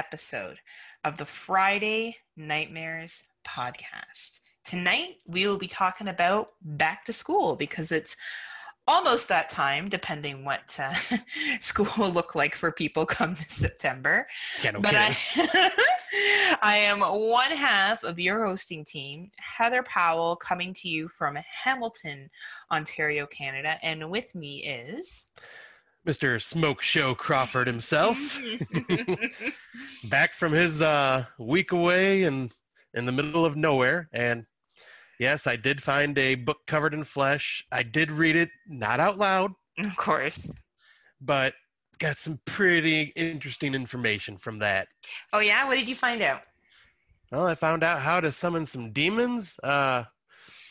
episode of the Friday Nightmares podcast. Tonight, we will be talking about back to school because it's almost that time, depending what uh, school will look like for people come this September. Yeah, no but. I, I am one half of your hosting team, Heather Powell, coming to you from Hamilton, Ontario, Canada. And with me is. Mr. Smoke Show Crawford himself, back from his uh, week away and in the middle of nowhere. And yes, I did find a book covered in flesh. I did read it, not out loud, of course. but got some pretty interesting information from that. Oh, yeah? What did you find out? Well, I found out how to summon some demons. Uh,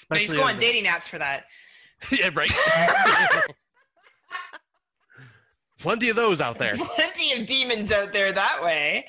No, you just go on on the- dating apps for that. yeah, right. Plenty of those out there. Plenty of demons out there that way.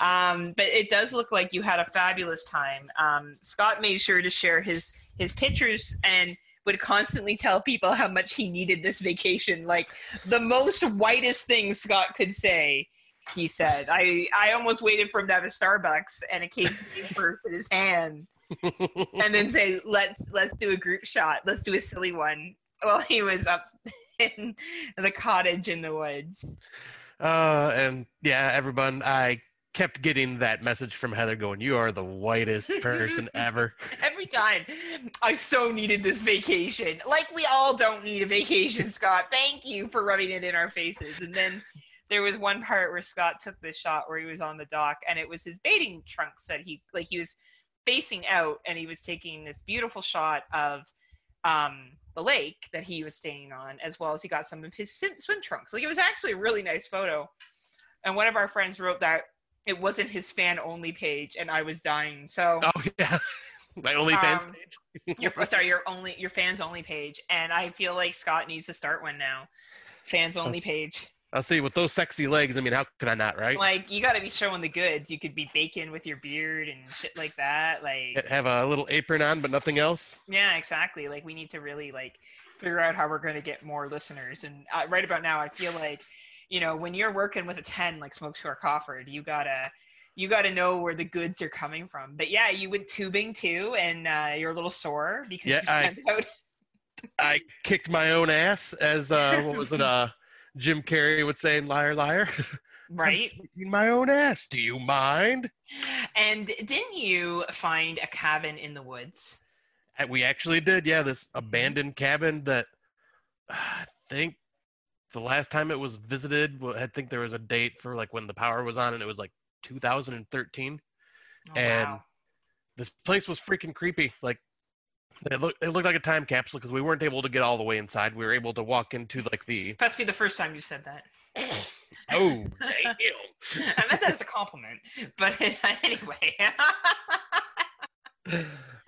Um, but it does look like you had a fabulous time. Um, Scott made sure to share his his pictures and would constantly tell people how much he needed this vacation. Like the most whitest thing Scott could say. He said, "I I almost waited for him to have a Starbucks and a case of first in his hand, and then say, let's let's do a group shot. Let's do a silly one." While he was up in the cottage in the woods. Uh, and yeah, everyone, I kept getting that message from Heather going, You are the whitest person ever. Every time. I so needed this vacation. Like we all don't need a vacation, Scott. Thank you for rubbing it in our faces. And then there was one part where Scott took this shot where he was on the dock and it was his bathing trunks that he like he was facing out and he was taking this beautiful shot of um the lake that he was staying on as well as he got some of his swim, swim trunks. Like it was actually a really nice photo. And one of our friends wrote that it wasn't his fan only page and I was dying. So Oh, yeah. My only fans Um, page. your oh, sorry, your only your fans only page, and I feel like Scott needs to start one now. Fans only page. I'll see, with those sexy legs, I mean, how could I not, right? Like you got to be showing the goods. You could be bacon with your beard and shit like that. Like Have a little apron on, but nothing else. yeah, exactly. Like we need to really like figure out how we're going to get more listeners. And uh, right about now, I feel like you know when you're working with a ten like Smoke Show Crawford, you gotta you got to know where the goods are coming from. But yeah, you went tubing too, and uh, you're a little sore because Yeah, you I- out I kicked my own ass, as, uh, what was it, uh, Jim Carrey would say in Liar, Liar? right. My own ass. Do you mind? And didn't you find a cabin in the woods? Uh, We actually did, yeah, this abandoned cabin that uh, I think the last time it was visited, I think there was a date for like when the power was on, and it was like 2013. Oh, And- wow. This place was freaking creepy. Like, it looked, it looked like a time capsule because we weren't able to get all the way inside. We were able to walk into like the Must be the first time you said that. oh damn. I meant that as a compliment. But anyway,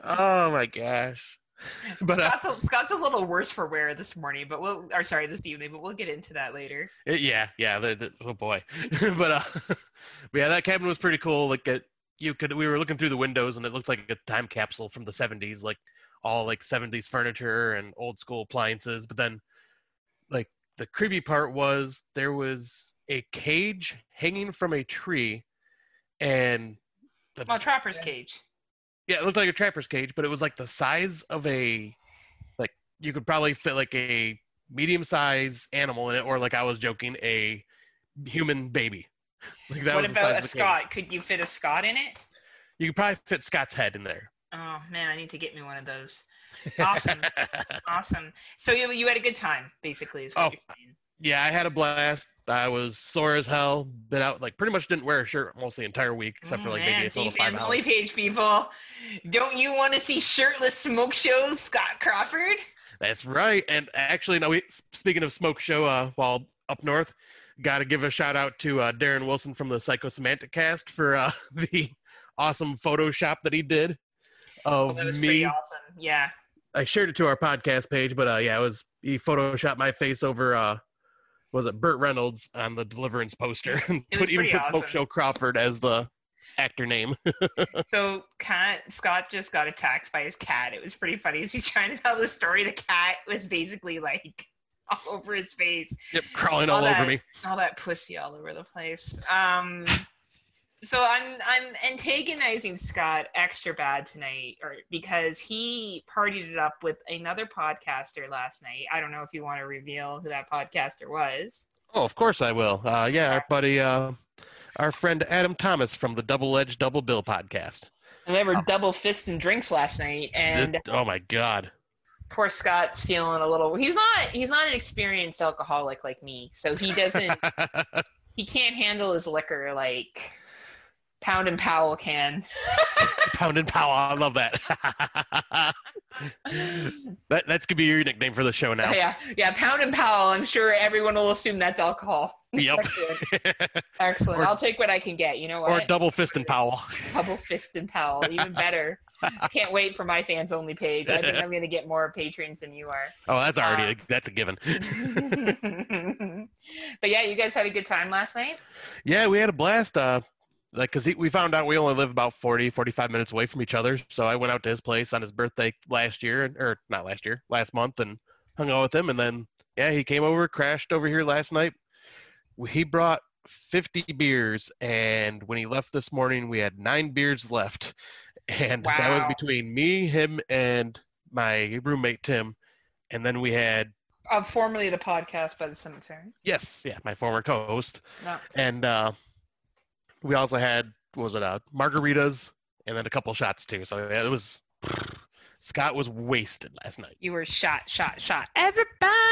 oh my gosh. But uh, Scott's, a, Scott's a little worse for wear this morning, but we'll, or sorry, this evening, but we'll get into that later. it- yeah, yeah. The, the, oh boy. but uh, but yeah, that cabin was pretty cool. Like it, you could we were looking through the windows and it looked like a time capsule from the 70s, like all like 70s furniture and old school appliances. But then, like the creepy part was there was a cage hanging from a tree, and the oh, Well, Trapper's Cage. Yeah, it looked like a trapper's cage, but it was like the size of a like you could probably fit like a medium sized animal in it, or like I was joking, a human baby. Like that what about a of the cage. Scott? Could you fit a Scott in it? You could probably fit Scott's head in there. Oh man, I need to get me one of those. Awesome, awesome. So you you had a good time, basically, is what Oh, you're saying. yeah, I had a blast. I was sore as hell. Been out like pretty much didn't wear a shirt almost the entire week, except for Oh, like man, maybe a little five fans only page people. Don't you want to see shirtless smoke shows, Scott Crawford? That's right. And actually, no. We speaking of smoke show, uh, while up north, got to give a shout out to uh, Darren Wilson from the Psychosemantic Cast for uh, the awesome Photoshop that he did of that was pretty me. awesome. Yeah. I shared it to our podcast page, but uh, yeah, it was he photoshopped my face over. Uh, was it Burt Reynolds on the Deliverance poster? and put even put Smoke. Show Crawford as the actor name. So cat Scott just got attacked by his cat. It was pretty funny. As he's trying to tell the story, the cat was basically like all over his face. Yep, crawling All all, that- over me. all that pussy all over the place. Um, so I'm I'm antagonizing Scott extra bad tonight, or because he partied it up with another podcaster last night. I don't know if you want to reveal who that podcaster was. Oh, of course I will. Uh, yeah, our buddy, uh, our friend Adam Thomas from the Double Edge Double Bill podcast. And they were double fists and drinks last night, and oh my God. poor Scott's feeling a little. He's not he's not an experienced alcoholic like me, so he doesn't he can't handle his liquor like Pound and Powell can. Pound and Powell. I love that. that that's gonna be your nickname for the show now. Yeah, yeah, Pound and Powell. I'm sure everyone will assume that's alcohol. Yep. Excellent. Excellent. Or- I'll take what I can get. You know what? or double fist and Powell. Double fist and Powell, even better. I can't wait for my fans only page. I think I'm going to get more patrons than you are. Oh, that's already Uh, a, that's a given. but yeah, you guys had a good time last night. Yeah, we had a blast. Uh, like, cause he, we found out we only live about 40, 45 minutes away from each other. So I went out to his place on his birthday last year, or not last year, last month, and hung out with him. And then, yeah, he came over, crashed over here last night. He brought 50 beers, and when he left this morning, we had nine beers left, and that was between me, him, and my roommate Tim. And then we had Uh, formerly the podcast by the cemetery. yes, yeah, my former co-host. No. and uh, we also had was it uh, margaritas and then a couple shots too. So it was Scott was wasted last night. You were shot, shot, shot. Everybody.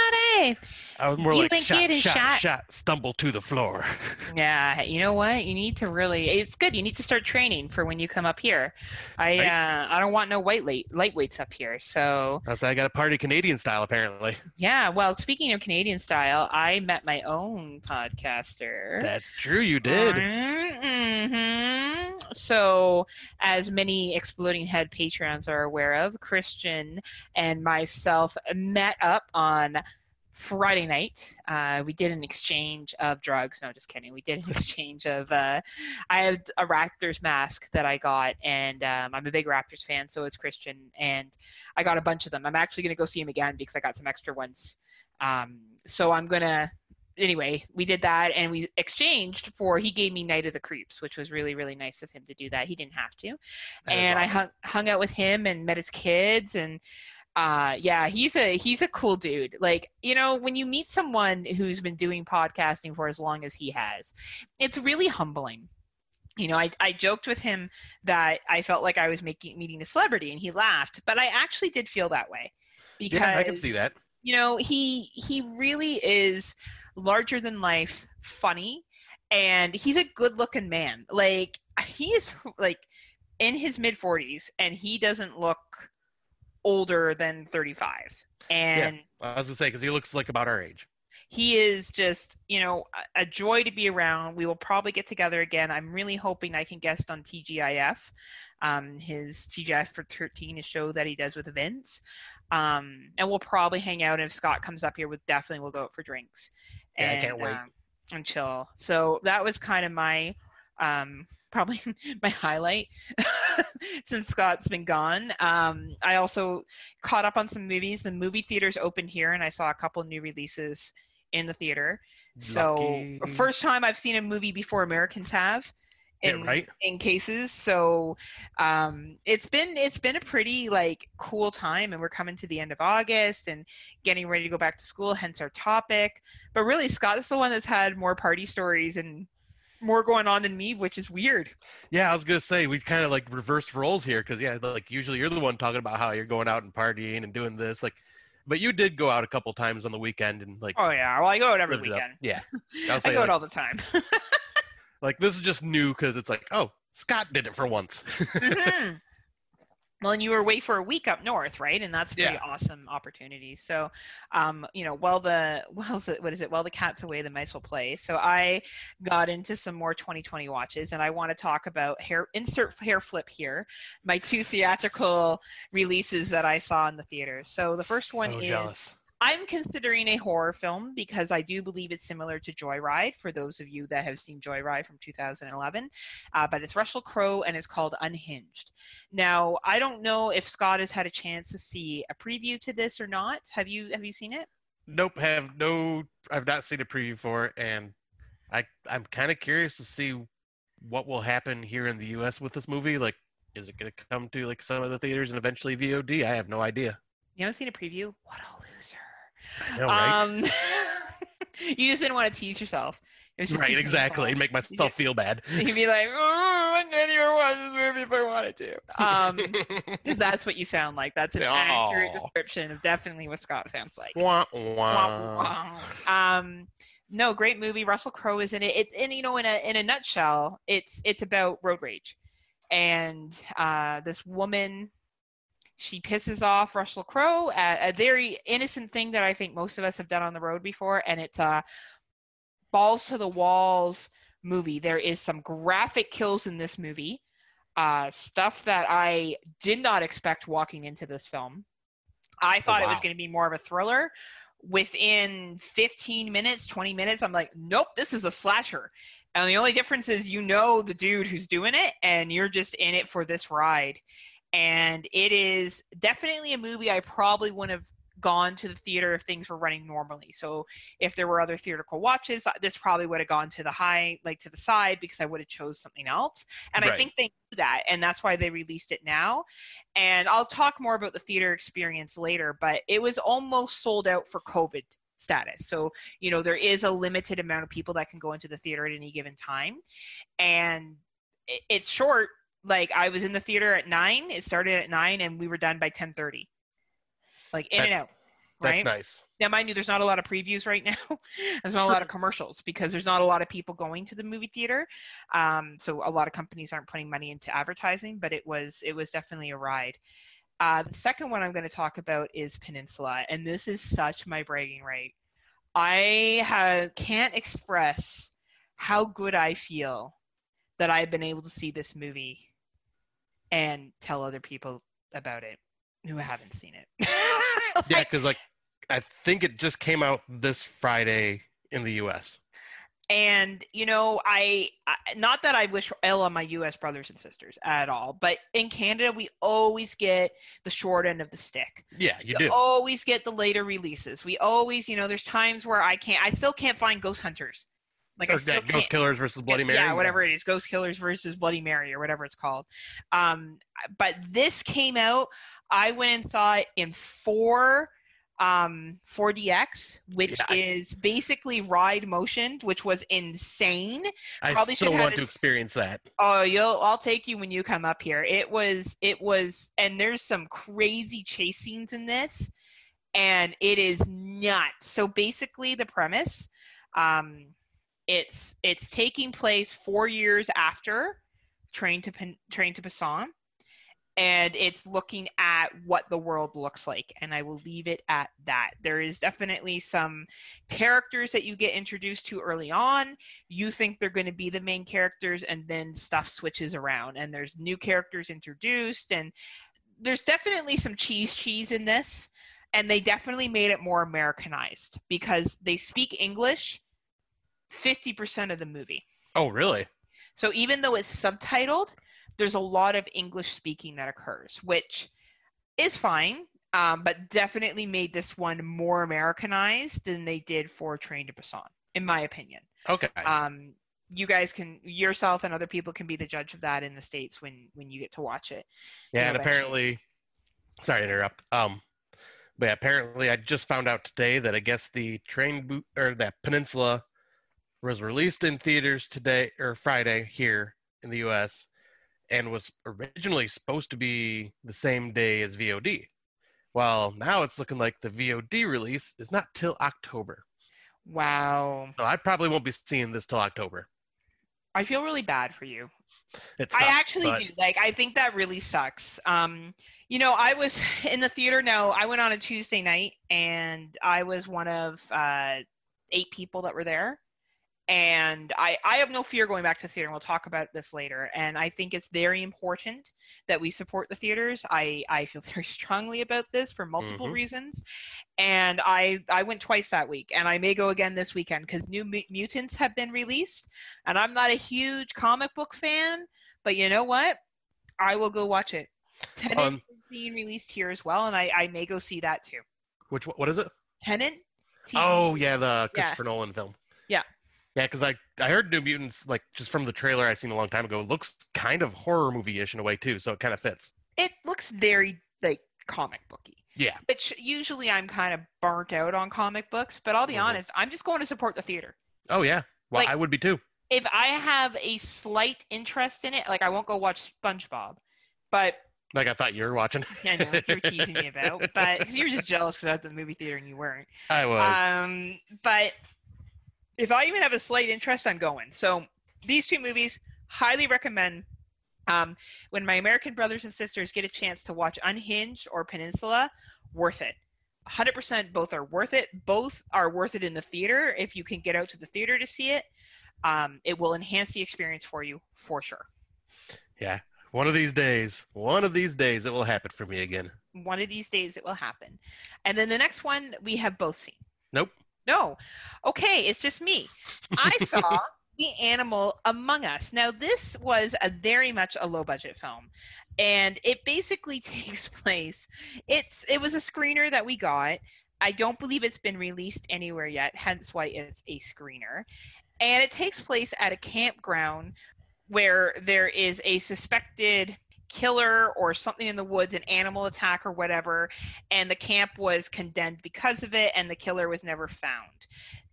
I was more You like been shot, getting shot, shot. shot, stumble to the floor. Yeah, you know what? You need to really. It's good. You need to start training for when you come up here. I Right. uh, I don't want no white late lightweights up here. So I I got a party Canadian style apparently. yeah. Well, speaking of Canadian style, I met my own podcaster. That's true, you did. hmm So, as many Exploding Head patrons are aware of, Christian and myself met up on Friday night. Uh, we did an exchange of drugs. No, just kidding. We did an exchange of. Uh, I have a Raptors mask that I got, and um, I'm a big Raptors fan, so it's Christian, and I got a bunch of them. I'm actually going to go see him again because I got some extra ones. Um, so I'm gonna anyway, we did that and we exchanged for he gave me Night of the Creeps, which was really really nice of him to do that. He didn't have to, That is and I hung hung out with him and met his kids and. Uh yeah, he's a he's a cool dude. Like, you know, when you meet someone who's been doing podcasting for as long as he has, it's really humbling. You know, I, I joked with him that I felt like I was making meeting a celebrity and he laughed, but I actually did feel that way. Because yeah, I can see that. you know he he really is larger than life funny and he's a good looking man like he is like in his mid 40s and he doesn't look older than 35 and I was gonna say because he looks like about our age. he is just you know a, joy to be around. We will probably get together again. I'm really hoping i can guest on tgif um, his tgif for 13 a show that he does with vince um, and we'll probably hang out. And if scott comes up here with definitely we'll go out for drinks. Yeah, I can't wait. um, and chill. So that was kind of my um, probably my highlight since Scott's been gone. Um, I also caught up on some movies. The movie theaters opened here, and I saw a couple new releases in the theater. So first time I've seen a movie before Americans have. Yeah, In, right. in cases so um it's been it's been a pretty like cool time and we're coming to the end of august and getting ready to go back to school hence our topic but really scott is the one that's had more party stories and more going on than me which is weird Yeah, I was gonna say we've kind of like reversed roles here because yeah, like usually you're the one talking about how you're going out and partying and doing this, like, but you did go out a couple times on the weekend and like oh yeah well i go out every lived it up. weekend Yeah, I'll i go like, out all the time like this is just new because it's like oh Scott did it for once. Mhm. Well, and you were away for a week up north, right? And that's a pretty Yeah. awesome opportunity. So, um, you know, while the well, what is it? While the cat's away, the mice will play. So I got into some more 2020 watches, and I want to talk about hair. Insert hair flip here. My two theatrical releases that I saw in the theaters. So the first one So is jealous. I'm considering a horror film because I do believe it's similar to Joyride for those of you that have seen Joyride from 2011. Uh, but it's Russell Crowe and it's called Unhinged. Now, I don't know if Scott has had a chance to see a preview to this or not. Have you have you seen it? Nope, have no. I've not seen a preview for it, and I I'm kind of curious to see what will happen here in the U.S. with this movie. Like, is it going to come to like some of the theaters and eventually VOD? I have no idea. You haven't seen a preview? What a loser. Know, right? Um, you just didn't want to tease yourself. It was just right, exactly. Make myself feel bad. You'd be like, oh, I can't even watch this movie if I wanted to. Um, 'cause that's what you sound like. That's an accurate description of definitely what Scott sounds like. wah, Wah, wah. Um, no, great movie. Russell Crowe is in it. It's and you know, in a in a nutshell, it's it's about road rage, and uh, this woman, she pisses off Russell Crowe at a very innocent thing that I think most of us have done on the road before, and it's a balls to the walls movie. There is some graphic kills in this movie, uh, stuff that I did not expect walking into this film. I thought it was going to be more of a thriller. Within 15 minutes, 20 minutes, I'm like, nope, this is a slasher. And the only difference is you know the dude who's doing it, and you're just in it for this ride. And it is definitely a movie I probably wouldn't have gone to the theater if things were running normally. So if there were other theatrical watches, uh, this probably would have gone to the high, like to the side, because I would have chose something else. And I think they knew that, and that's why they released it now. And I'll talk more about the theater experience later, but it was almost sold out for COVID status. So, you know, there is a limited amount of people that can go into the theater at any given time. And it's short. Like I was in the theater at nine, it started at nine, and we were done by ten thirty. Like in That- and out. That's Right? nice. Now, mind you, there's not a lot of previews right now. there's not a lot of commercials because there's not a lot of people going to the movie theater. Um, so a lot of companies aren't putting money into advertising, but it was it was definitely a ride. Uh, the second one I'm going to talk about is Peninsula, and this is such my bragging right. I ha- can't express how good I feel that I've been able to see this movie and tell other people about it who haven't seen it. Yeah, because like I think it just came out this Friday in the U.S. and you know I, I not that i wish ill on my us brothers and sisters at all but in canada we always get the short end of the stick Yeah, you we do. always get the later releases we always you know there's times where i can't i still can't find ghost hunters like i still can't Ghost Killers versus Bloody Mary. yeah, whatever it is, Ghost Killers versus Bloody Mary or whatever it's called. Um, but this came out. I went and saw it in four um 4DX, which Yeah. is basically ride motion, which was insane. I probably still should have want to this- experience that. Oh, you'll I'll take you when you come up here. It was it was and there's some crazy chase scenes in this and it is nuts. So basically the premise um it's it's taking place 4 years after Train to Train to Busan and it's looking at what the world looks like and i will leave it at that. There is definitely some characters that you get introduced to early on. You think they're going to be the main characters and then stuff switches around and there's new characters introduced and there's definitely some cheese cheese in this and they definitely made it more americanized because they speak english 50% of the movie Oh, really? so even though it's subtitled, there's a lot of English speaking that occurs, which is fine, um, but definitely made this one more Americanized than they did for Train to Busan, in my opinion. Okay. Um, you guys can yourself and other people can be the judge of that in the states when when you get to watch it. yeah, know, and apparently, sorry to interrupt. Um, but yeah, apparently, I just found out today that I guess the train boot or that Peninsula was released in theaters today or Friday here in the U.S. and was originally supposed to be the same day as VOD. Well, now it's looking like the VOD release is not till October. Wow, So I probably won't be seeing this till October. I feel really bad for you. It I actually but- do. Like, I think that really sucks. Um, you know, I was in the theater. Now, I went on a Tuesday night, and I was one of uh, eight people that were there. And I, I have no fear going back to the theater, and we'll talk about this later. And I think it's very important that we support the theaters. I, I feel very strongly about this for multiple Mhm. reasons. And I, I went twice that week, and I may go again this weekend because New Mu- Mutants have been released. And I'm not a huge comic book fan, but you know what? I will go watch it. Tenet Um, is being released here as well, and I, I may go see that too. Which what is it? Tenet. Oh yeah, the Yeah. Christopher Nolan film. Yeah. Because I I heard New Mutants like just from the trailer I seen a long time ago. It looks kind of horror movie ish in a way too, so it kind of fits. It looks very like comic booky. Yeah. Which usually I'm kind of burnt out on comic books, but I'll be Mhm. honest, I'm just going to support the theater. Oh yeah. Well, Like- I would be too. If I have a slight interest in it, like I won't go watch SpongeBob, but Like I thought you were watching. I know you were teasing me about, but you were just jealous because I was at the movie theater and you weren't. I was. Um, but if I even have a slight interest, I'm going. So these two movies, highly recommend. Um, when my American brothers and sisters get a chance to watch Unhinged or Peninsula, worth it. 100% both are worth it. Both are worth it in the theater if you can get out to the theater to see it. Um, it will enhance the experience for you for sure. yeah. One of these days, one of these days, it will happen for me again. One of these days it will happen. And then the next one we have both seen. Nope. No. Okay, it's just me. I saw The Animal Among Us. Now, this was a very much a low budget film. And it basically takes place. It's it was a screener that we got. I don't believe it's been released anywhere yet, hence why it's a screener. And it takes place at a campground where there is a suspected killer or something in the woods, an animal attack or whatever, and the camp was condemned because of it, and the killer was never found.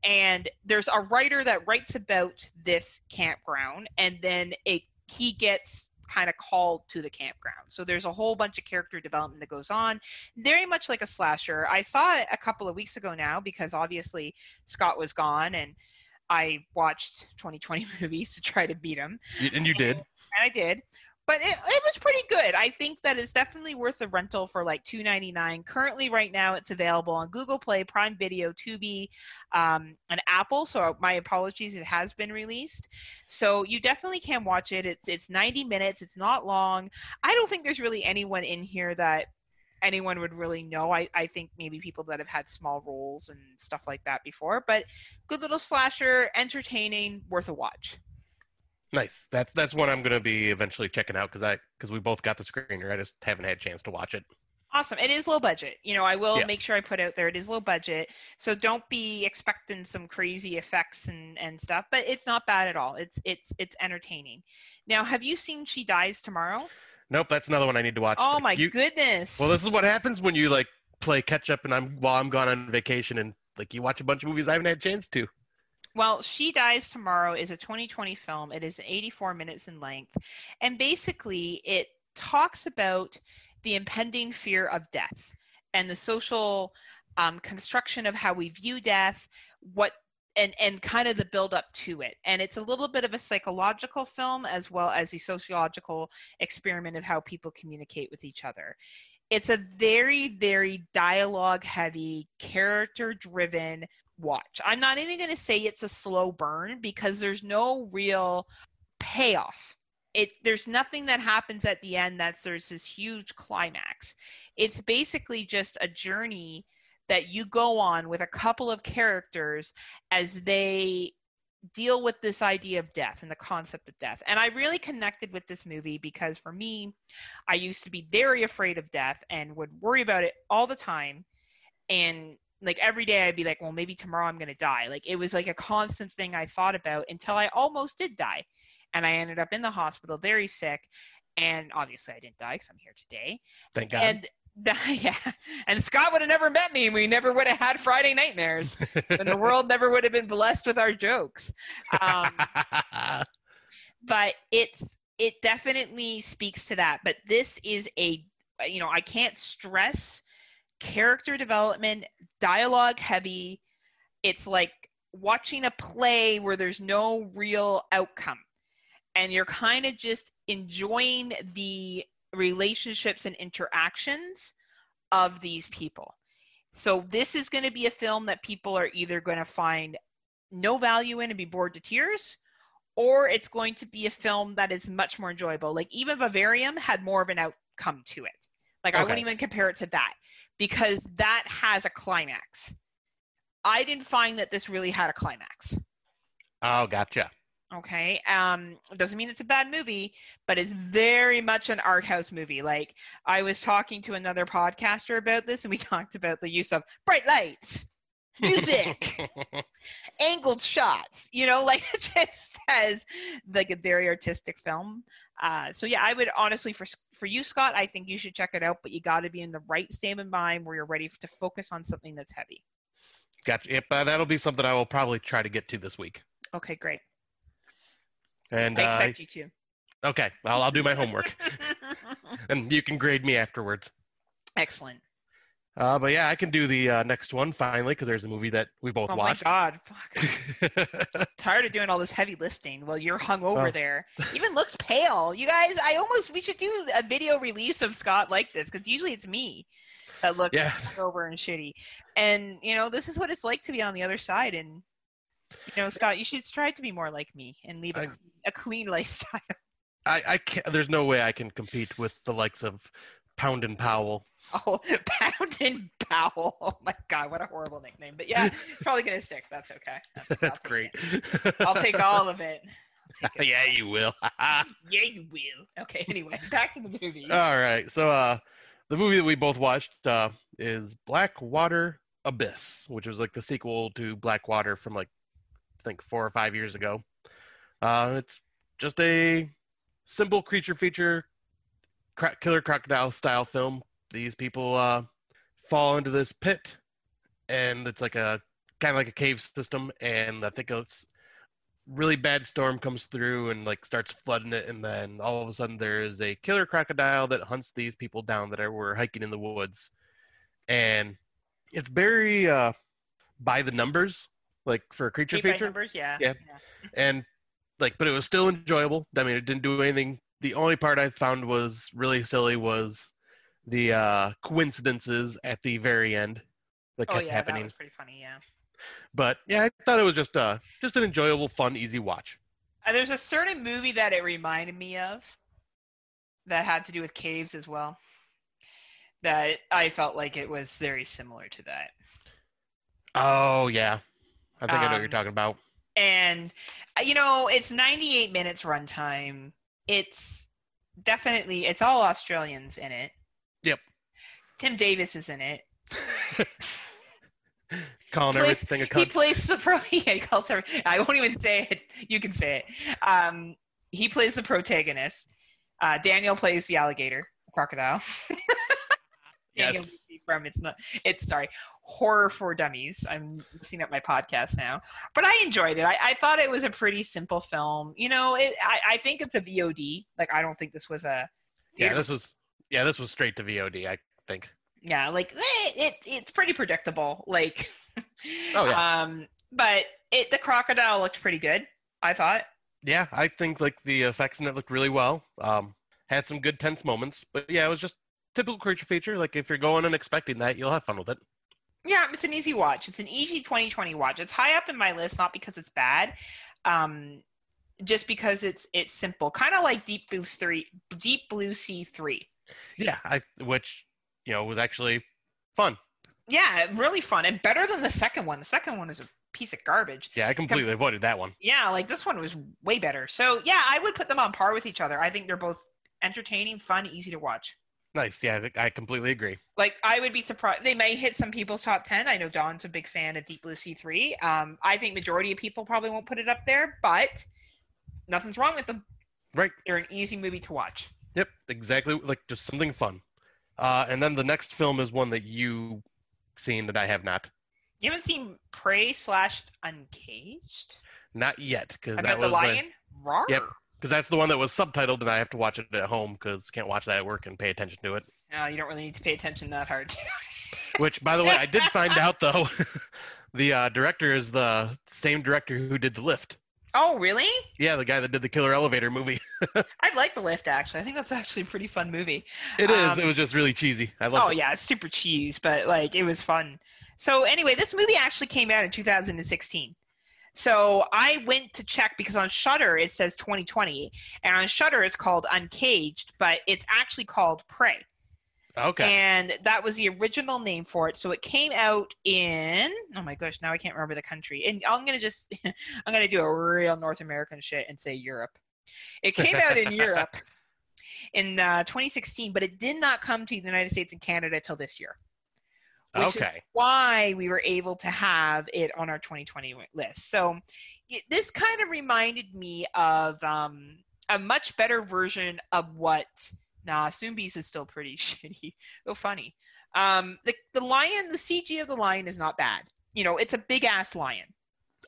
And there's a writer that writes about this campground, and then it, he gets kind of called to the campground. So there's a whole bunch of character development that goes on, very much like a slasher. I saw it a couple of weeks ago now because obviously Scott was gone and I watched 2020 movies to try to beat him And you did. and I did. But it, it was pretty good. I think that it's definitely worth the rental for like two ninety nine. Currently, right now, it's available on Google Play, Prime Video, Tubi, um, and Apple. So my apologies, it has been released. So you definitely can watch it. It's it's ninety minutes. It's not long. I don't think there's really anyone in here that anyone would really know. I, I think maybe people that have had small roles and stuff like that before. But good little slasher, entertaining, worth a watch. Nice. That's that's one I'm gonna be eventually checking out because I because we both got the screener. I just haven't had a chance to watch it. Awesome. It is low budget. You know, I will Yeah. make sure I put out there it is low budget. So don't be expecting some crazy effects and, and stuff, but it's not bad at all. It's it's it's entertaining. Now, have you seen She Dies Tomorrow? Nope, that's another one I need to watch. Oh Like, my you- goodness. Well, this is what happens when you like play catch up, and I'm while I'm gone on vacation, and like you watch a bunch of movies I haven't had a chance to. Well, She Dies Tomorrow is a 2020 film. It is 84 minutes in length. And basically, it talks about the impending fear of death and the social um, construction of how we view death, what and and kind of the build up to it. And it's a little bit of a psychological film as well as a sociological experiment of how people communicate with each other. It's a very very dialogue heavy, character driven watch. I'm not even going to say it's a slow burn because there's no real payoff. It there's nothing that happens at the end that's there's this huge climax. It's basically just a journey that you go on with a couple of characters as they deal with this idea of death and the concept of death. And I really connected with this movie because for me, I used to be very afraid of death and would worry about it all the time. And like every day I'd be like, well, maybe tomorrow I'm going to die. Like it was like a constant thing I thought about until I almost did die. And I ended up in the hospital very sick. And obviously I didn't die because I'm here today. Thank God. And yeah, and Scott would have never met me, and we never would have had Friday nightmares, and the world never would have been blessed with our jokes. Um, but it's it definitely speaks to that. But this is a you know I can't stress character development, dialogue heavy. It's like watching a play where there's no real outcome, and you're kind of just enjoying the relationships and interactions of these people. So this is going to be a film that people are either going to find no value in and be bored to tears or it's going to be a film that is much more enjoyable. Like even Vivarium had more of an outcome to it. Like I wouldn't even compare it to that because that has a climax. I didn't find that this really had a climax. oh, gotcha. Okay. Um, doesn't mean it's a bad movie, but it's very much an art house movie. Like I was talking to another podcaster about this and we talked about the use of bright lights music, angled shots. You know, like it just has like a very artistic film. Uh, so yeah, I would honestly for for you, Scott, I think you should check it out. But you got to be in the right state of mind where you're ready to focus on something that's heavy. Gotcha. Yep, uh, that'll be something I will probably try to get to this week. Okay, great. And I uh, expect you to. okay, I'll, I'll do my homework, and you can grade me afterwards. Excellent. Uh, but yeah, I can do the uh, next one finally because there's a movie that we both Oh watched. Oh my god, fuck. Tired of doing all this heavy lifting while you're hung over Oh. there. Even looks pale. You guys, I almost we should do a video release of Scott like this because usually it's me that looks Yeah. over and shitty. And you know, this is what it's like to be on the other side. And you know, Scott, you should strive to be more like me and leave a clean lifestyle. I, I can't, there's no way I can compete with the likes of Pound and Powell. Oh, Pound and Powell. Oh my god, what a horrible nickname. But yeah, it's probably gonna stick. That's okay. That's. That's great. it. I'll take all of it. Yeah, you will. Yeah, you will. Okay, anyway, back to the movie. All right. So uh the movie that we both watched uh is Black Water Abyss, which was like the sequel to Black Water from like I think 4 or 5 years ago. Uh it's just a simple creature feature killer crocodile style film. These people uh fall into this pit and it's like a kind of like a cave system and I think it's really bad storm comes through and like starts flooding it and then all of a sudden there is a killer crocodile that hunts these people down that are were hiking in the woods and it's very uh by the numbers like for a creature by feature numbers, yeah. Yeah. and like but it was still enjoyable i mean it didn't do anything the only part i found was really silly was the uh coincidences at the very end that Oh kept yeah, happening that was pretty funny. Yeah. but yeah i thought it was just uh just an enjoyable fun easy watch Uh, there's a certain movie that it reminded me of that had to do with caves as well. That I felt like it was very similar to that. Oh yeah, I think I know what you're Um, talking about. And uh, you know, it's 98 minutes runtime. It's definitely it's all Australians in it. Yep. Tim Davis is in it. Calling plays- everything a He plays the pro. Yeah, he calls her. I won't even say it. You can say it. Um, he plays the protagonist. Uh, Daniel plays the alligator, crocodile. Yes. from it's not. It's sorry, horror for dummies. I'm mixing up my podcast now, but I enjoyed it. I, I thought it was a pretty simple film. You know, it, I, I think it's a VOD. Like I don't think this was a. yeah, this was yeah, this was straight to VOD. I think. yeah like eh, it it's pretty predictable like Oh, yeah. um but it the crocodile looked pretty good i thought Yeah, I think like the effects in it looked really well. Um, had some good tense moments, but yeah, it was just typical creature feature. Like if you're going and expecting that, you'll have fun with it. yeah it's an easy watch it's an easy 2020 watch it's high up in my list not because it's bad um just because it's it's simple kind of like deep blue 3 deep blue sea 3 Yeah, I which you know was actually fun. yeah really fun and better than the second one the second one is a piece of garbage Yeah, I completely avoided that one. yeah like this one was way better so yeah i would put them on par with each other i think they're both entertaining fun easy to watch Nice. Yeah, I completely agree. like I would be surprised. They may hit some people's top ten. I know Don's a big fan of Deep Blue Sea three. Um, I think majority of people probably won't put it up there, but nothing's wrong with them. Right. They're an easy movie to watch. Yep, exactly. Like just something fun. Uh, and then the next film is one that you seen that I have not. You haven't seen Prey slash Uncaged? Not yet, because I that bet the was like- lion. Rawr. Yep. Because that's the one that was subtitled, and I have to watch it at home because can't watch that at work and pay attention to it. No, you don't really need to pay attention that hard. Which, by the way, I did find out though, the uh, director is the same director who did The Lift. oh, really? Yeah, the guy that did the Killer Elevator movie. I like The Lift actually. I think that's actually a pretty fun movie. It is. Um, it was just really cheesy. I love it. Oh it. yeah, it's super cheese, but like it was fun. So anyway, this movie actually came out in 2016. So I went to check because on Shudder it says 2020, and on Shudder it's called Uncaged, but it's actually called Prey, Okay. and that was the original name for it. So it came out in oh my gosh, now I can't remember the country, and I'm gonna just I'm gonna do a real North American shit and say Europe. It came out in Europe in uh, 2016, but it did not come to the United States and Canada till this year, which is Okay. why we were able to have it on our 2020 list. So this kind of reminded me of um, a much better version of what. Nah, Zoombies is still pretty shitty. Oh, funny. Um, the the lion, the CG of the lion is not bad. You know, it's a big ass lion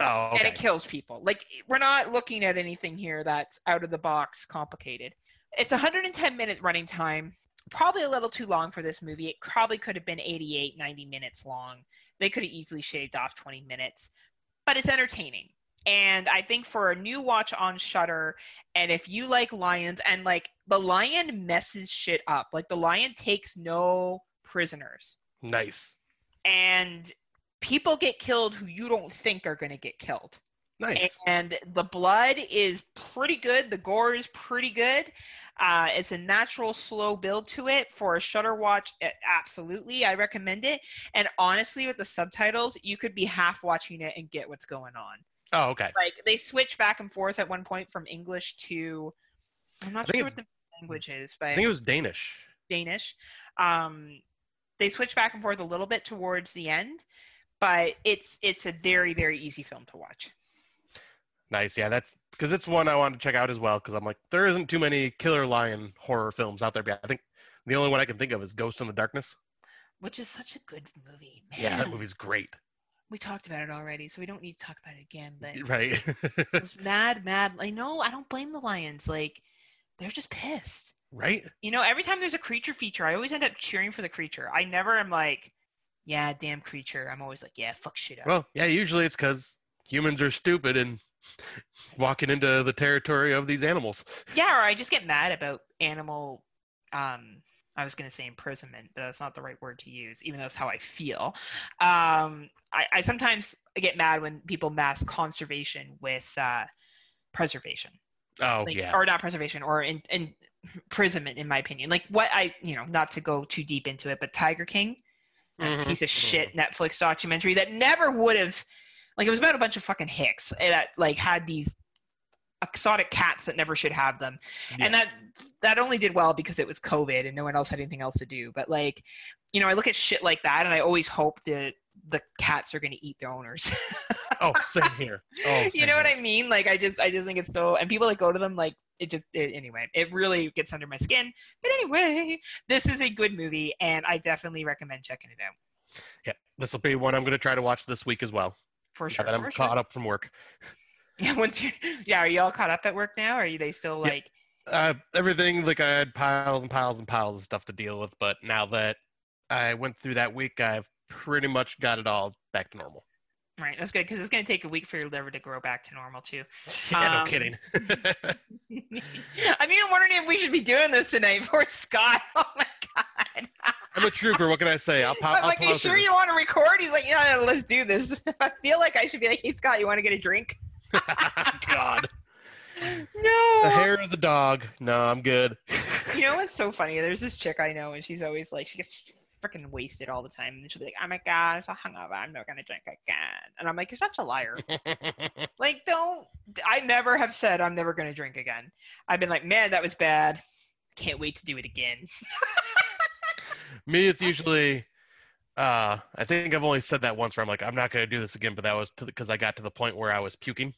Oh, and it kills people. Like we're not looking at anything here that's out of the box complicated. It's 110 minute running time. Probably a little too long for this movie. It probably could have been 88, 90 minutes long. They could have easily shaved off 20 minutes, but it's entertaining. And I think for a new watch on Shudder, and if you like lions, and like the lion messes shit up, like the lion takes no prisoners Nice. and people get killed who you don't think are going to get killed. Nice. And the blood is pretty good. The gore is pretty good. Uh, it's a natural, slow build to it for a Shudder watch. eh, Absolutely, I recommend it. And honestly, with the subtitles, you could be half watching it and get what's going on. Oh, okay. Like they switch back and forth at one point from English to I'm not sure what the language is, but I think it was Danish. Danish. Um, they switch back and forth a little bit towards the end, but it's it's a very very easy film to watch. Nice. Yeah, that's because it's one I wanted to check out as well. Because I'm like, there isn't too many killer lion horror films out there. But I think the only one I can think of is Ghost and the Darkness. Which is such a good movie. Man, Yeah, that movie's great. we talked about it already, so we don't need to talk about it again. But Right. it was mad, mad. I know. I don't blame the lions. Like they're just pissed. right. You know, every time there's a creature feature, I always end up cheering for the creature. I never am like, yeah, damn creature. I'm always like, yeah, fuck shit up. Well, yeah. Usually it's because humans are stupid and walking into the territory of these animals. Yeah, or I just get mad about animal. Um, I was going to say imprisonment, but that's not the right word to use, even though that's how I feel. Um, I, I sometimes get mad when people mask conservation with uh, preservation, Oh like, yeah. or not preservation, or in, in imprisonment, in my opinion. Like what I, you know, not to go too deep into it, but Tiger King, Mhm, piece of shit Netflix documentary that never would have, like, it was about a bunch of fucking hicks eh, that like had these exotic cats that never should have them. Yeah. and that that only did well because it was covid and no one else had anything else to do. But like you know i look at shit like that and i always hope that the cats are going to eat their owners. Oh, same here. Oh, you same know what i mean? Like i just i just think it's so and people that go to them like it just it, anyway it really gets under my skin. But anyway this is a good movie and i definitely recommend checking it out. Yeah, this will be one I'm going to try to watch this week as well. For Now sure that I'm caught sure. up from work. yeah once you yeah are you all caught up at work now are you they still Yeah. like uh, everything like I had piles and piles and piles of stuff to deal with, but now that I went through that week, I've pretty much got it all back to normal. right that's good because it's going to take a week for your liver to grow back to normal too yeah, no Um, kidding. I'm even wondering if we should be doing this tonight for Scott. Oh my god. I'm a trooper. What can I say? I'll pop. I'm I'll like, you sure it. you want to record? He's like, yeah, let's do this. I feel like I should be like, hey Scott, you want to get a drink? God, No. the hair of the dog. No, I'm good. You know what's so funny? There's this chick I know, and she's always like, she gets freaking wasted all the time, and she'll be like, oh my god, I'm so hungover, I'm not gonna drink again. And I'm like, you're such a liar. like, don't. I never have said I'm never gonna drink again. I've been like, man, that was bad. Can't wait to do it again. Me, it's usually. Uh, I think I've only said that once where I'm like, I'm not going to do this again, but that was to because I got to the point where I was puking,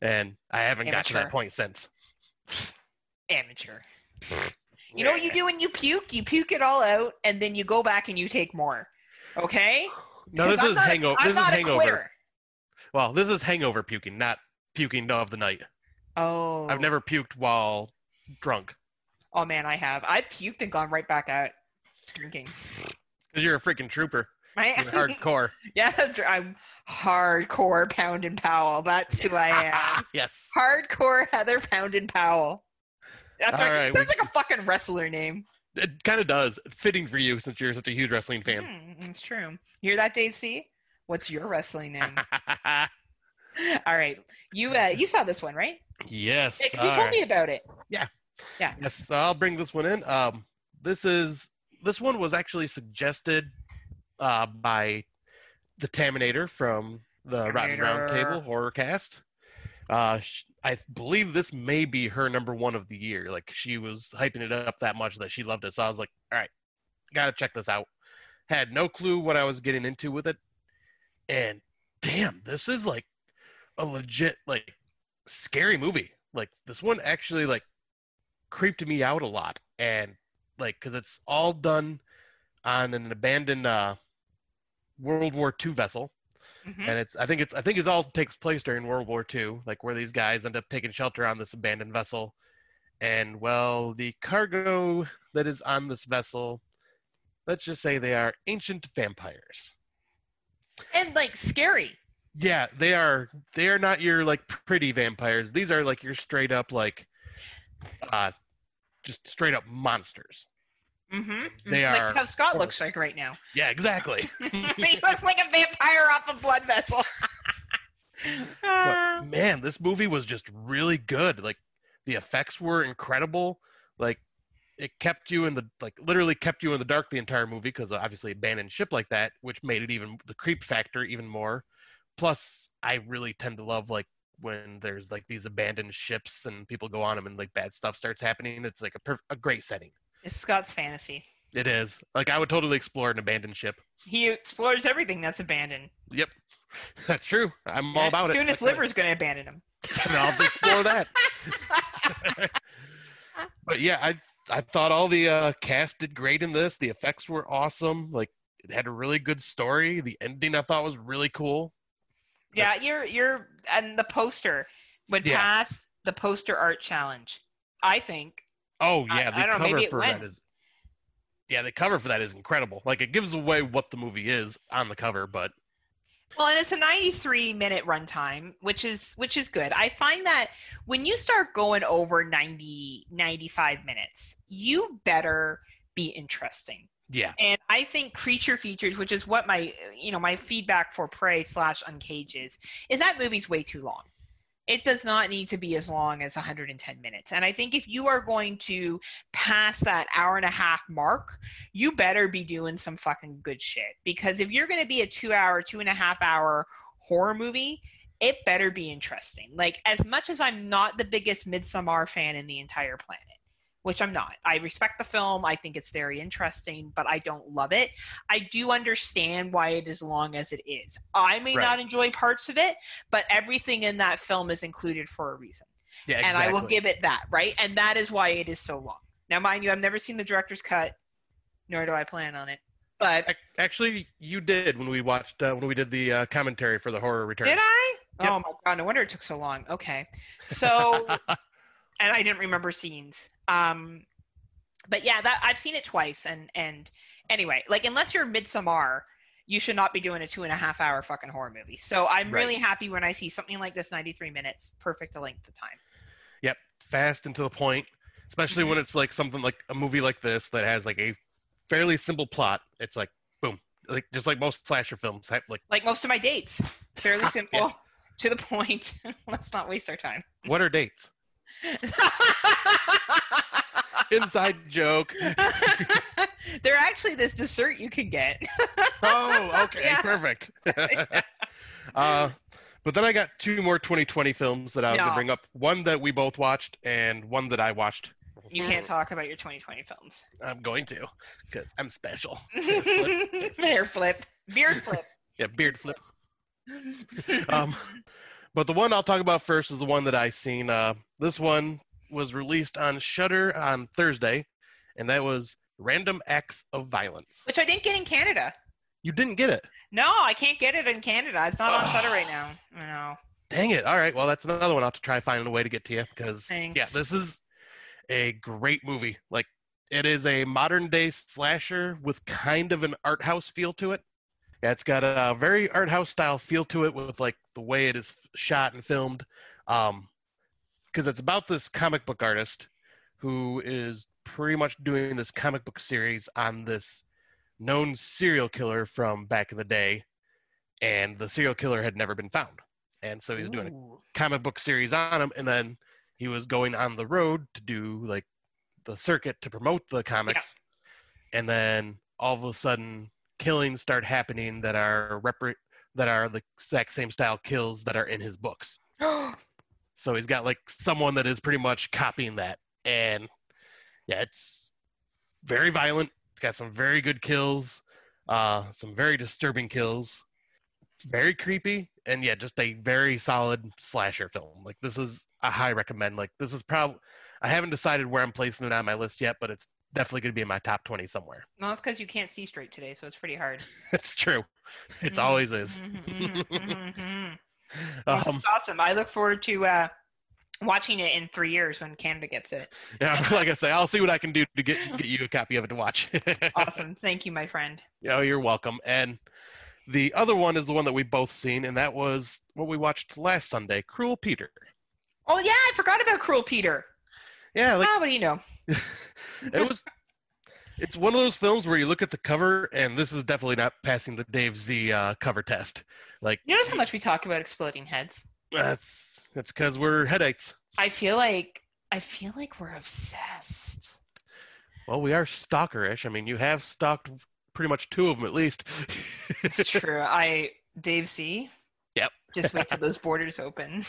and I haven't got to that point since. Amateur. You know what you do when you puke? You puke it all out, and then you go back and you take more. Okay? No, this I'm is a- hangover. This is hangover. Well, this is hangover puking, not puking of the night. Oh. I've never puked while drunk Oh man, I have. I puked and gone right back out drinking. because you're a freaking trooper. I You're hardcore. yeah, right. I'm hardcore Pound and Powell. That's who I am. yes. hardcore Heather Pound and Powell. That's All right. right, That's we- like a fucking wrestler name. It kind of does. Fitting for you since you're such a huge wrestling fan. Hmm, it's true. You hear that, Dave C? What's your wrestling name? All right, you uh, you saw this one, right? yes. Yeah, you told right. me about it. Yes, so I'll bring this one in. Um, this is this one was actually suggested uh, by the Taminator from the Rotten Round Taminator. Table horror cast. Uh, sh- I believe this may be her number one of the year. Like she was hyping it up that much that she loved it. So I was like, all right, gotta check this out. had no clue what I was getting into with it. And damn, this is like a legit like scary movie. Like this one actually like creeped me out a lot and like cuz it's all done on an abandoned uh World War II vessel Mhm. and it's I think it's I think it's all takes place during World War II, like where these guys end up taking shelter on this abandoned vessel, and well, the cargo that is on this vessel, let's just say they are ancient vampires. And like scary. Yeah, they are. They are not your like pretty vampires. These are like your straight up like, uh, just straight up monsters. Mm-hmm. They like are how Scott looks like right now. Yeah, exactly. he looks like a vampire off a blood vessel. But, man, this movie was just really good. Like the effects were incredible. Like it kept you in the like literally kept you in the dark the entire movie because obviously abandoned ship like that, which made it even the creep factor even more. Plus, I really tend to love like when there's like these abandoned ships and people go on them and like bad stuff starts happening. It's like a perf- a great setting. it's Scott's fantasy. It is like I would totally explore an abandoned ship. He explores everything that's abandoned. Yep, that's true. I'm all about Soon it. Soon as Liver's going to abandon him. And I'll explore that. but yeah, I I thought all the uh, cast did great in this. The effects were awesome. Like it had a really good story. The ending I thought was really cool. Yeah, you're you're and the poster would Yeah. pass the poster art challenge. I think. Oh I- yeah, the I don't know, cover it for went. that is yeah, the cover for that is incredible. Like it gives away what the movie is on the cover, but Well, and it's a 93 minute runtime, which is which is good. I find that when you start going over 90 95 minutes, you better be interesting. Yeah, And I think creature features, which is what my you know my feedback for Prey slash Uncage is, is that movie's way too long. It does not need to be as long as 110 minutes. And I think if you are going to pass that hour and a half mark, you better be doing some fucking good shit. Because if you're going to be a two hour, two and a half hour horror movie, it better be interesting. Like as much as I'm not the biggest Midsommar fan in the entire planet, which I'm not. I respect the film. I think it's very interesting, but I don't love it. I do understand why it is long as it is. I may Right. not enjoy parts of it, but everything in that film is included for a reason. yeah, exactly. And I will give it that, right? And that is why it is so long. Now, mind you, I've never seen the director's cut, nor do I plan on it. But Actually, you did when we watched uh, when we did the uh, commentary for the horror return. did I? Yep. Oh my god, no wonder it took so long. Okay. So and I didn't remember scenes. Um, but yeah, that I've seen it twice, and and anyway, like unless you're Midsommar, you should not be doing a two and a half hour fucking horror movie. So I'm Right. really happy when I see something like this, 93 minutes, perfect length of time. Yep, fast and to the point. Especially when it's like something like a movie like this that has like a fairly simple plot. It's like boom, like just like most slasher films. Like, Like most of my dates, fairly simple, to the point. Let's not waste our time. what are dates? Inside joke. They're actually this dessert you can get. Oh, okay, Yeah. perfect. uh, but then I got two more 2020 films that I was No. gonna bring up. One that we both watched, and one that I watched. You can't talk about your 2020 films. I'm going to, because I'm special. Hair flip, beard flip. Yeah, beard flip. Um, but the one I'll talk about first is the one that I seen. Uh, this one was released on Shudder on Thursday, and that was Random Acts of Violence. Which I didn't get in Canada. You didn't get it. No, I can't get it in Canada. It's not on Shudder right now. Know. Dang it! All right, well that's another one I'll have to try finding a way to get to you because yeah, this is a great movie. Like it is a modern day slasher with kind of an art house feel to it. Yeah, it's got a very art house style feel to it with like the way it is shot and filmed. Um, because it's about this comic book artist who is pretty much doing this comic book series on this known serial killer from back in the day, and the serial killer had never been found, and so he's doing a comic book series on him and then he was going on the road to do like the circuit to promote the comics. And then all of a sudden killings start happening that are repre- that are the exact same style kills that are in his books. So he's got like someone that is pretty much copying that. And yeah it's very violent. It's got some very good kills Uh, some very disturbing kills, very creepy, and yeah, just a very solid slasher film. Like this is a high recommend. Like this is probably I haven't decided where I'm placing it on my list yet, but it's definitely going to be in my top 20 somewhere. No, it's because you can't see straight today, so it's pretty hard. it's true. It Mhm, always is. mhm, mhm, mhm, mhm. Well, Um, awesome. I look forward to uh, watching it in three years when Canada gets it. yeah, like I say, I'll see what I can do to get get you a copy of it to watch. Awesome. Thank you, my friend. Oh, you're welcome. And the other one is the one that we both seen, and that was what we watched last Sunday, Cruel Peter. Oh yeah, I forgot about Cruel Peter. Yeah, like what do you know? it was. It's one of those films where you look at the cover, and this is definitely not passing the Dave Z uh, cover test. Like You notice how much we talk about exploding heads? that's that's because we're headaches. I feel like I feel like we're obsessed. Well, we are stalkerish. I mean, you have stalked pretty much two of them at least. It's true. I Dave C. Yep. Just wait till those borders open.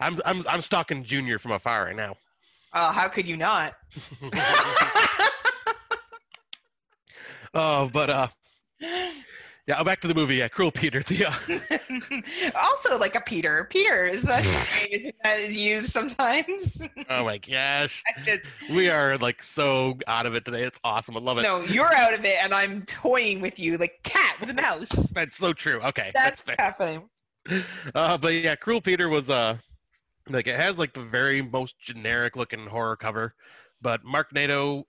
I'm I'm I'm stalking Junior from afar right now. Oh, how could you not? oh, but uh, yeah, back to the movie. Yeah, Cruel Peter. The uh, also, like a Peter. Peter is such a name that is used sometimes. oh my gosh, we are like so out of it today. It's awesome. I love it. no, you're out of it, and I'm toying with you like cat with a mouse. That's so true. Okay, That's that's fair. happening. Uh, but yeah, Cruel Peter was uh like it has like the very most generic looking horror cover, but Mark Nato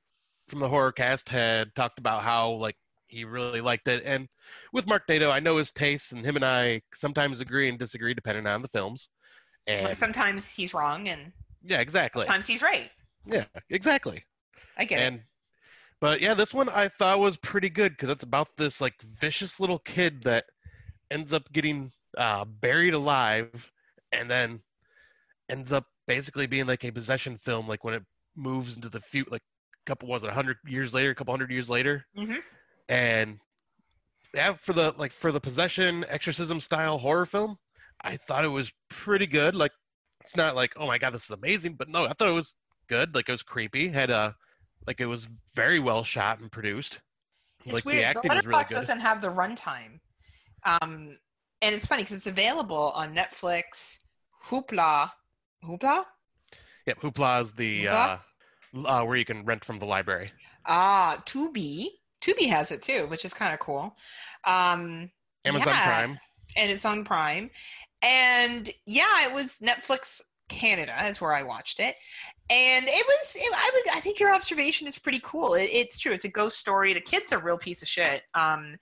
from the horror cast had talked about how like he really liked it, and with Mark Nato, I know his tastes, and him and I sometimes agree and disagree depending on the films. And sometimes he's wrong, and yeah, exactly. sometimes he's right. Yeah, exactly. I get it. and but yeah, this one I thought was pretty good because it's about this like vicious little kid that ends up getting uh, buried alive, and then ends up basically being like a possession film, like when it moves into the future, like a couple was it hundred years later, a couple hundred years later, Mhm. and yeah, for the like for the possession exorcism style horror film, I thought it was pretty good. Like it's not like oh my god, this is amazing, but no, I thought it was good. Like it was creepy, had a like it was very well shot and produced. It's like weird. the The, acting was really good. doesn't have the runtime, um, and it's funny because it's available on Netflix, Hoopla, Hoopla. Yep, Hoopla is the uh, uh, where you can rent from the library. Ah, Tubi. Tubi has it too, which is kind of cool. Um, Amazon Yeah. Prime. and it's on Prime. And yeah, it was Netflix Canada is where I watched it, and it was. It, I would. I think your observation is pretty cool. It, it's true. It's a ghost story. The kid's a real piece of shit. Um,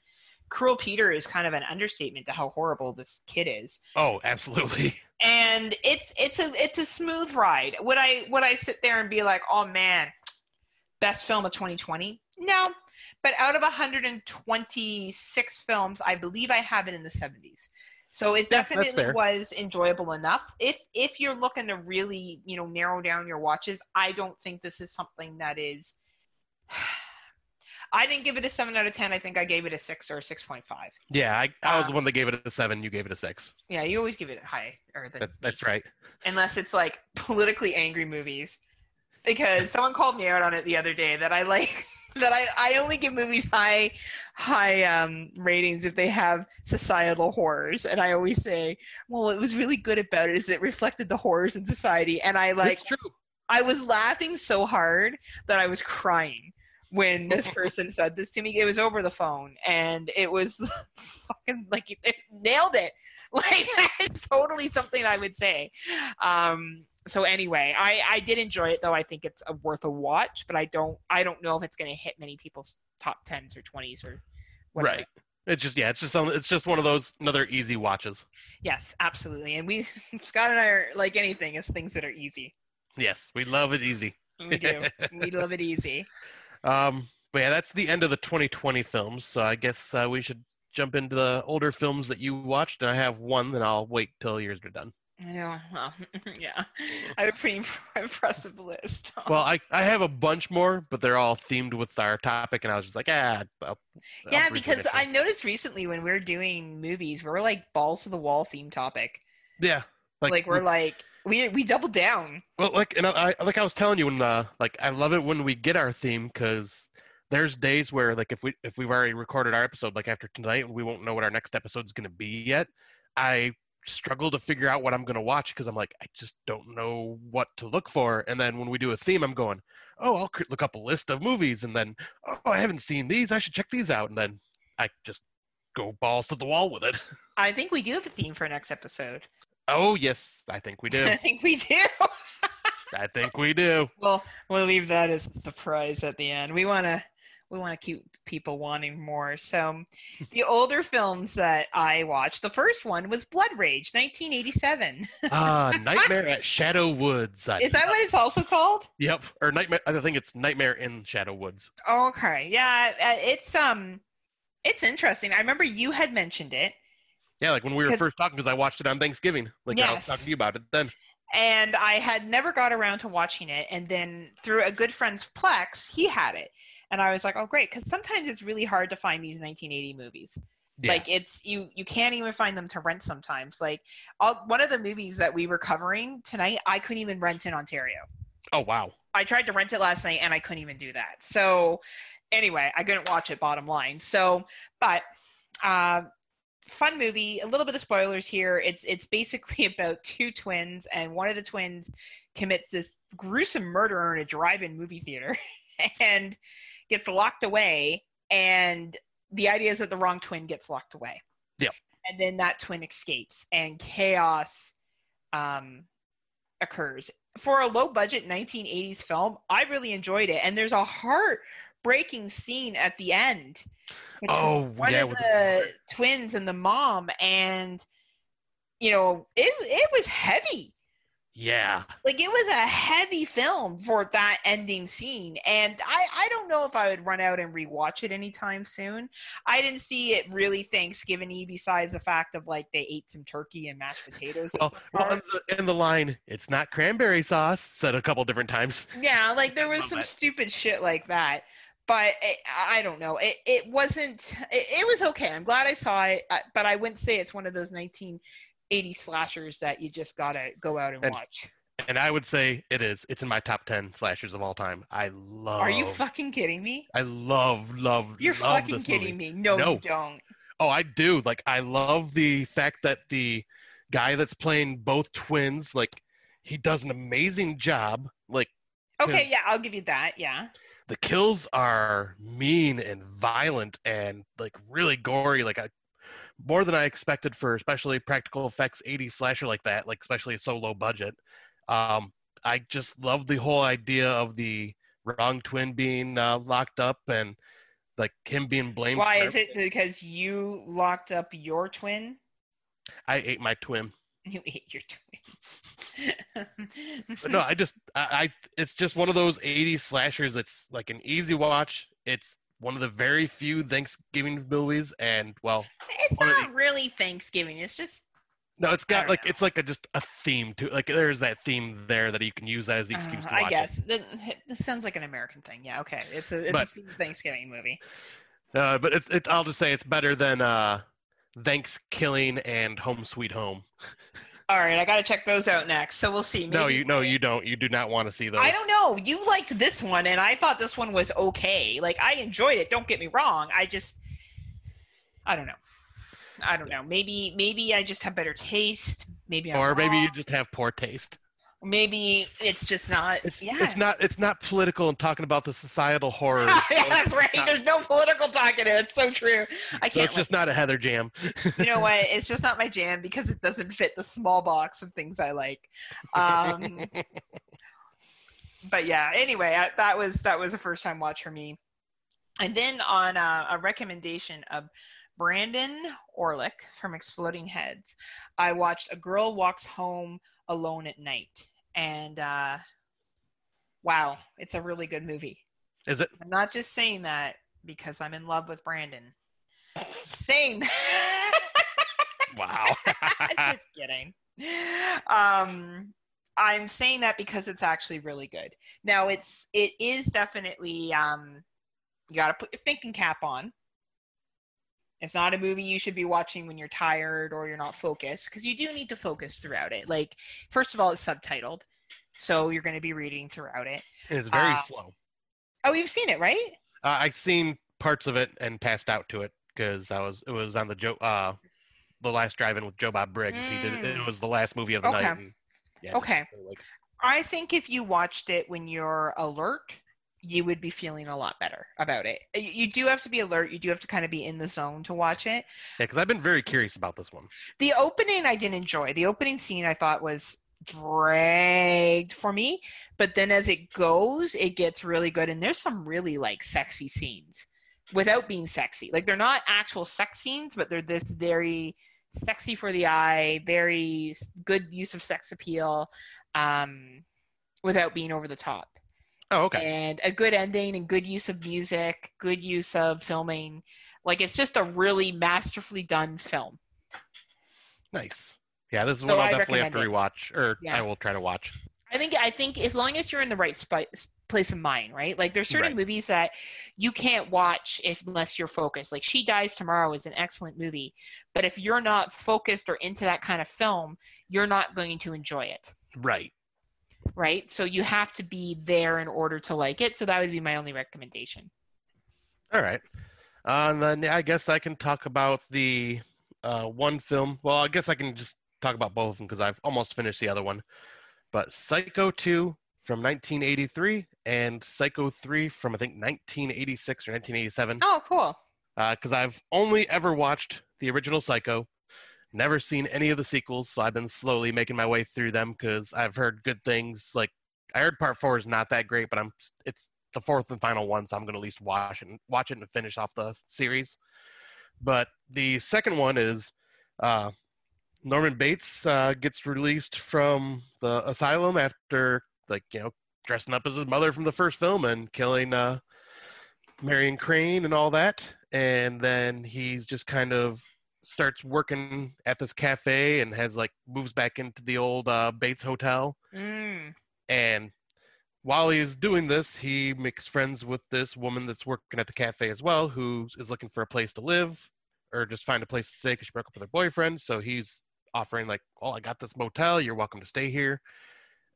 Cruel Peter is kind of an understatement to how horrible this kid is. Oh, absolutely. And it's it's a it's a smooth ride. Would I would I sit there and be like, oh man, best film of 2020? No. But out of 126 films, I believe I have it in the 70s. So it Yeah, definitely was enjoyable enough. If if you're looking to really, you know, narrow down your watches, I don't think this is something that is I didn't give it a 7 out of 10. I think I gave it a 6 or a 6.5. Yeah, I, I was Uh, the one that gave it a seven. You gave it a six. Yeah, you always give it high or the That's that's right. unless it's like politically angry movies. Because someone called me out on it the other day that I like that I, I only give movies high high um, ratings if they have societal horrors. And I always say, well, it was really good about it is it reflected the horrors in society. And I like it's true. I was laughing so hard that I was crying when this person said this to me. It was over the phone, and it was fucking like it nailed it. Like it's totally something I would say. Um, so anyway, I I did enjoy it though. I think it's a worth a watch, but I don't I don't know if it's going to hit many people's top tens or twenties or whatever. Right. It's just yeah. It's just some, it's just one of those another easy watches. Yes, absolutely. And we Scott and I are like anything is things that are easy. Yes, we love it easy. We do. we love it easy. Um, but yeah, that's the end of the 2020 films. So I guess uh, we should jump into the older films that you watched. And I have one, then I'll wait till yours are done. Know. Well, yeah, I have a pretty impressive list. Well, I, I have a bunch more, but they're all themed with our topic, and I was just like, ah. I'll, I'll yeah, because I noticed recently when we're doing movies, we're like balls to the wall theme topic. yeah, Like, we're like we we doubled down. well, like and I, I like I was telling you when uh, like I love it when we get our theme because there's days where like if we if we've already recorded our episode like after tonight and we won't know what our next episode's going to be yet. I struggle to figure out what i'm going to watch because i'm like i just don't know what to look for. And then when we do a theme i'm going oh i'll cr- look up a list of movies and then oh i haven't seen these. I should check these out. And then i just go balls to the wall with it. I think we do have a theme for next episode. Oh yes i think we do I think we do. i think we do well, we'll leave that as a surprise at the end. We want to we want to keep people wanting more. So, the older films that I watched, the first one was Blood Rage, 1987. ah nightmare at shadow woods I Is that what it's also called? Yep, or nightmare. I think it's Nightmare in Shadow Woods. Okay, yeah, uh, it's um, it's interesting. I remember you had mentioned it, Yeah, like when we were first talking, because I watched it on Thanksgiving. Like I was Yes. talking to you about it then. and I had never got around to watching it. And then through a good friend's Plex, he had it, and I was like, oh great, because sometimes it's really hard to find these 1980 movies. Yeah. Like it's you you can't even find them to rent sometimes. Like all, one of the movies that we were covering tonight, I couldn't even rent in Ontario. oh wow. I tried to rent it last night and I couldn't even do that. So anyway, I couldn't watch it bottom line. So but uh, fun movie, a little bit of spoilers here. It's it's basically about two twins and one of the twins commits this gruesome murder in a drive-in movie theater and gets locked away and the idea is that the wrong twin gets locked away. Yep. And then that twin escapes and chaos um occurs for a low budget 1980s film, I really enjoyed it. And there's a heartbreaking scene at the end. Oh, one yeah, of the the- twins and the mom, and you know, it it was heavy. Yeah. Like it was a heavy film for that ending scene, and I I don't know if I would run out and rewatch it anytime soon. I didn't see it really Thanksgiving-y besides the fact of like they ate some turkey and mashed potatoes. at Well, well, in the, in the line, it's not cranberry sauce. Said a couple different times. Yeah, like there was some that. stupid shit like that. But it, I don't know. It it wasn't. It, it was okay. I'm glad I saw it, uh, but I wouldn't say it's one of those 1980 slashers that you just gotta go out and, And- watch. And I would say it is. It's in my top ten slashers of all time. I love. Are you fucking kidding me? I love, love, You're love fucking kidding movie. me. No, No. you don't. Oh, I do. Like, I love the fact that the guy that's playing both twins, like, he does an amazing job. Like, Okay, yeah, I'll give you that. Yeah. The kills are mean and violent and like really gory. Like, I more than I expected for especially practical effects 80s slasher like that. Like, especially so low budget. Um, I just love the whole idea of the wrong twin being uh, locked up and like him being blamed. Why is it because you locked up your twin? I ate my twin. You ate your twin. But no, I just I, I it's just one of those 80s slashers that's like an easy watch. It's one of the very few Thanksgiving movies and well, it's not really Thanksgiving. It's just no, it's got like know. it's like a just a theme to like there's that theme there that you can use as the excuse Uh, to I guess Th- this sounds like an American thing. Yeah, okay. It's a, it's But- a Thanksgiving movie. Uh, but it's it I'll just say it's better than uh Thanksgiving and Home Sweet Home. All right, I got to check those out next. So we'll see. no, you no you don't. You do not want to see those. I don't know. You liked this one, and I thought this one was okay. Like I enjoyed it. Don't get me wrong. I just, I don't know. I don't know. Maybe maybe I just have better taste. Maybe I'm or maybe you just have poor taste. Maybe it's just not. It's yeah. it's not it's not political and talking about the societal horrors. yeah, that's right. not- There's no political talking. It's so true. I can't. it's just not a Heather jam. you know what? It's just not my jam because it doesn't fit the small box of things I like. Um, but yeah. Anyway, I, that was that was a first time watch for me. And then on uh, a recommendation of Brandon Orlick from Exploding Heads, I watched A Girl Walks Home Alone at Night, and uh, wow, it's a really good movie. Is it? I'm not just saying that because I'm in love with Brandon. Same Wow. I'm saying Wow. just kidding. Um, I'm saying that because it's actually really good. Now it's it is definitely um, you got to put your thinking cap on. It's not a movie you should be watching when you're tired or you're not focused because you do need to focus throughout it. Like first of all, it's subtitled, so you're going to be reading throughout it. And it's very Uh, slow. Oh, you've seen it, right? Uh, I seen parts of it and passed out to it because I was it was on the Joe uh the last drive-in with Joe Bob Briggs. He did it, it Mm. was the last movie of the Okay. night. And, yeah, Okay. like I think if you watched it when you're alert, you would be feeling a lot better about it. You, do have to be alert. You do have to kind of be in the zone to watch it. yeah, because I've been very curious about this one. The opening I didn't enjoy. The opening scene I thought was dragged for me, but then as it goes, it gets really good and there's some really like sexy scenes without being sexy. Like they're not actual sex scenes, but they're this very sexy for the eye, very good use of sex appeal um without being over the top. Oh, okay. and a good ending and good use of music, good use of filming. Like it's just a really masterfully done film. Nice. Yeah, this is So one I'll I definitely have to rewatch, or Yeah. I will try to watch. I think I think as long as you're in the right spi- place of mind, right? Like there's certain Right. movies that you can't watch if unless you're focused. Like She Dies Tomorrow is an excellent movie, but if you're not focused or into that kind of film, you're not going to enjoy it, Right. Right? So you have to be there in order to like it. So that would be my only recommendation. All right. Uh, and then I guess I can talk about the uh, one film. Well, I guess I can just talk about both of them because I've almost finished the other one. But Psycho 2 from 1983 and Psycho 3 from I think 1986 or 1987. Oh, cool. Because I've only ever watched the original Psycho, never seen any of the sequels, so I've been slowly making my way through them because I've heard good things. Like I heard Part Four is not that great, but I'm it's the fourth and final one, so I'm gonna at least watch it and watch it and finish off the series. But the second one is uh, Norman Bates uh, gets released from the asylum after like you know dressing up as his mother from the first film and killing uh, Marion Crane and all that, and then he's just kind of starts working at this cafe and has like moves back into the old uh, Bates Hotel Mm. and while he's doing this, he makes friends with this woman that's working at the cafe as well, who is looking for a place to live or just find a place to stay because she broke up with her boyfriend. So he's offering, like, "Oh, I got this motel. You're welcome to stay here."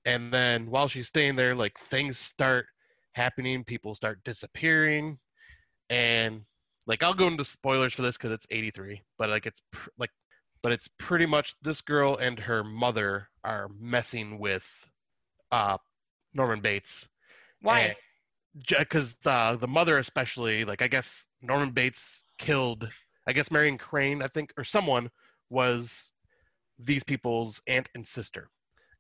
And then while she's staying there, like things start happening. People start disappearing, and like I'll go into spoilers for this because it's 83, but like it's pr- like, but it's pretty much this girl and her mother are messing with uh Norman Bates. Why? Because uh, the mother, especially, like I guess Norman Bates killed, I guess Marion Crane, I think, or someone was these people's aunt and sister,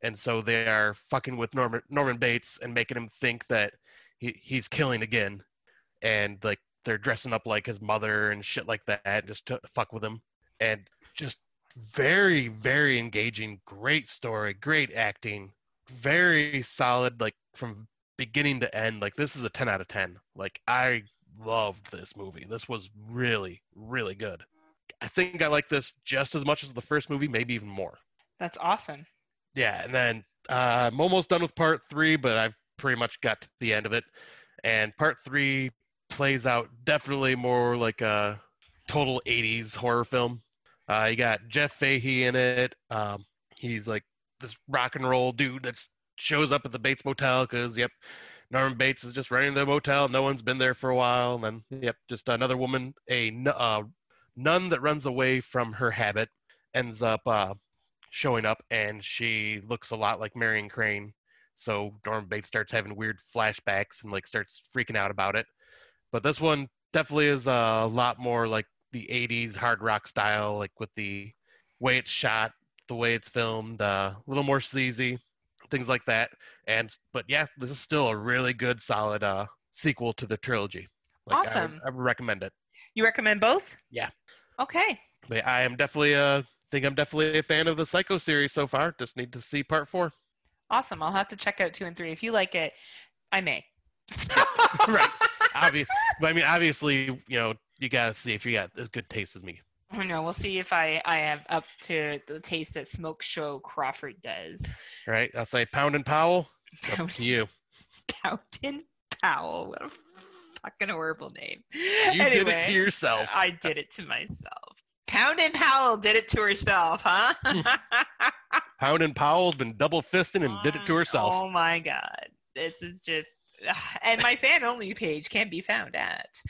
and so they are fucking with Norman Norman Bates and making him think that he, he's killing again, and like they're dressing up like his mother and shit like that, just to fuck with him, and just very very engaging, great story, great acting very solid like from beginning to end. Like this is a 10 out of 10 like i loved this movie. This was really really good. I think i like this just as much as the first movie maybe even more. That's awesome. yeah and then uh, i'm almost done with part three but i've pretty much got to the end of it. And part three plays out definitely more like a total 80s horror film. Uh, you got jeff fahey in it. Um, he's like this rock and roll dude that shows up at the bates motel because yep norman bates is just running the motel. No one's been there for a while. And then yep just another woman a uh, nun that runs away from her habit ends up uh, showing up and she looks a lot like marion crane. So norman bates starts having weird flashbacks and like starts freaking out about it but this one definitely is a lot more like the 80s hard rock style like with the way it's shot the way it's filmed uh, a little more sleazy things like that and but yeah this is still a really good solid uh sequel to the trilogy like, Awesome. I, would recommend it You recommend both? Yeah. Okay. but i am definitely uh think i'm definitely a fan of the psycho series so far just need to see part four Awesome. I'll have to check out two and three. If you like it, I may. right Obvi- but i mean obviously you know you gotta see if you got as good taste as me I know. We'll see if I, I have up to the taste that Smoke Show Crawford does. right i'll say pound and powell up to you Captain Powell. What a fucking horrible name. you did it to yourself I did it to myself. Poundin Powell did it to herself, huh? pound and powell's been double fisting and did it to herself Oh my god. This is just and my fan only page can be found at.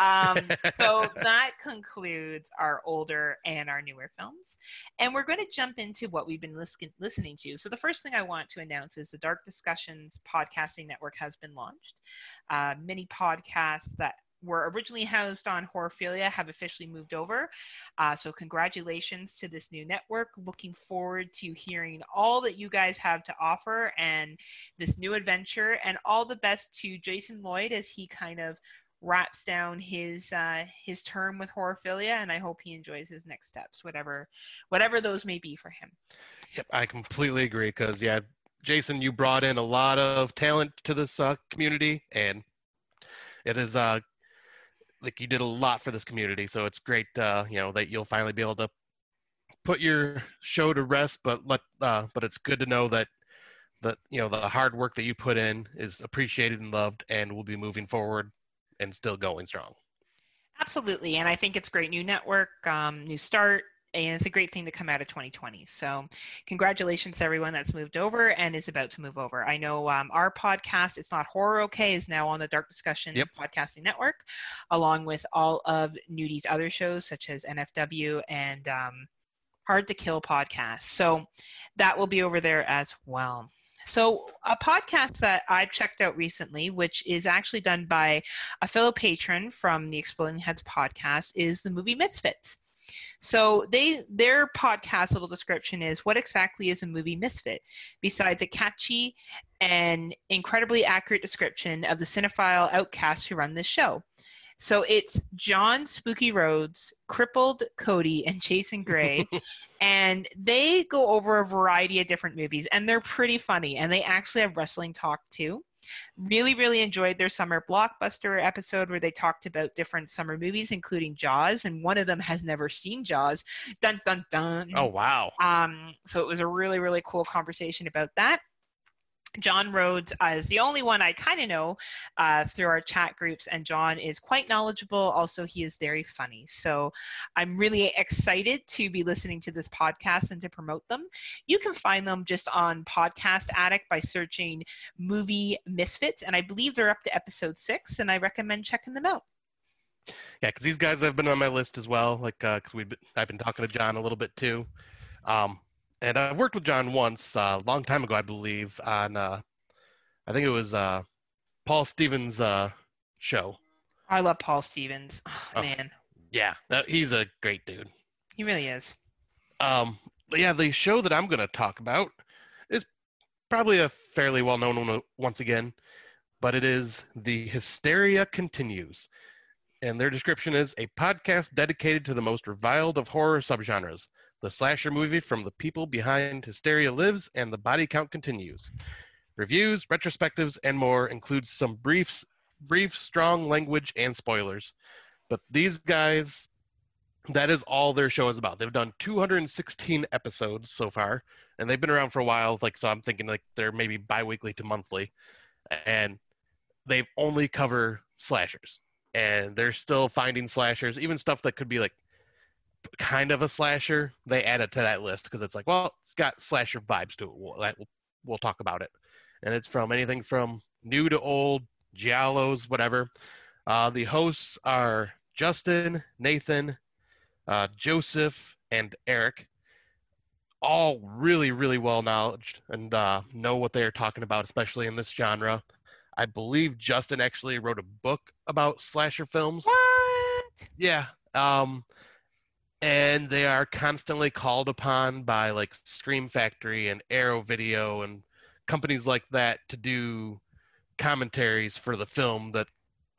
Um, so that concludes our older and our newer films. And we're going to jump into what we've been listen- listening to. So the first thing I want to announce is the Dark Discussions podcasting network has been launched. Uh, many podcasts that were originally housed on Horophilia have officially moved over. Uh, so, congratulations to this new network. Looking forward to hearing all that you guys have to offer and this new adventure. And all the best to Jason Lloyd as he kind of wraps down his uh, his term with Horophilia. And I hope he enjoys his next steps, whatever whatever those may be for him. Yep, I completely agree. Because yeah, Jason, you brought in a lot of talent to this uh, community, and it is uh, like you did a lot for this community. So it's great, uh, you know, that you'll finally be able to put your show to rest. But let, uh, but it's good to know that that you know the hard work that you put in is appreciated and loved, and will be moving forward and still going strong. Absolutely, and I think it's great new network, um, new start, and it's a great thing to come out of 2020. So, congratulations to everyone that's moved over and is about to move over. I know um, our podcast, It's Not Horror Okay, is now on the Dark Discussion yep. Podcasting Network, along with all of Nudie's other shows, such as NFW and um, Hard to Kill podcast. So, that will be over there as well. So, a podcast that I've checked out recently, which is actually done by a fellow patron from the Exploding Heads podcast, is the movie Misfits. So they their podcast little description is what exactly is a movie misfit besides a catchy and incredibly accurate description of the cinephile outcasts who run this show. So it's John Spooky Rhodes, Crippled Cody, and Jason Gray. and they go over a variety of different movies, and they're pretty funny. And they actually have wrestling talk too. Really, really enjoyed their summer blockbuster episode where they talked about different summer movies, including Jaws, and one of them has never seen Jaws. Dun dun dun. Oh wow. Um, so it was a really, really cool conversation about that. John Rhodes uh, is the only one I kind of know uh, through our chat groups, and John is quite knowledgeable. Also, he is very funny. So I'm really excited to be listening to this podcast and to promote them. You can find them just on Podcast Addict by searching Movie Misfits, and I believe they're up to episode six, and I recommend checking them out. Yeah, because these guys have been on my list as well. Like, because uh, we've I've been talking to John a little bit too. Um, and I've worked with John once, a uh, long time ago, I believe, on uh, I think it was uh, Paul Stevens' uh, show. I love Paul Stevens, oh, man. Yeah, he's a great dude. He really is. Um, but yeah, the show that I'm going to talk about is probably a fairly well-known one once again, but it is the Hysteria Continues, and their description is a podcast dedicated to the most reviled of horror subgenres the slasher movie from the people behind Hysteria Lives and The Body Count Continues. Reviews, retrospectives, and more includes some brief, brief, strong language and spoilers. But these guys, that is all their show is about. They've done 216 episodes so far, and they've been around for a while. Like so, I'm thinking like they're maybe biweekly to monthly, and they've only cover slashers, and they're still finding slashers, even stuff that could be like kind of a slasher, they add it to that list because it's like, well, it's got slasher vibes to it. We'll, we'll, we'll talk about it. And it's from anything from new to old, giallos, whatever. Uh, the hosts are Justin, Nathan, uh, Joseph, and Eric. All really, really well knowledge and uh, know what they are talking about, especially in this genre. I believe Justin actually wrote a book about slasher films. What? Yeah. Um, and they are constantly called upon by like Scream Factory and Arrow Video and companies like that to do commentaries for the film that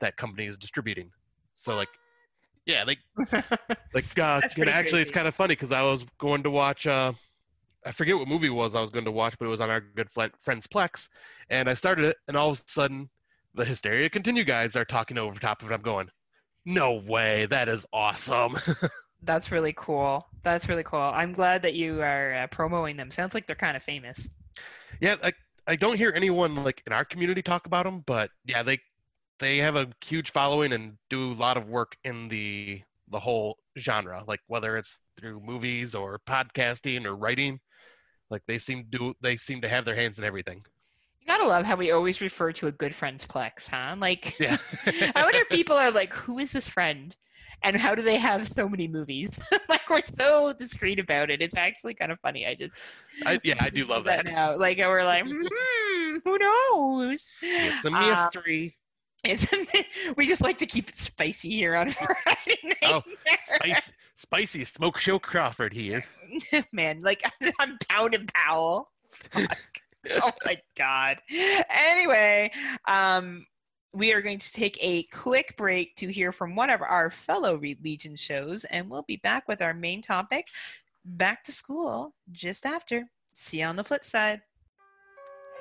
that company is distributing. So like, yeah, like like uh, know, actually crazy. it's kind of funny because I was going to watch. Uh, I forget what movie it was I was going to watch, but it was on our good friend's Plex, and I started it, and all of a sudden, the Hysteria Continue guys are talking over top of it. I'm going, no way, that is awesome. That's really cool. That's really cool. I'm glad that you are uh, promoting them. Sounds like they're kind of famous. Yeah, I I don't hear anyone like in our community talk about them, but yeah, they they have a huge following and do a lot of work in the the whole genre, like whether it's through movies or podcasting or writing. Like they seem to they seem to have their hands in everything. You gotta love how we always refer to a good friend's plex, huh? Like, Yeah. I wonder if people are like, who is this friend? And how do they have so many movies? like, we're so discreet about it. It's actually kind of funny. I just, I, yeah, I do love that. now. Like, we're like, hmm, who knows? It's a Um, mystery. It's, we just like to keep it spicy here on Friday night. Oh, Spicy, spicy smoke show Crawford here. man like i'm pounding powell oh my god anyway um we are going to take a quick break to hear from one of our fellow Read Legion shows, and we'll be back with our main topic back to school just after. See you on the flip side.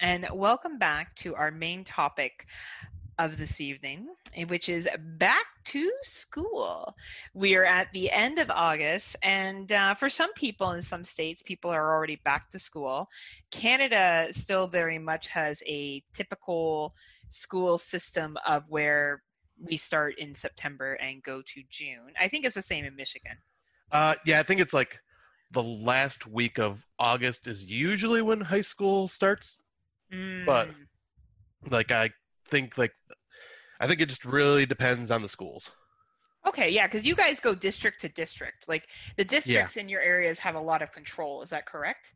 And welcome back to our main topic of this evening, eh, which is back to school. We are at the end of August, and uh, for some people in some states, people are already back to school. Canada still very much has a typical school system of where we start in September and go to June. I think it's the same in Michigan. Uh, yeah, I think it's like the last week of August is usually when high school starts. But- Mm. Like I think like I think it just really depends on the schools. Okay, yeah, because you guys go district to district. Like the districts in your areas have a lot of control. Is that correct?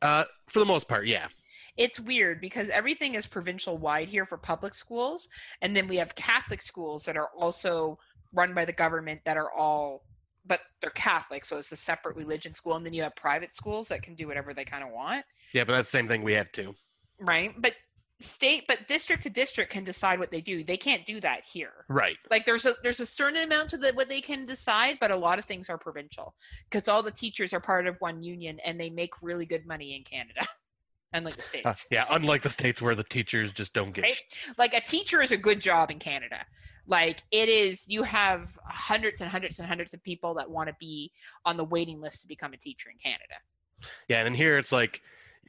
Uh, for the most part, yeah. It's weird because everything is provincial wide here for public schools, and then we have Catholic schools that are also run by the government that are all, but they're Catholic, so it's a separate religion school, and then you have private schools that can do whatever they kind of want, Yeah, but that's the same thing we have too. Right? But state, but district to district can decide what they do. They can't do that here. Right. like there's a there's a certain amount to the, what they can decide but a lot of things are provincial because all the teachers are part of one union and they make really good money in canada unlike the states Uh, yeah, unlike the states where the teachers just don't get Right? sh- like a teacher is a good job in canada like it is you have hundreds and hundreds and hundreds of people that want to be on the waiting list to become a teacher in canada Yeah, and here it's like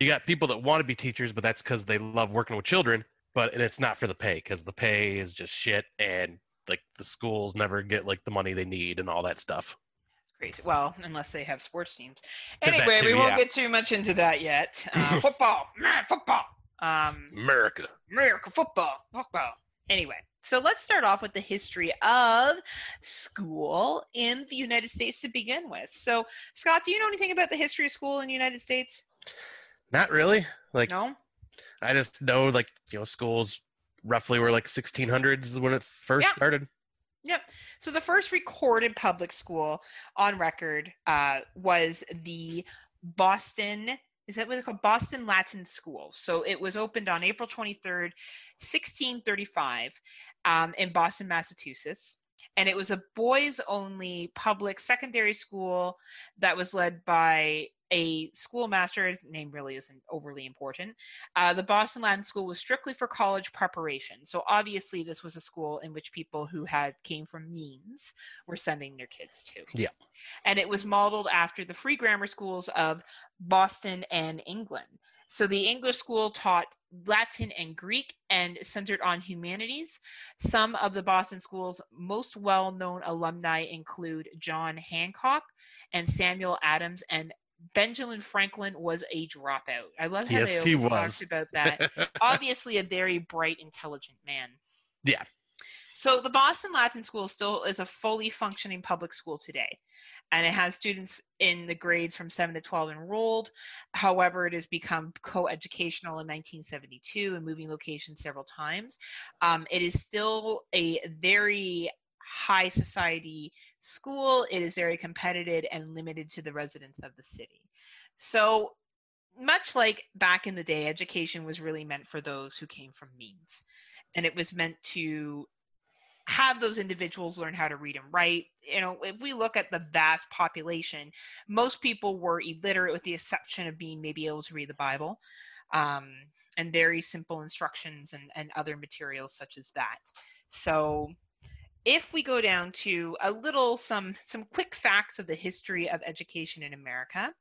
you got people that want to be teachers, but that's because they love working with children. But and it's not for the pay because the pay is just shit, and like the schools never get like the money they need and all that stuff. it's crazy well unless they have sports teams anyway we won't yeah. get too much into that yet uh, football meh, football um America. America football, football. Anyway, so let's start off with the history of school in the United States to begin with. So, Scott, do you know anything about the history of school in the United States? Not really. Like No. I just know like you know schools roughly were like 1600s when it first Yeah. started. Yep. So the first recorded public school on record uh, was the Boston. Is that what it's called? Boston Latin School. So it was opened on April 23rd, 1635, um, in Boston, Massachusetts. And it was a boys only public secondary school that was led by a schoolmaster. His name really isn't overly important. Uh, the Boston Latin School was strictly for college preparation. So obviously, this was a school in which people who had came from means were sending their kids to. Yeah. And it was modeled after the free grammar schools of Boston and England. So the English school taught Latin and Greek and centered on humanities. Some of the Boston school's most well-known alumni include John Hancock and Samuel Adams and Benjamin Franklin was a dropout. I love how Yes, they he always talked about that. Obviously, a very bright, intelligent man. Yeah. So the Boston Latin School still is a fully functioning public school today, and it has students in the grades from 7 to 12 enrolled. However, it has become co-educational in 1972 and moving locations several times. Um, it is still a very high society school. It is very competitive and limited to the residents of the city. So much like back in the day, education was really meant for those who came from means. And it was meant to have those individuals learn how to read and write. You know, if we look at the vast population, most people were illiterate with the exception of being maybe able to read the Bible um, and very simple instructions and, and other materials such as that. So if we go down to a little some some quick facts of the history of education in America,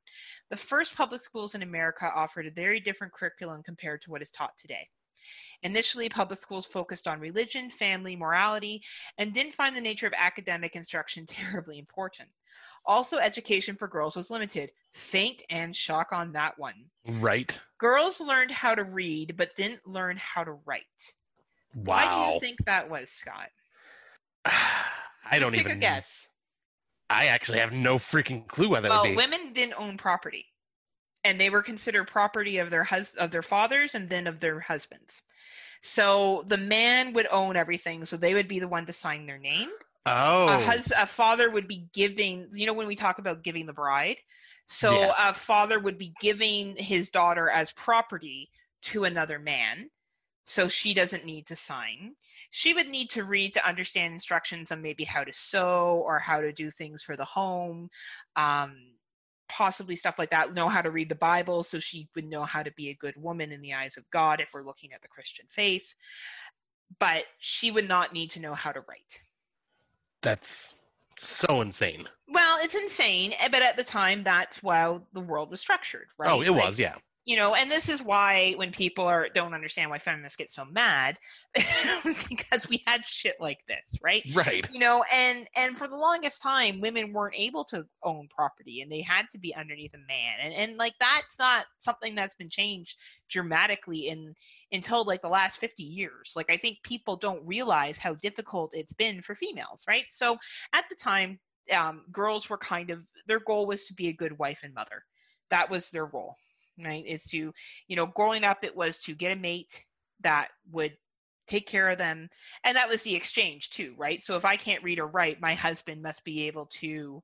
the first public schools in America offered a very different curriculum compared to what is taught today. Initially, public schools focused on religion, family, morality, and didn't find the nature of academic instruction terribly important. Also, education for girls was limited. Faint and shock on that one. Right. Girls learned how to read, but didn't learn how to write. Wow. Why do you think that was, Scott? I don't Take even a guess. I actually have no freaking clue why that well, would be. women didn't own property, and they were considered property of their hus- of their fathers and then of their husbands. So the man would own everything, so they would be the one to sign their name. oh. A, hus- a father would be giving, you know, when we talk about giving the bride. So Yeah. a father would be giving his daughter as property to another man. So she doesn't need to sign. She would need to read to understand instructions on maybe how to sew or how to do things for the home, um, possibly stuff like that. Know how to read the Bible, so she would know how to be a good woman in the eyes of God if we're looking at the Christian faith. But she would not need to know how to write. That's so insane. Well, it's insane, eh, but at the time, that's how the world was structured, right? Oh, it Like, was, yeah. You know, and this is why when people are don't understand why feminists get so mad, because we had shit like this, right? Right. You know, and and for the longest time, women weren't able to own property, and they had to be underneath a man, and and like that's not something that's been changed dramatically in until like the last 50 years. Like i think people don't realize how difficult it's been for females right? So at the time um, girls were kind of their goal was to be a good wife and mother. That was their role right is to you know growing up it was to get a mate that would take care of them and that was the exchange too right so if i can't read or write my husband must be able to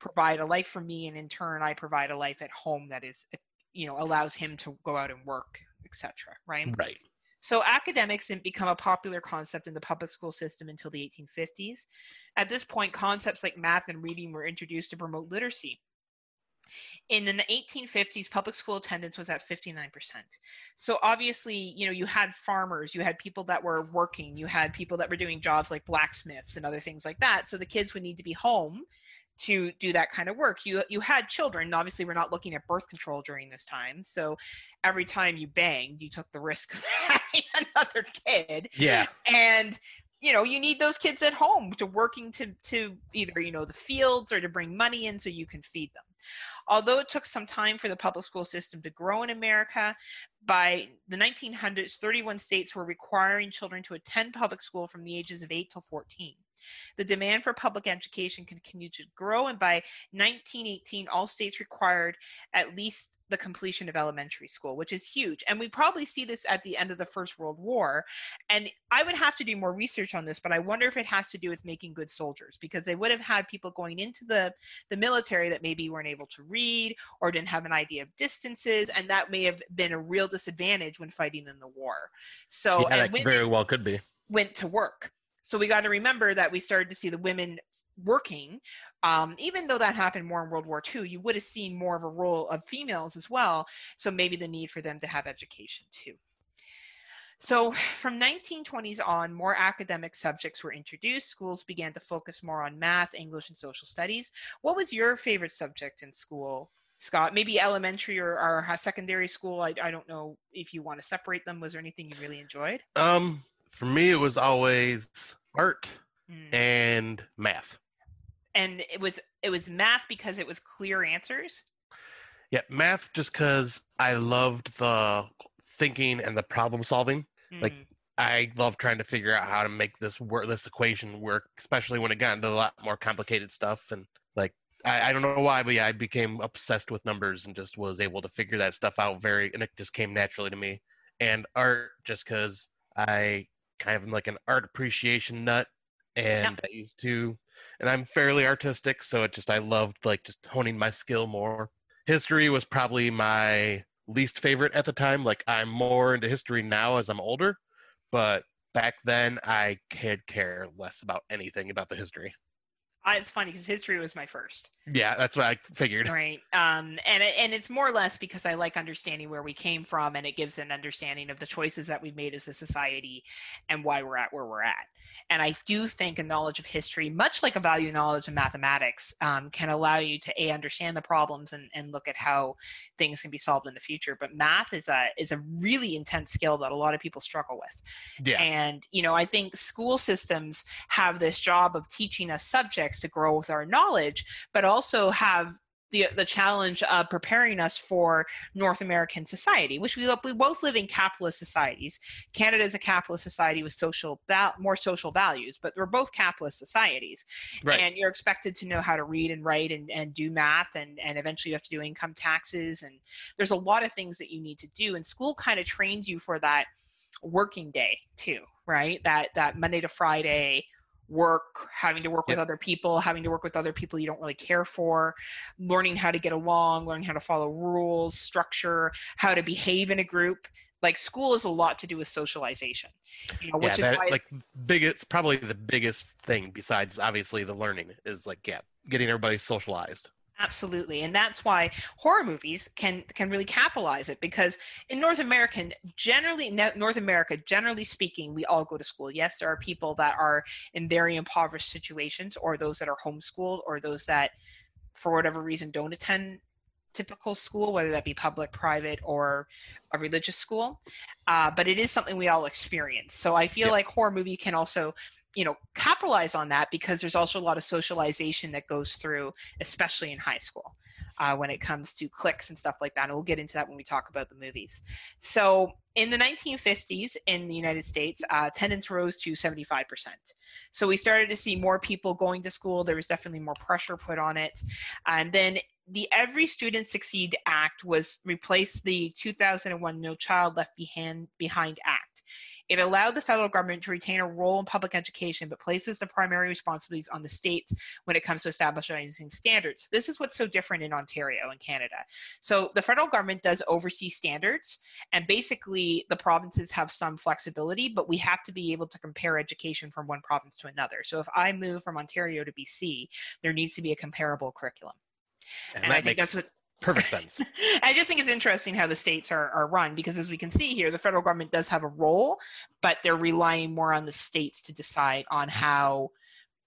provide a life for me and in turn i provide a life at home that is you know allows him to go out and work etc right Right. so academics didn't become a popular concept in the public school system until the 1850s. At this point, concepts like math and reading were introduced to promote literacy. In the 1850s, public school attendance was at 59%. So obviously, you know, you had farmers, you had people that were working, you had people that were doing jobs like blacksmiths and other things like that. So the kids would need to be home to do that kind of work. You you had children. Obviously, we're not looking at birth control during this time. So every time you banged, you took the risk of having another kid Yeah. and you know you need those kids at home to working to to either you know the fields or to bring money in so you can feed them although it took some time for the public school system to grow in america by the 1900s 31 states were requiring children to attend public school from the ages of 8 till 14 the demand for public education continued to grow and by 1918 all states required at least the completion of elementary school which is huge and we probably see this at the end of the first world war and I would have to do more research on this, but I wonder if it has to do with making good soldiers because they would have had people going into the the military that maybe weren't able to read or didn't have an idea of distances, and that may have been a real disadvantage when fighting in the war. So yeah, and women very well could be. went to work. So we got to remember that we started to see the women working. Um, even though that happened more in World War II, you would have seen more of a role of females as well. So maybe the need for them to have education too. So, from 1920s on, more academic subjects were introduced. Schools began to focus more on math, English, and social studies. What was your favorite subject in school, Scott? Maybe elementary or, or secondary school. I, I don't know if you want to separate them. Was there anything you really enjoyed? Um, for me, it was always art Hmm. and math. And it was it was math because it was clear answers. Yeah, math just because I loved the thinking and the problem solving. Like, Hmm. I love trying to figure out how to make this work, this equation work, especially when it got into a lot more complicated stuff. And like, I, I don't know why, but yeah, I became obsessed with numbers and just was able to figure that stuff out very, and it just came naturally to me. And art, just because I kind of like an art appreciation nut, and I used to, and I'm fairly artistic, so it just I loved like just honing my skill more. History was probably my least favorite at the time. Like I'm more into history now as I'm older, but back then I could care less about anything about the history. I, it's funny because history was my first. Yeah, that's what I figured. Right. Um, and it, and it's more or less because I like understanding where we came from, and it gives an understanding of the choices that we've made as a society, and why we're at where we're at. And I do think a knowledge of history, much like a value knowledge of mathematics, um, can allow you to a understand the problems and, and look at how things can be solved in the future. But math is a is a really intense skill that a lot of people struggle with. Yeah. And you know, I think school systems have this job of teaching us subjects to grow with our knowledge, but also have the the challenge of preparing us for North American society, which we we both live in capitalist societies. Canada is a capitalist society with social val- more social values, but we're both capitalist societies. Right. And you're expected to know how to read and write and, and do math, and and eventually you have to do income taxes, and there's a lot of things that you need to do. And school kind of trains you for that working day too, right? That that Monday to Friday work, having to work with other people, having to work with other people you don't really care for, learning how to get along, learning how to follow rules, structure, how to behave in a group. Like school is a lot to do with socialization, you know, yeah, which is that, like biggest, probably the biggest thing besides obviously the learning is like yeah, getting everybody socialized. Absolutely, and that's why horror movies can can really capitalize it because in North American generally North America generally speaking, we all go to school. Yes, there are people that are in very impoverished situations, or those that are homeschooled, or those that, for whatever reason, don't attend typical school, whether that be public, private, or a religious school. Uh, but it is something we all experience. So I feel like horror movie can also you know capitalize on that because there's also a lot of socialization that goes through especially in high school uh, when it comes to cliques and stuff like that and we'll get into that when we talk about the movies. So in the 1950s in the united states uh, attendance rose to 75% so we started to see more people going to school. There was definitely more pressure put on it. And then the every student succeed act was replaced the 2001 no child left behind behind act it allowed the federal government to retain a role in public education, but places the primary responsibilities on the states when it comes to establishing standards. This is what's so different in Ontario and Canada. So the federal government does oversee standards, and basically the provinces have some flexibility, but we have to be able to compare education from one province to another. So if I move from Ontario to BC, there needs to be a comparable curriculum. And, And, I think that's what perfect sense. I just think it's interesting how the states are, are run because, as we can see here, the federal government does have a role, but they're relying more on the states to decide on how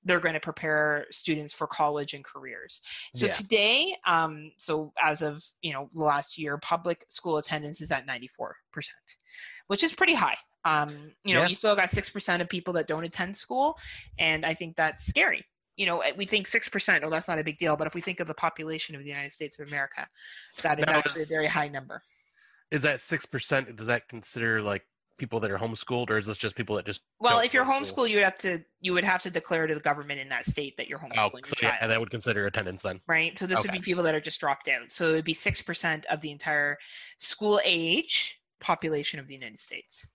they're going to prepare students for college and careers. So Yeah. today, um, so as of you know the last year, public school attendance is at ninety four percent, which is pretty high. Um, you know, Yeah. you still got six percent of people that don't attend school, and I think that's scary. You know, we think six percent. Oh, that's not a big deal. But if we think of the population of the United States of America, that is Now, actually a very high number. Is that six percent? Does that consider like people that are homeschooled, or is this just people that just? Well, if you're go to school? homeschooled, you would have to you would have to declare to the government in that state that you're homeschooling Oh, your so child. yeah, that would consider attendance then. right? So this would be people that are just dropped out. So it would be six percent of the entire school age population of the United States.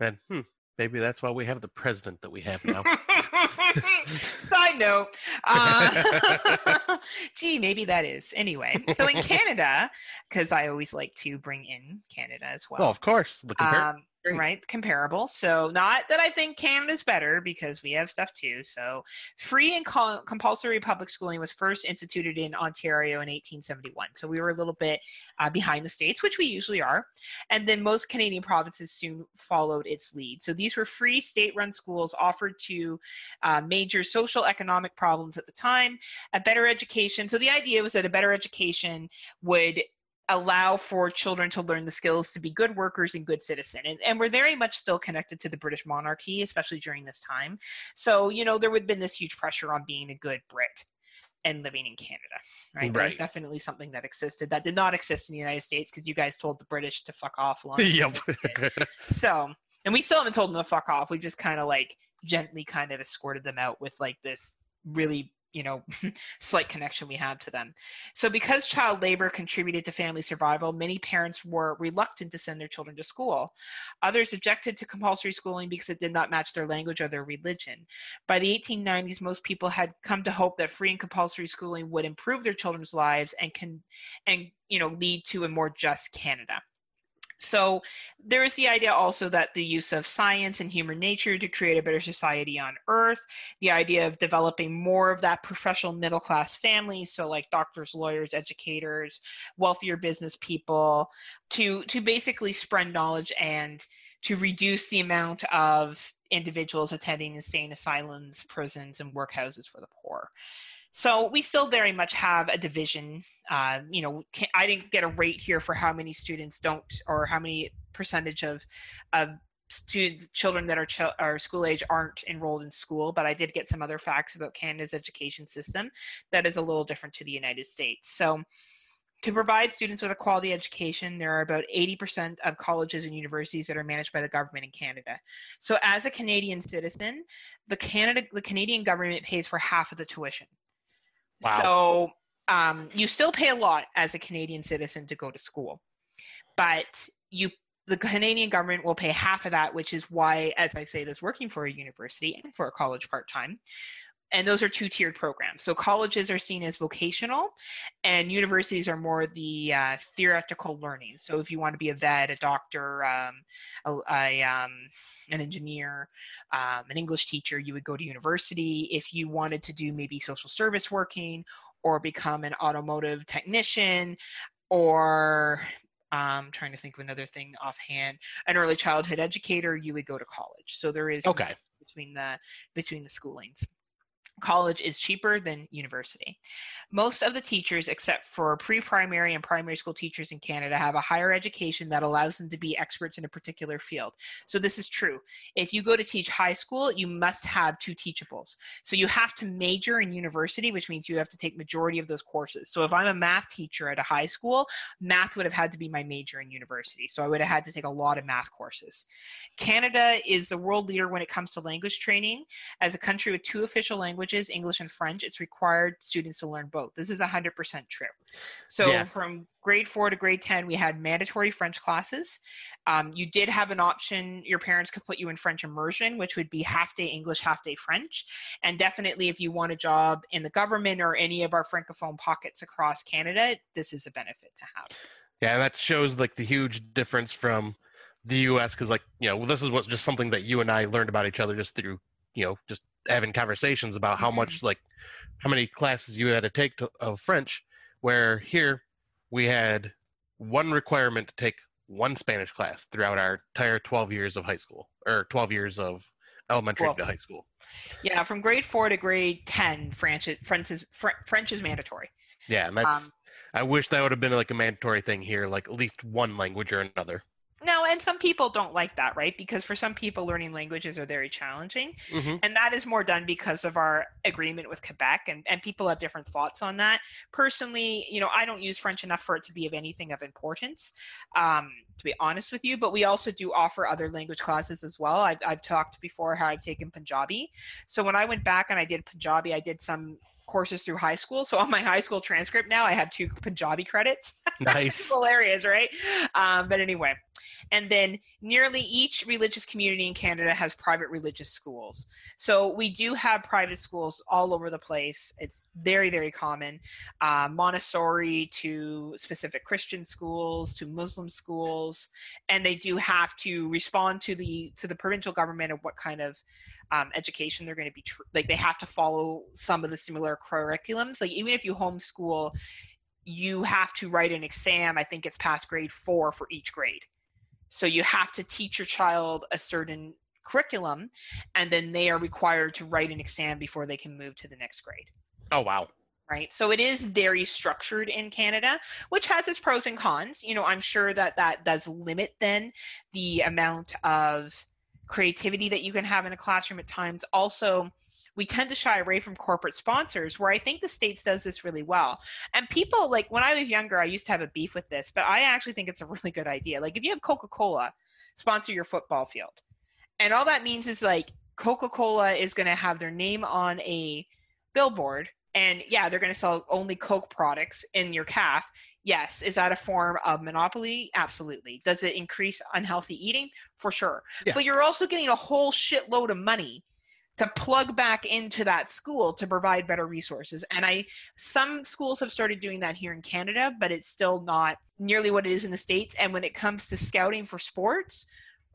Man, hmm, maybe that's why we have the president that we have now. Side note. Uh, gee, maybe that is. Anyway, so in Canada, because I always like to bring in Canada as well. oh, of course. The compar- um. Right. comparable so not that i think canada's better because we have stuff too so free and co- compulsory public schooling was first instituted in ontario in 1871 so we were a little bit uh, behind the states which we usually are and then most canadian provinces soon followed its lead so these were free state-run schools offered to uh, major social economic problems at the time a better education so the idea was that a better education would allow for children to learn the skills to be good workers and good citizen and, and we're very much still connected to the british monarchy especially during this time so you know there would have been this huge pressure on being a good brit and living in canada right, That was definitely something that existed that did not exist in the united states because you guys told the british to fuck off long yep. so and we still haven't told them to fuck off. We just kind of like gently kind of escorted them out with like this really you know slight connection we have to them. So because child labor contributed to family survival many parents were reluctant to send their children to school. Others objected to compulsory schooling because it did not match their language or their religion. By the 1890s most people had come to hope that free and compulsory schooling would improve their children's lives and can and you know lead to a more just canada so there is the idea also that the use of science and human nature to create a better society on earth, the idea of developing more of that professional middle class family, so like doctors, lawyers, educators, wealthier business people, to to basically spread knowledge and to reduce the amount of individuals attending insane asylums, prisons, and workhouses for the poor. So we still very much have a division. Uh, you know, I didn't get a rate here for how many students don't, or how many percentage of of students, children that are, ch- are school age aren't enrolled in school, but I did get some other facts about Canada's education system that is a little different to the United States. So to provide students with a quality education, there are about 80% of colleges and universities that are managed by the government in Canada. So as a Canadian citizen, the Canada the Canadian government pays for half of the tuition. Wow. So um, you still pay a lot as a Canadian citizen to go to school, but you the Canadian government will pay half of that, which is why, as I say, this working for a university and for a college part time. And those are two tiered programs. So colleges are seen as vocational, and universities are more the uh, theoretical learning. So if you want to be a vet, a doctor, um, a, a um, an engineer, um, an English teacher, you would go to university. If you wanted to do maybe social service working or become an automotive technician or um, trying to think of another thing offhand, an early childhood educator, you would go to college. So there is Okay. between the between the schoolings college is cheaper than university. Most of the teachers, except for pre primary and primary school teachers in Canada, have a higher education that allows them to be experts in a particular field. So, this is true. If you go to teach high school, you must have two teachables. So, you have to major in university, which means you have to take majority of those courses. So, if I'm a math teacher at a high school, math would have had to be my major in university. So, I would have had to take a lot of math courses. Canada is the world leader when it comes to language training. As a country with two official languages, English and French, it's required students to learn both. This is 100% true. So Yeah. from grade four to grade 10, we had mandatory French classes. Um, you did have an option, your parents could put you in French immersion, which would be half day English, half day French. And definitely, if you want a job in the government or any of our francophone pockets across Canada, this is a benefit to have. Yeah, and that shows like the huge difference from the U.S. Because like you know, well, this is what's just something that you and I learned about each other just through you know just having conversations about how much mm-hmm. like how many classes you had to take to, of French. Where here we had one requirement to take one Spanish class throughout our entire 12 years of high school or 12 years of elementary Well, to high school. Yeah, from grade four to grade 10, French is, French is, Fr- French is mandatory. Yeah, and that's um, I wish that would have been like a mandatory thing here, like at least one language or another. No, and some people don't like that, right? Because for some people, learning languages are very challenging. hmm And that is more done because of our agreement with Quebec, and, and people have different thoughts on that. Personally, you know, I don't use French enough for it to be of anything of importance, um, to be honest with you. But we also do offer other language classes as well. I've, I've talked before how I've taken Punjabi. So when I went back and I did Punjabi, I did some courses through high school. So on my high school transcript now, I have two Punjabi credits. Nice. hilarious, right? Um, but anyway, and then nearly each religious community in Canada has private religious schools. So we do have private schools all over the place. It's very, very common. Uh, Montessori to specific Christian schools to Muslim schools, and they do have to respond to the to the provincial government of what kind of um, education they're going to be tr- like. They have to follow some of the similar curriculums. Like even if you homeschool you have to write an exam. I think it's past grade four for each grade. So you have to teach your child a certain curriculum, and then they are required to write an exam before they can move to the next grade. Oh wow. Right. So it is very structured in Canada, which has its pros and cons. You know, I'm sure that that does limit then the amount of creativity that you can have in a classroom at times. Also, we tend to shy away from corporate sponsors, where I think the States does this really well. And people, like when I was younger, I used to have a beef with this, but I actually think it's a really good idea. Like if you have Coca Cola sponsor your football field, And all that means is like Coca-Cola is going to have their name on a billboard and yeah, they're going to sell only Coke products in your calf. Yes, is that a form of monopoly? Absolutely. Does it increase unhealthy eating? For sure. Yeah. But you're also getting a whole shitload of money to plug back into that school to provide better resources. And I some schools have started doing that here in Canada, but it's still not nearly what it is in the states. And when it comes to scouting for sports,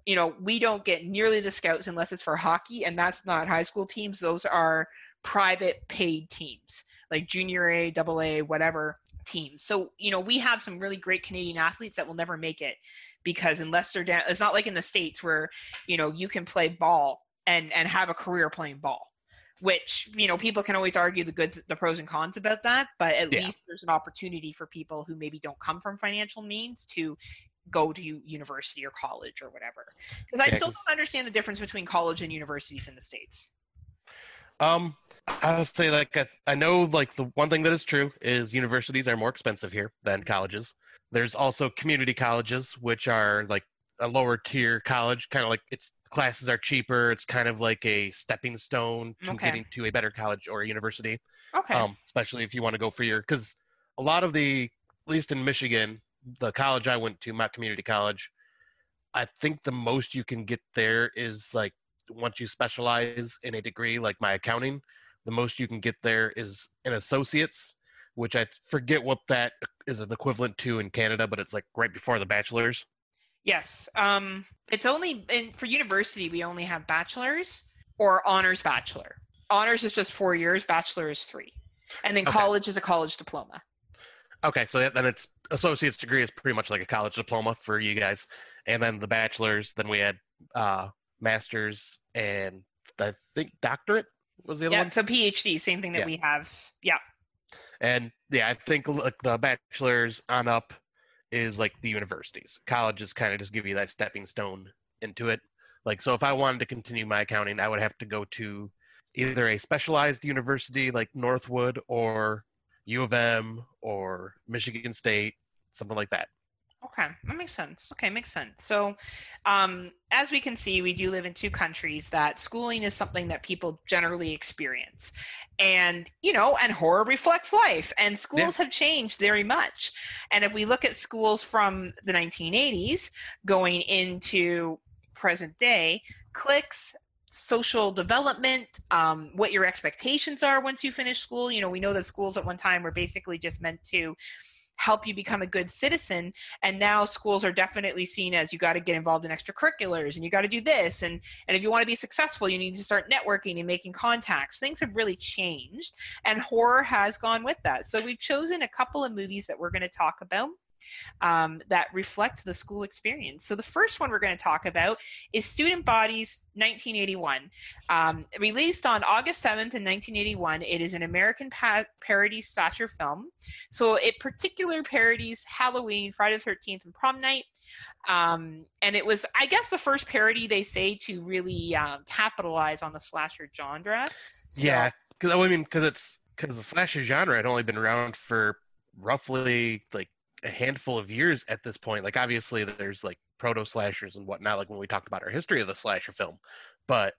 you know, we don't get nearly the scouts unless it's for hockey, and that's not high school teams. Those are private paid teams like junior A, double A, whatever teams. So, you know, we have some really great Canadian athletes that will never make it because unless they're down, it's not like in the States where, you know, you can play ball and, and have a career playing ball, which, you know, people can always argue the goods, the pros and cons about that, but at Yeah. least there's an opportunity for people who maybe don't come from financial means to go to university or college or whatever. Because I Yeah, still don't understand the difference between college and universities in the States. Um, I'll say like I, I know like the one thing that is true is universities are more expensive here than colleges. There's also community colleges, which are like a lower tier college, kind of like its classes are cheaper. It's kind of like a stepping stone to Okay. getting to a better college or a university. Okay. Um, especially if you want to go for your because a lot of the at least in Michigan, the college I went to, my Community College, I think the most you can get there is like once you specialize in a degree like my accounting, the most you can get there is an associate's, which I forget what that is an equivalent to in Canada, but it's like right before the bachelor's. Yes. Um, it's only in, for university we only have bachelor's or honors bachelor. Honors is just four years. Bachelor is three, and then Okay. college is a college diploma. Okay, so then it's associate's degree is pretty much like a college diploma for you guys, and then the bachelor's. Then we had uh, masters and I think doctorate was the other Yeah. one. So PhD, same thing that Yeah. we have. Yeah. And yeah, I think like the bachelor's on up is like the universities. Colleges kind of just give you that stepping stone into it. Like so if I wanted to continue my accounting, I would have to go to either a specialized university like Northwood or U of M or Michigan State, something like that. Okay, that makes sense. Okay, makes sense. So, um, as we can see, we do live in two countries that schooling is something that people generally experience. And, you know, and horror reflects life, and schools have changed very much. And if we look at schools from the 1980s going into present day, cliques, social development, um, what your expectations are once you finish school. You know, we know that schools at one time were basically just meant to help you become a good citizen and now schools are definitely seen as you got to get involved in extracurriculars and you got to do this and and if you want to be successful you need to start networking and making contacts. Things have really changed and horror has gone with that. So we've chosen a couple of movies that we're going to talk about um, that reflect the school experience. So the first one we're going to talk about is Student Bodies 1981. Um, released on August 7th in 1981, it is an American pa- parody slasher film. So it particular parodies Halloween, Friday the 13th, and prom night. Um, and it was, I guess, the first parody they say to really um, capitalize on the slasher genre. So- Yeah, because I mean, because it's because the slasher genre had only been around for roughly like a handful of years at this point. Like, obviously, there's like proto slashers and whatnot. Like when we talked about our history of the slasher film, but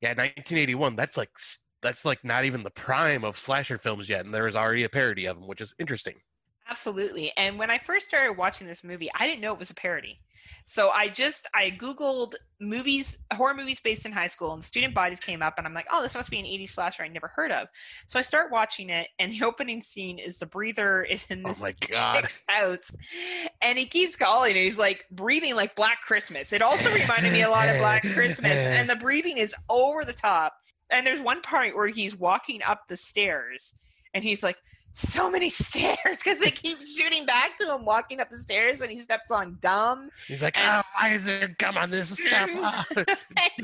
yeah, 1981. That's like that's like not even the prime of slasher films yet, and there is already a parody of them, which is interesting. Absolutely. And when I first started watching this movie, I didn't know it was a parody. So I just I googled movies, horror movies based in high school, and Student Bodies came up, and I'm like, oh, this must be an 80s slasher I never heard of. So I start watching it, and the opening scene is the breather is in Oh this God. chick's house, and he keeps calling, and he's like breathing like Black Christmas. It also reminded me a lot of Black Christmas, and the breathing is over the top. And there's one part where he's walking up the stairs, and he's like so many stairs because they keep shooting back to him walking up the stairs and he steps on gum. He's like, And- oh, why is there gum on this stuff? Ah,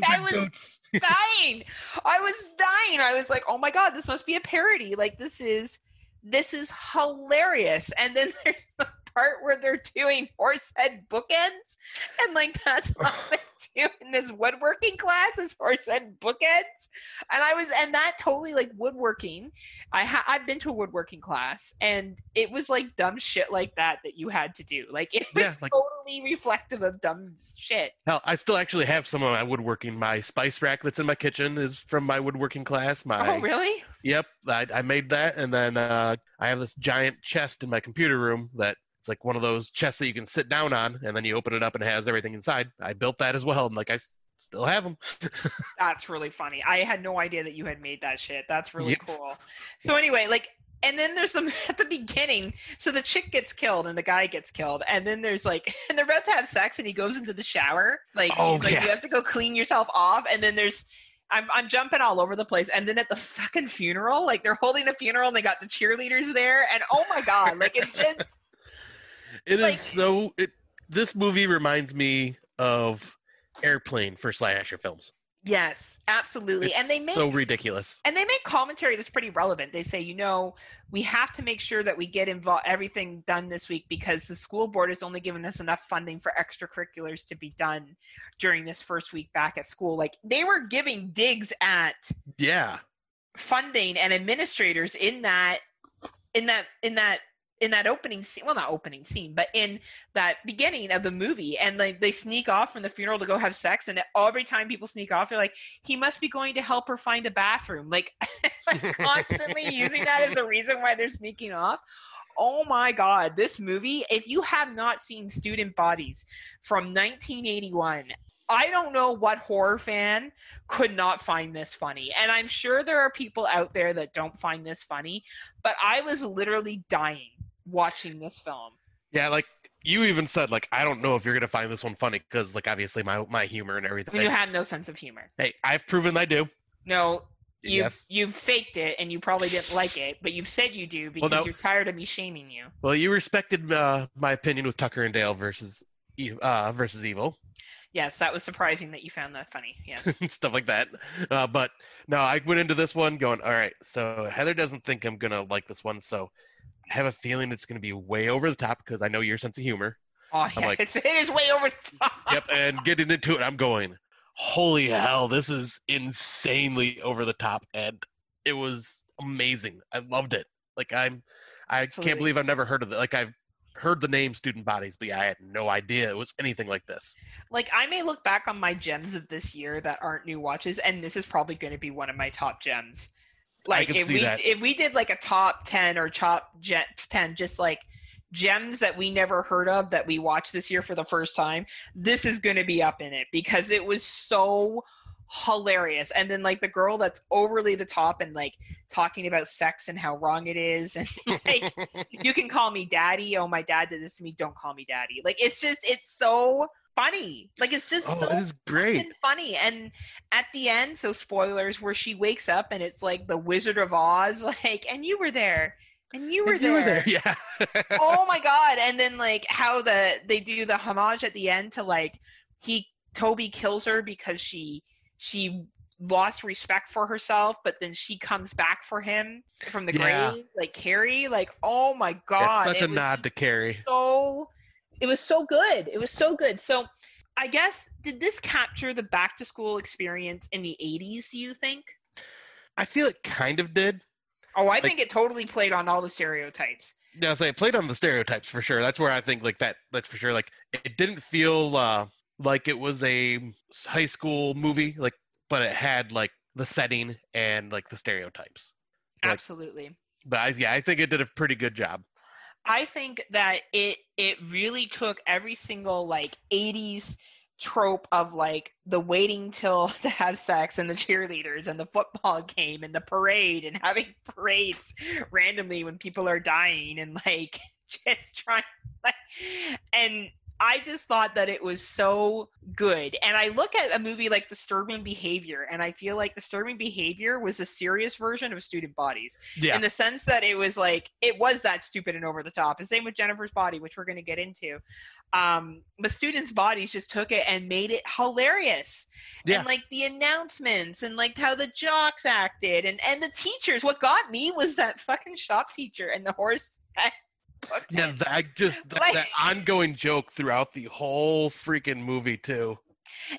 I was dying. I was dying. I was like, oh my god, this must be a parody. Like this is this is hilarious. And then there's the part where they're doing horse head bookends, and like that's what they do in this woodworking class is horse head bookends. And I was, and that totally like woodworking. I ha- I've been to a woodworking class, and it was like dumb shit like that that you had to do. Like it was Yeah, like- totally reflective of dumb shit. Hell, I still actually have some of my woodworking. My spice rack that's in my kitchen is from my woodworking class. My oh, really? Yep, I, I made that, and then uh, I have this giant chest in my computer room that like one of those chests that you can sit down on, and then you open it up and it has everything inside. I built that as well, and like I still have them. That's really funny. I had no idea that you had made that shit. That's really Yep. cool. So anyway, like and then there's some at the beginning. So the chick gets killed and the guy gets killed, and then there's like and they're about to have sex and he goes into the shower. Like Oh, she's like, yeah. You have to go clean yourself off, and then there's I'm I'm jumping all over the place. And then at the fucking funeral, like they're holding the funeral and they got the cheerleaders there, and oh my god, like it's just It is Like- so. It this movie reminds me of Airplane for slasher films. yes, absolutely. and they make so ridiculous. and they make commentary that's pretty relevant. They say, you know, we have to make sure that we get involved everything done this week because the school board has only given us enough funding for extracurriculars to be done during this first week back at school. Like they were giving digs at Yeah, funding and administrators in that in that in that in that opening scene well not opening scene but in that beginning of the movie and like they sneak off from the funeral to go have sex and every time people sneak off they're like he must be going to help her find a bathroom like, like constantly using that as a reason why they're sneaking off oh my god this movie if you have not seen student bodies from 1981 I don't know what horror fan could not find this funny. And I'm sure there are people out there that don't find this funny, but I was literally dying watching this film. yeah. Like you even said, like I don't know if you're gonna find this one funny because, like, obviously my my humor and everything. When you had no sense of humor. hey, I've proven I do. No, you yes. you've faked it and you probably didn't like it, but you've said you do because no. you're tired of me shaming you. Well, you respected uh, my opinion with Tucker and Dale versus uh, versus Evil. Yes, that was surprising that you found that funny. Yes. stuff like that. Uh, but no, I went into this one going, all right, so Heather doesn't think I'm gonna like this one, so I have a feeling it's gonna be way over the top because I know your sense of humor. Oh, yeah, like- it's, it is way over the top. Yep, and getting into it, I'm going, holy hell, this is insanely over the top, and it was amazing. I loved it. Like I'm, I Absolutely. can't believe I've never heard of it. Like I've heard the name Student Bodies, but yeah, I had no idea it was anything like this. like I may look back on my gems of this year that aren't new watches, and this is probably going to be one of my top gems. Like if we that. if we did like a top ten or top ten, just like gems that we never heard of that we watched this year for the first time, this is going to be up in it because it was so hilarious. And then like the girl that's overly the top and like talking about sex and how wrong it is, and like you can call me daddy. Oh, my dad did this to me. Don't call me daddy. Like it's just it's so funny. Like it's just oh, so it is great. fucking funny. And at the end, so spoilers, where she wakes up and it's like the Wizard of Oz, like, and you were there, and you were And there. you were there, yeah. oh my god! And then like how the they do the homage at the end to like he Toby kills her because she she lost respect for herself, but then she comes back for him from the Yeah. grave, like Carrie. Like, oh my god! it's such a nod to Carrie. so it was so good. It was so good. So I guess did this capture the back to school experience in the 80s, you think? I feel it kind of did. Oh, I think it totally played on all the stereotypes. Yeah, so it played on the stereotypes for sure. That's where I think like that. That's for sure. Like it didn't feel uh, like it was a high school movie, like, but it had like the setting and like the stereotypes. Like- Absolutely. But I, yeah, I think it did a pretty good job. I think that it it really took every single like 80s trope of like the waiting till to have sex and the cheerleaders and the football game and the parade and having parades randomly when people are dying and like just trying like and I just thought that it was so good. And I look at a movie like Disturbing Behavior, and I feel like Disturbing Behavior was a serious version of Student Bodies Yeah, in the sense that it was like it was that stupid and over the top. And same with Jennifer's Body, which we're going to get into. Um, but students' bodies just took it and made it hilarious. Yeah. And like the announcements and like how the jocks acted and and the teachers. What got me was that fucking shop teacher and the horse Yeah, that, just that, Like- that ongoing joke throughout the whole freaking movie too.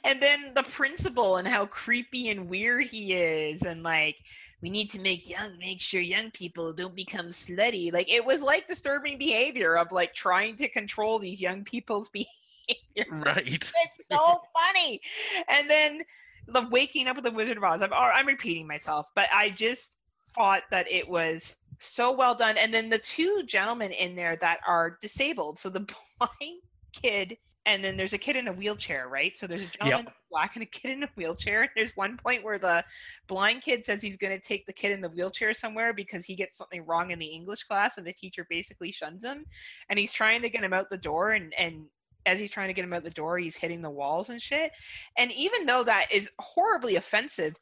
and then the principal and how creepy and weird he is and like we need to make young make sure young people don't become slutty. Like it was like disturbing behavior of like trying to control these young people's behavior. Right. it's so funny. And then the waking up with the wizard of oz. I'm, I'm repeating myself but i just thought that it was so well done. And then the two gentlemen in there that are disabled. So the blind kid and then there's a kid in a wheelchair right? So there's a gentleman in black and a kid in a wheelchair. There's one point where the blind kid says he's going to take the kid in the wheelchair somewhere because he gets something wrong in the english class and the teacher basically shuns him. And he's trying to get him out the door and and as he's trying to get him out the door he's hitting the walls and shit. And even though that is horribly offensive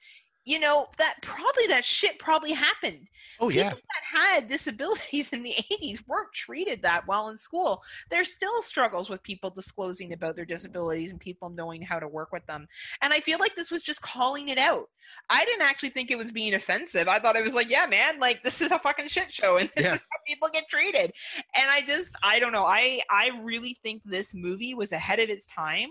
you know that probably that shit probably happened Oh yeah. people that had disabilities in the 80s weren't treated that well in school. There's still struggles with people disclosing about their disabilities and people knowing how to work with them. And I feel like this was just calling it out. I didn't actually think it was being offensive. I thought it was like, yeah, man, like this is a fucking shit show and this Yeah. is how people get treated. And I just I don't know. I I really think this movie was ahead of its time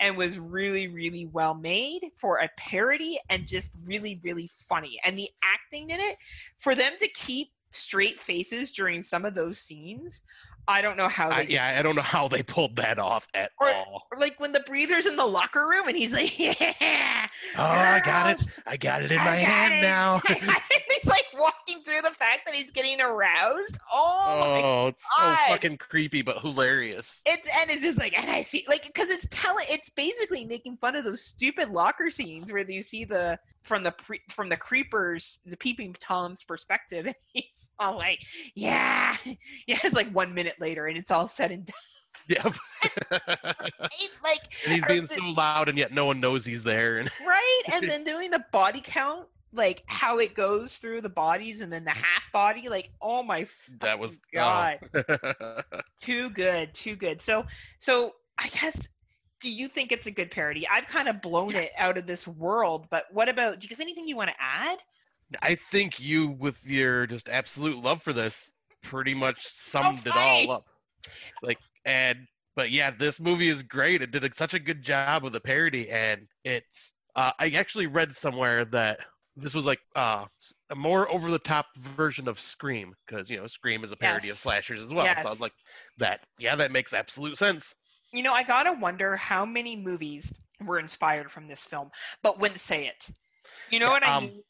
and was really really well made for a parody and just really really funny. And the acting in it for them to keep straight faces during some of those scenes, I don't know how they I, yeah, I don't know how they pulled that off at Or- all. or like when the breather's in the locker room and he's like, "Yeah, Oh, I got it. I got it in I my hand it." now. he's like walking through the fact that he's getting aroused. Oh, oh, it's so fucking creepy but hilarious. it's and it's just like and I see like because it's telling it's basically making fun of those stupid locker scenes where you see the from the pre, from the creepers the peeping tom's perspective and he's all like yeah yeah it's like one minute later and it's all said and done. Yeah. It's like and he's being so loud and yet no one knows he's there. And right? And then doing the body count like how it goes through the bodies and then the half body like oh my that was oh. god. Oh. too good too good. So so i guess do you think it's a good parody? I've kind of blown it out of this world but what about do you have anything you want to add? I think you with your just absolute love for this pretty much summed it all up. Like and but yeah, this movie is great. It did a, such a good job with the parody and it's uh, I actually read somewhere that this was like uh, a more over the top version of Scream because you know Scream is a parody of slashers as well. So I was like that. Yeah, that makes absolute sense. you know i gotta wonder how many movies were inspired from this film but wouldn't say it you know Yeah, what i um, mean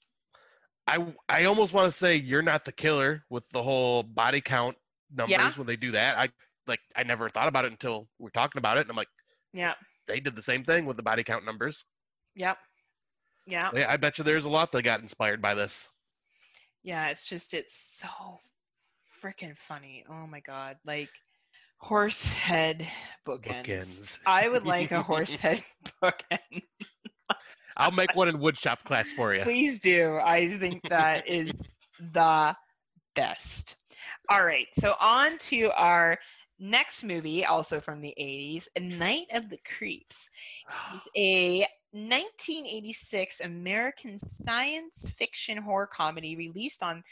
I I almost want to say you're not the killer with the whole body count numbers Yeah. when they do that. I like I never thought about it until we're talking about it, and I'm like, yeah they did the same thing with the body count numbers. yep yeah So, yeah, I bet you there's a lot that got inspired by this. Yeah, it's just it's so freaking funny. Oh my god. Like horse head bookends. Bookends. I would like a horse head bookend. I'll make one in woodshop class for you. Please do. I think that is the best. All right. So on to our next movie, also from the 80s, A Night of the Creeps. It's a 1986 American science fiction horror comedy released on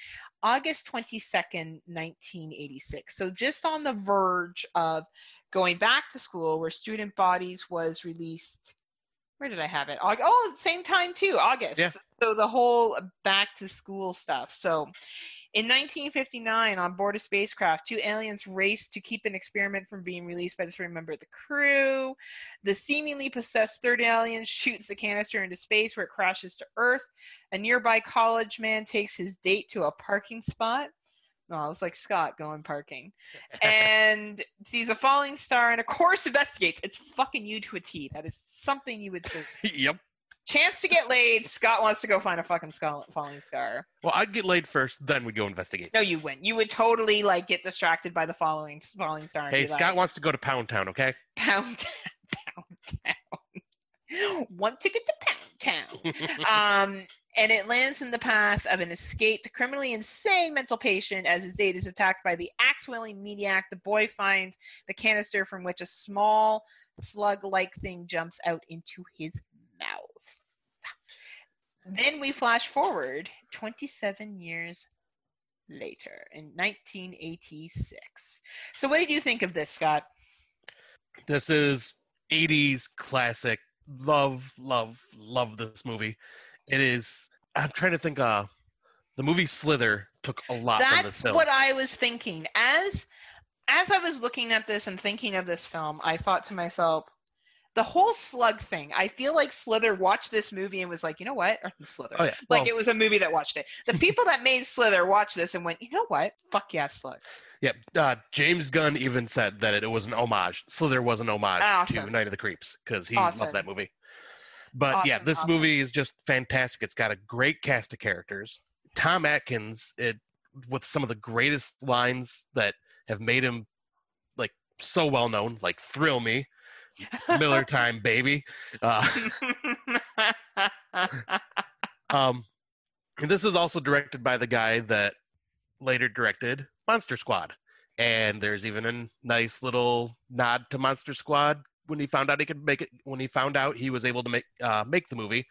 August 22nd, 1986. So just on the verge of going back to school, where Student Bodies was released. Where did I have it? Oh, same time too, August. Yeah. So the whole uh, back to school stuff. So in 1959, on board a spacecraft, two aliens race to keep an experiment from being released by the third member of the crew. The seemingly possessed third alien shoots the canister into space where it crashes to Earth. A nearby college man takes his date to a parking spot. Oh, it's like Scott going parking. And sees a falling star and, of course, investigates. It's fucking you to a T. That is something you would say. yep. Chance to get laid. Scott wants to go find a fucking skull- falling star. Well, I'd get laid first, then we'd go investigate. No, you wouldn't. You would totally like get distracted by the following falling star. And Hey, be like, Scott wants to go to Pound Town, okay? Pound Pound Town. One ticket to Pound Town. um, and it lands in the path of an escaped, criminally insane mental patient as his date is attacked by the axe-wielding maniac. The boy finds the canister from which a small slug-like thing jumps out into his mouth. Then we flash forward 27 years later in 1986. So, what did you think of this, Scott? This is 80s classic. Love, love, love this movie. It is. I'm trying to think. Uh, the movie Slither took a lot That's what I was thinking. As as I was looking at this and thinking of this film, I thought to myself, the whole slug thing. I feel like Slither watched this movie and was like, you know what? Slither. oh yeah. Like Well, it was a movie that watched it. The people that made Slither watched this and went, you know what? Fuck yeah, slugs. yeah. Uh, James Gunn even said that it was an homage. Slither was an homage Awesome. to Night of the Creeps because he Awesome. loved that movie. But yeah, this awesome. movie is just fantastic. It's got a great cast of characters. Tom Atkins, it with some of the greatest lines that have made him like so well known, like "Thrill Me," "It's Miller Time, baby." Uh, um, and this is also directed by the guy that later directed Monster Squad. And there's even a nice little nod to Monster Squad when he found out he could make it. When he found out he was able to make uh, make the movie,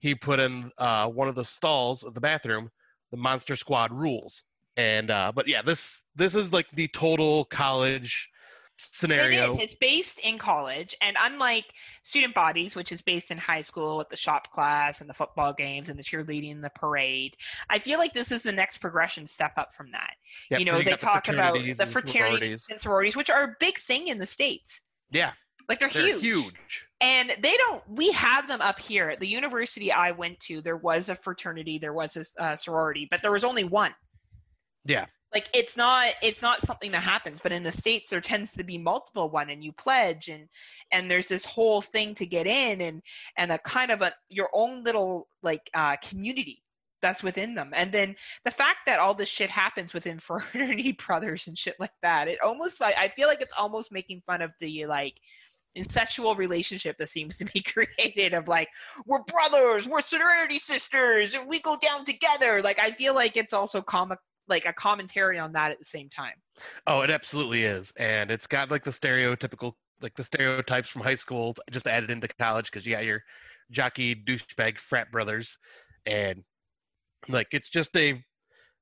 he put in uh, one of the stalls of the bathroom the Monster Squad rules. And uh, but yeah, this this is like the total college scenario. It is. It's based in college, and unlike student bodies, which is based in high school with the shop class and the football games and the cheerleading and the parade, I feel like this is the next progression step up from that. Yep, you know, they the talk about fraternities the and fraternities sororities. and sororities, which are a big thing in the states. Yeah, Like they're, they're huge. huge. And they don't. We have them up here at the university I went to. There was a fraternity, there was a uh, sorority, but there was only one. Yeah. Like it's not. It's not something that happens. But in the states, there tends to be multiple one, and you pledge, and and there's this whole thing to get in, and and a kind of a your own little like uh, community that's within them. And then the fact that all this shit happens within fraternity brothers and shit like that, it almost like I feel like it's almost making fun of the like incestual relationship that seems to be created of like we're brothers we're sorority sisters and we go down together. Like i feel like it's also comic like a commentary on that at the same time. Oh, it absolutely is, and it's got like the stereotypical, like the stereotypes from high school, just added into college because you got your jockey douchebag frat brothers, and like it's just a.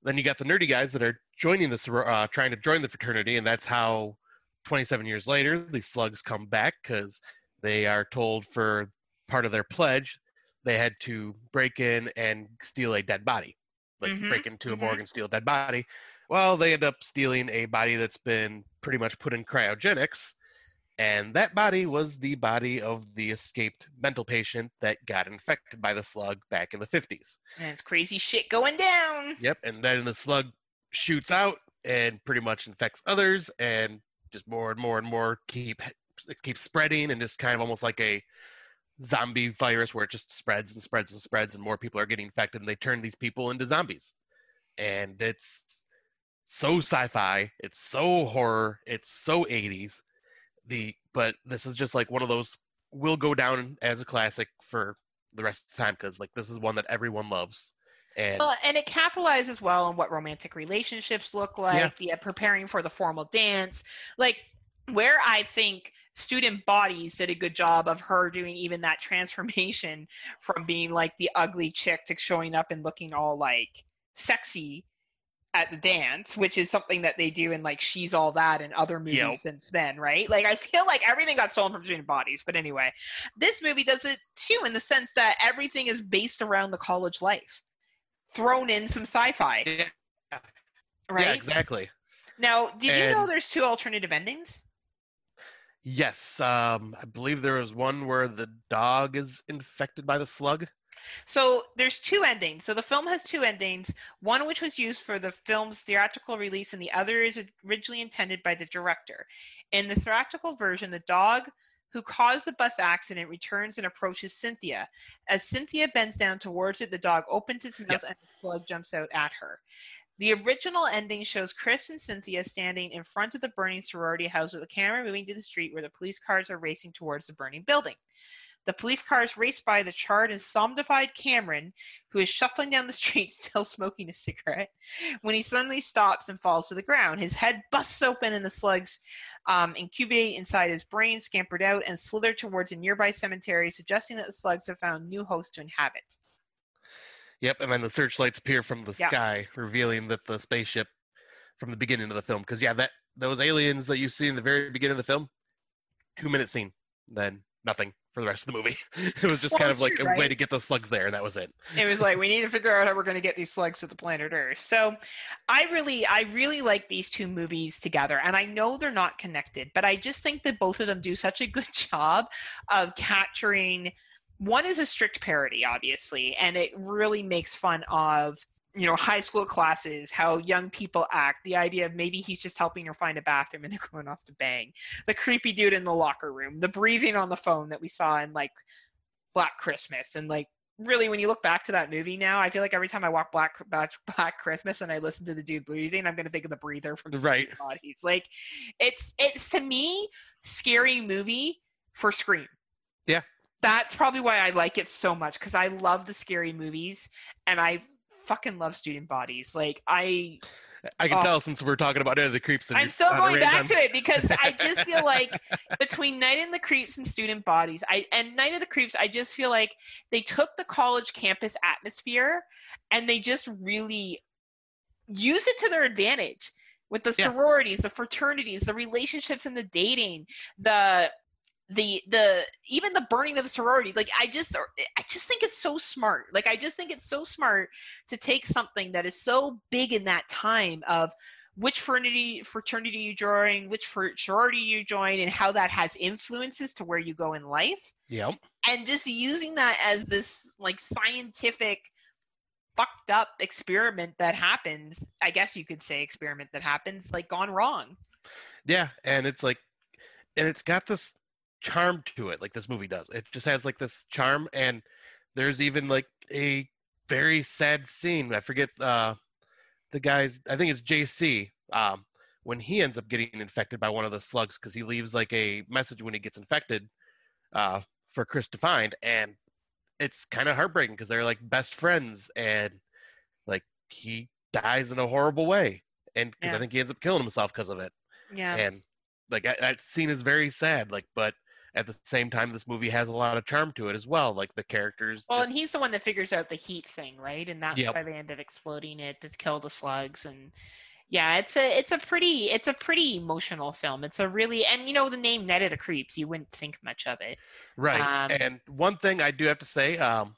Then you got the nerdy guys that are joining the uh, trying to join the fraternity, and that's how, 27 years later, these slugs come back because they are told for part of their pledge, they had to break in and steal a dead body, like Mhm, break into a morgue and steal a dead body. Well, they end up stealing a body that's been pretty much put in cryogenics. And that body was the body of the escaped mental patient that got infected by the slug back in the 50s. and it's crazy shit going down Yep. And then the slug shoots out and pretty much infects others and just more and more and more keep it keeps spreading and just kind of almost like a zombie virus where it just spreads and spreads and spreads and more people are getting infected and they turn these people into zombies. And it's so sci-fi, it's so horror, it's so 80s. The but this is just like one of those will go down as a classic for the rest of the time because like this is one that everyone loves. And well, and it capitalizes well on what romantic relationships look like uh, preparing for the formal dance. Like where i think student bodies did a good job of her doing even that transformation from being like the ugly chick to showing up and looking all like sexy at the dance which is something that they do in like she's all that and other movies Yep. since then right? Like i feel like everything got stolen from student bodies but anyway. This movie does it too in the sense that everything is based around the college life thrown in some sci-fi Yeah, right yeah, exactly. now did you know there's two alternative endings Yes, um, I believe there was one where the dog is infected by the slug. So there's two endings. So the film has two endings. One which was used for the film's theatrical release, and the other is originally intended by the director. In the theatrical version, the dog who caused the bus accident returns and approaches Cynthia. As Cynthia bends down towards it, the dog opens its mouth and the slug jumps out at her. The original ending shows Chris and Cynthia standing in front of the burning sorority house with the camera moving to the street where the police cars are racing towards the burning building. The police cars race by the charred and zombified Cameron, who is shuffling down the street still smoking a cigarette, when he suddenly stops and falls to the ground. His head busts open and the slugs um, incubate inside his brain, scampered out, and slither towards a nearby cemetery, suggesting that the slugs have found new hosts to inhabit. Yep, and then the searchlights appear from the Yeah. sky, revealing that the spaceship from the beginning of the film. Because yeah, that those aliens that you see in the very beginning of the film, two minute scene, then nothing for the rest of the movie. it was just Well, kind of like true, a way to get those slugs there, and that was it. it was like we need to figure out how we're going to get these slugs to the planet earth so i really i really like these two movies together and i know they're not connected but i just think that both of them do such a good job of capturing one is a strict parody obviously and it really makes fun of you know high school classes how young people act the idea of maybe he's just helping her find a bathroom and they're going off to bang the creepy dude in the locker room the breathing on the phone that we saw in like black christmas and like really when you look back to that movie now i feel like every time i walk black black, black christmas and i listen to the dude breathing i'm going to think of the breather from the Right. Bodies like it's it's to me scary movie for scream Yeah. that's probably why i like it so much because i love the scary movies and i fucking love student bodies like i I can Oh. tell since we're talking about Night of the Creeps. and I'm still going back to it because I just feel like between Night in the Creeps and Student Bodies, I and Night of the Creeps, I just feel like they took the college campus atmosphere and they just really used it to their advantage with the Yeah. sororities, the fraternities, the relationships and the dating, the the the even the burning of the sorority like i just i just think it's so smart like i just think it's so smart to take something that is so big in that time of which fraternity fraternity you join, which sorority you join, and how that has influences to where you go in life, Yep. and just using that as this like scientific fucked up experiment that happens. I guess you could say experiment that happens like gone wrong. Yeah, and it's like, and it's got this charm to it, like this movie does. It just has like this charm, and there's even like a very sad scene. I forget uh, the guy's. I think it's JC. Um, when he ends up getting infected by one of the slugs, because he leaves like a message when he gets infected uh, for Chris to find, and it's kind of heartbreaking because they're like best friends, and like he dies in a horrible way, and Yeah. I think he ends up killing himself because of it Yeah. and like that- that scene is very sad like but at the same time this movie has a lot of charm to it as well like the characters Well, just, and he's the one that figures out the heat thing, right? And that's Yep. why they end up exploding it to kill the slugs. And yeah, it's a it's a pretty it's a pretty emotional film. It's a really and you know the name Night of the Creeps, you wouldn't think much of it. right um, and one thing i do have to say um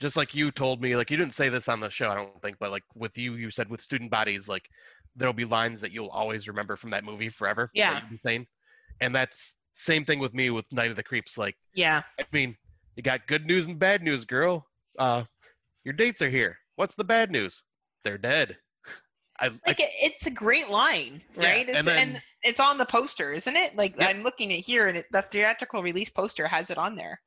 just like you told me like you didn't say this on the show i don't think but like with you you said with student bodies like there'll be lines that you'll always remember from that movie forever Yeah. be saying and that's same thing with me with night of the creeps like Yeah, i mean you got good news and bad news girl uh your dates are here what's the bad news they're dead I, I like it, it's a great line, Yeah, right? and it's, then- it's on the poster, isn't it? Like Yep. I'm looking at here, and it, the theatrical release poster has it on there.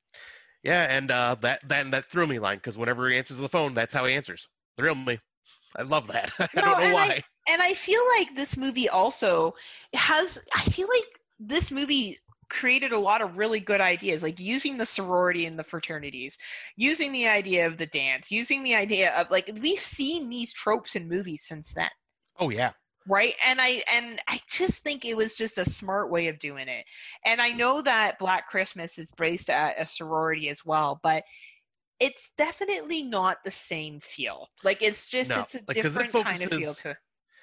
Yeah, and uh, that that that threw me line because whenever he answers the phone, that's how he answers. Thrill me. I love that. I No, don't know and why. and I feel like this movie also has I feel like this movie created a lot of really good ideas like using the sorority and the fraternities using the idea of the dance using the idea of like we've seen these tropes in movies since then. Oh yeah, right? And i and i just think it was just a smart way of doing it. And i know that black christmas is based at a sorority as well but it's definitely not the same feel. Like it's just No, it's a like, it different kind of feel to it.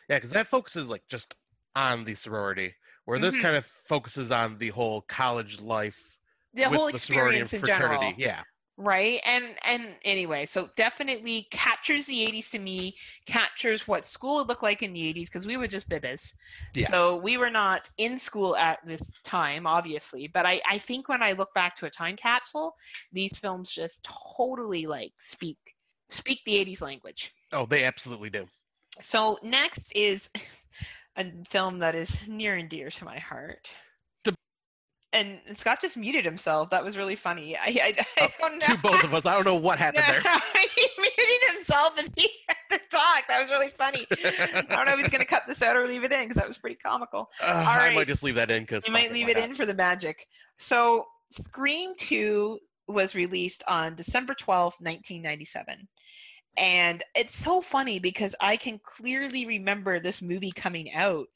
Yeah, because that focuses like just on the sorority, where this Mhm. kind of focuses on the whole college life, the whole the experience in fraternity. general Yeah, right and and anyway so definitely captures the 80s to me captures what school would look like in the 80s because we were just bibis Yeah. so we were not in school at this time obviously but i i think when i look back to a time capsule these films just totally like speak speak the 80s language oh, they absolutely do. so next is a film that is near and dear to my heart To- and Scott just muted himself. That was really funny. I, I, I don't know. To both of us, I don't know what happened there. he muted himself and he had to talk. That was really funny. I don't know if he's going to cut this out or leave it in because that was pretty comical. Uh, I might just leave that in because You might leave it in for the magic. So, Scream 2 was released on December twelfth, 1997. And it's so funny because I can clearly remember this movie coming out.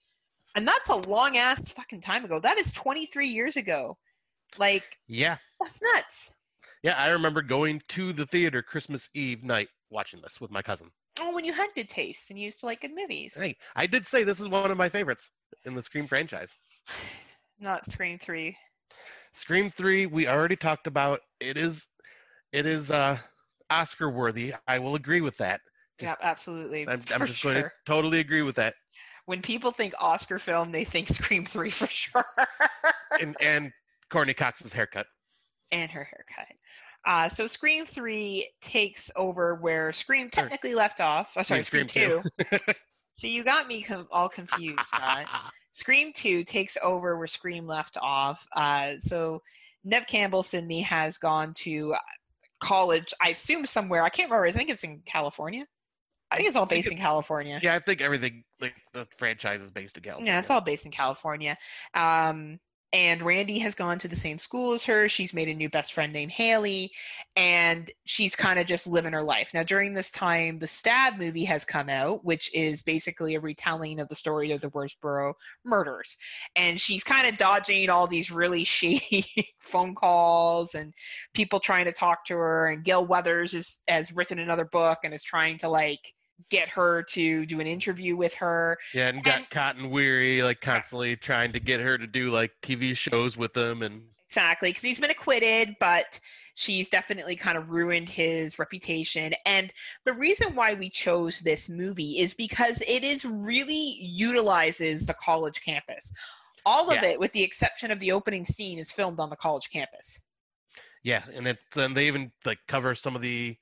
And that's a long ass fucking time ago. That is 23 years ago. Like, Yeah, that's nuts. yeah. I remember going to the theater Christmas Eve night watching this with my cousin. Oh, when you had good taste and you used to like good movies. Hey, I did say this is one of my favorites in the Scream franchise. Not Scream Three. Scream 3, we already talked about. It is it is uh Oscar worthy. I will agree with that. Just- Yeah, absolutely. I'm, I'm just going to totally agree with that. When people think Oscar film, they think Scream Three for sure. And and Courteney Cox's haircut. and her haircut. Uh, so Scream Three takes over where Scream technically left off. Oh, sorry, mean, Scream, Scream Two. so you got me com- all confused. Scream 2 takes over where Scream left off. Uh, so Neve Campbell Sydney has gone to college, I assume somewhere. I can't remember. I think it's in California. I think it's all based in California. yeah, I think everything like the franchise is based in California. Yeah, it's all based in California. Um, and Randy has gone to the same school as her. She's made a new best friend named Haley, and she's kind of just living her life. Now, during this time, the Stab movie has come out, which is basically a retelling of the story of the Woodsboro murders. And she's kind of dodging all these really shady phone calls and people trying to talk to her. And Gail Weathers is, has written another book and is trying to like get her to do an interview with her. Yeah, and got And- Cotton Weary like constantly trying to get her to do like TV shows with them and Exactly, because he's been acquitted, but she's definitely kind of ruined his reputation. And the reason why we chose this movie is because it is really utilizes the college campus. All of Yeah. it, with the exception of the opening scene, is filmed on the college campus. yeah, and it and they even like cover some of the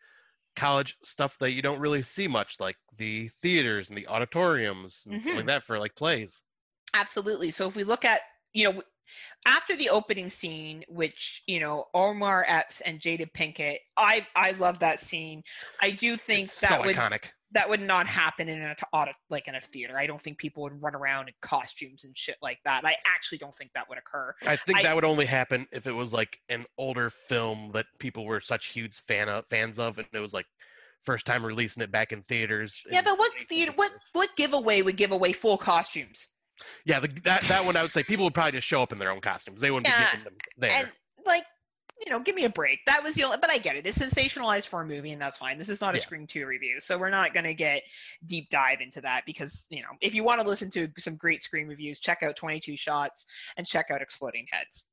college stuff that you don't really see much, like the theaters and the auditoriums and stuff like mm-hmm. that for like plays. Absolutely. So if we look at, you know, after the opening scene, which you know Omar Epps and Jada Pinkett, I I love that scene. I do think It's that so would iconic. That would not happen in a audit like in a theater. I don't think people would run around in costumes and shit like that. I actually don't think that would occur. I think I- that would only happen if it was like an older film that people were such huge fan of, fans of, and it was like first time releasing it back in theaters. Yeah, in but what theater? What what giveaway would give away full costumes? Yeah, the, that that one I would say people would probably just show up in their own costumes. They wouldn't Yeah, be getting them there. And like, you know, give me a break. That was the only. But I get it. It's sensationalized for a movie, and that's fine. This is not a Yeah. Scream Two review, so we're not going to get deep dive into that because you know, if you want to listen to some great Scream reviews, check out Twenty Two Shots and check out Exploding Heads.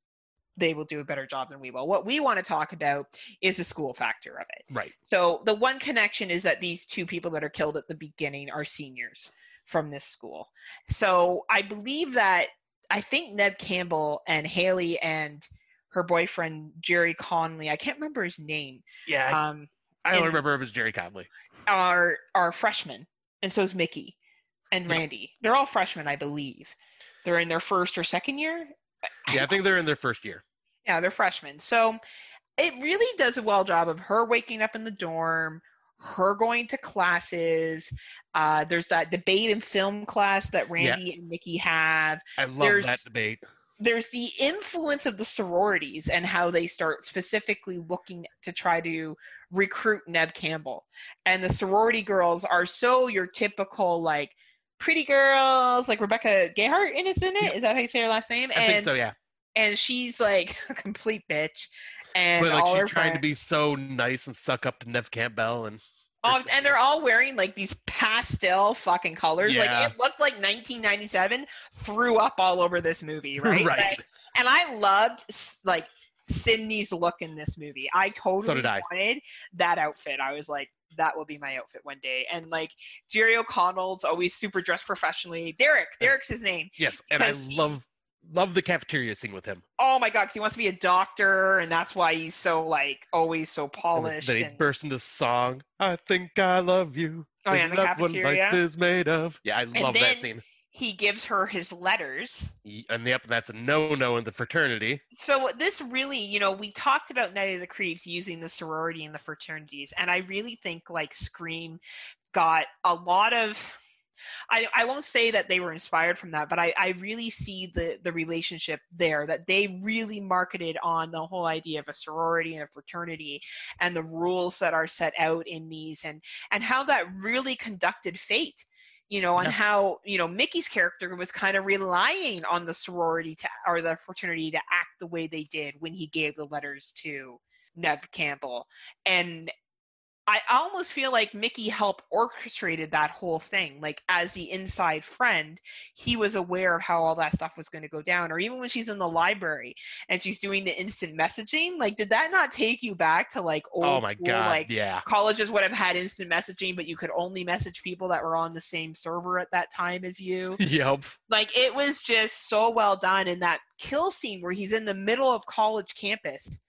They will do a better job than we will. What we want to talk about is the school factor of it. right. So the one connection is that these two people that are killed at the beginning are seniors from this school. So I believe that I think Neve Campbell and Haley and her boyfriend Jerry O'Connell, I can't remember his name, Yeah, I, um, I only remember it was Jerry O'Connell. are are freshmen, and so is Mickey and Yeah. Randy. They're all freshmen, I believe. They're in their first or second year. Yeah, I think they're in their first year. Yeah, they're freshmen. So it really does a well job of her waking up in the dorm, her going to classes. Uh, there's that debate and film class that Randy and Mickey have. I love There's- that debate. There's the influence of the sororities and how they start specifically looking to try to recruit Neve Campbell. And the sorority girls are so your typical like pretty girls, like Rebecca Gayhart in is it. Yep. Is that how you say her last name? I and think so. Yeah, and she's like a complete bitch. And but like she's trying to be so nice and suck up to Neve Campbell and. Oh, and they're all wearing like these pastel fucking colors. Yeah. Like it looked like 1997 threw up all over this movie, right? Right. Like, and I loved like Sydney's look in this movie. I totally did I. wanted that outfit. I was like, that will be my outfit one day. And like Jerry O'Connell's always super dressed professionally. Derek, Derek's his name. Yes, and I love love the cafeteria scene with him. Oh my god, because he wants to be a doctor, and that's why he's so like always so And polished. then he and- bursts into song. I think I love you. Oh, yeah, love what life is made of. Yeah, I love then- that scene. he gives her his letters. And yep, that's a no no in the fraternity. So uh, this really, you know, we talked about Night of the Creeps using the sorority and the fraternities, and I really think like Scream got a lot of. I, I won't say that they were inspired from that, but I, I really see the the relationship there that they really marketed on the whole idea of a sorority and a fraternity and the rules that are set out in these and and how that really conducted fate you know, and Yeah. how you know Mickey's character was kind of relying on the sorority to or the fraternity to act the way they did when he gave the letters to Neve Campbell, and I almost feel like Mickey helped orchestrated that whole thing. Like as the inside friend, he was aware of how all that stuff was going to go down. Or even when she's in the library and she's doing the instant messaging, like did that not take you back to like oh old oh my school, god, like yeah. colleges would have had instant messaging, but you could only message people that were on the same server at that time as you. yep. Like it was just so well done in that kill scene where he's in the middle of college campus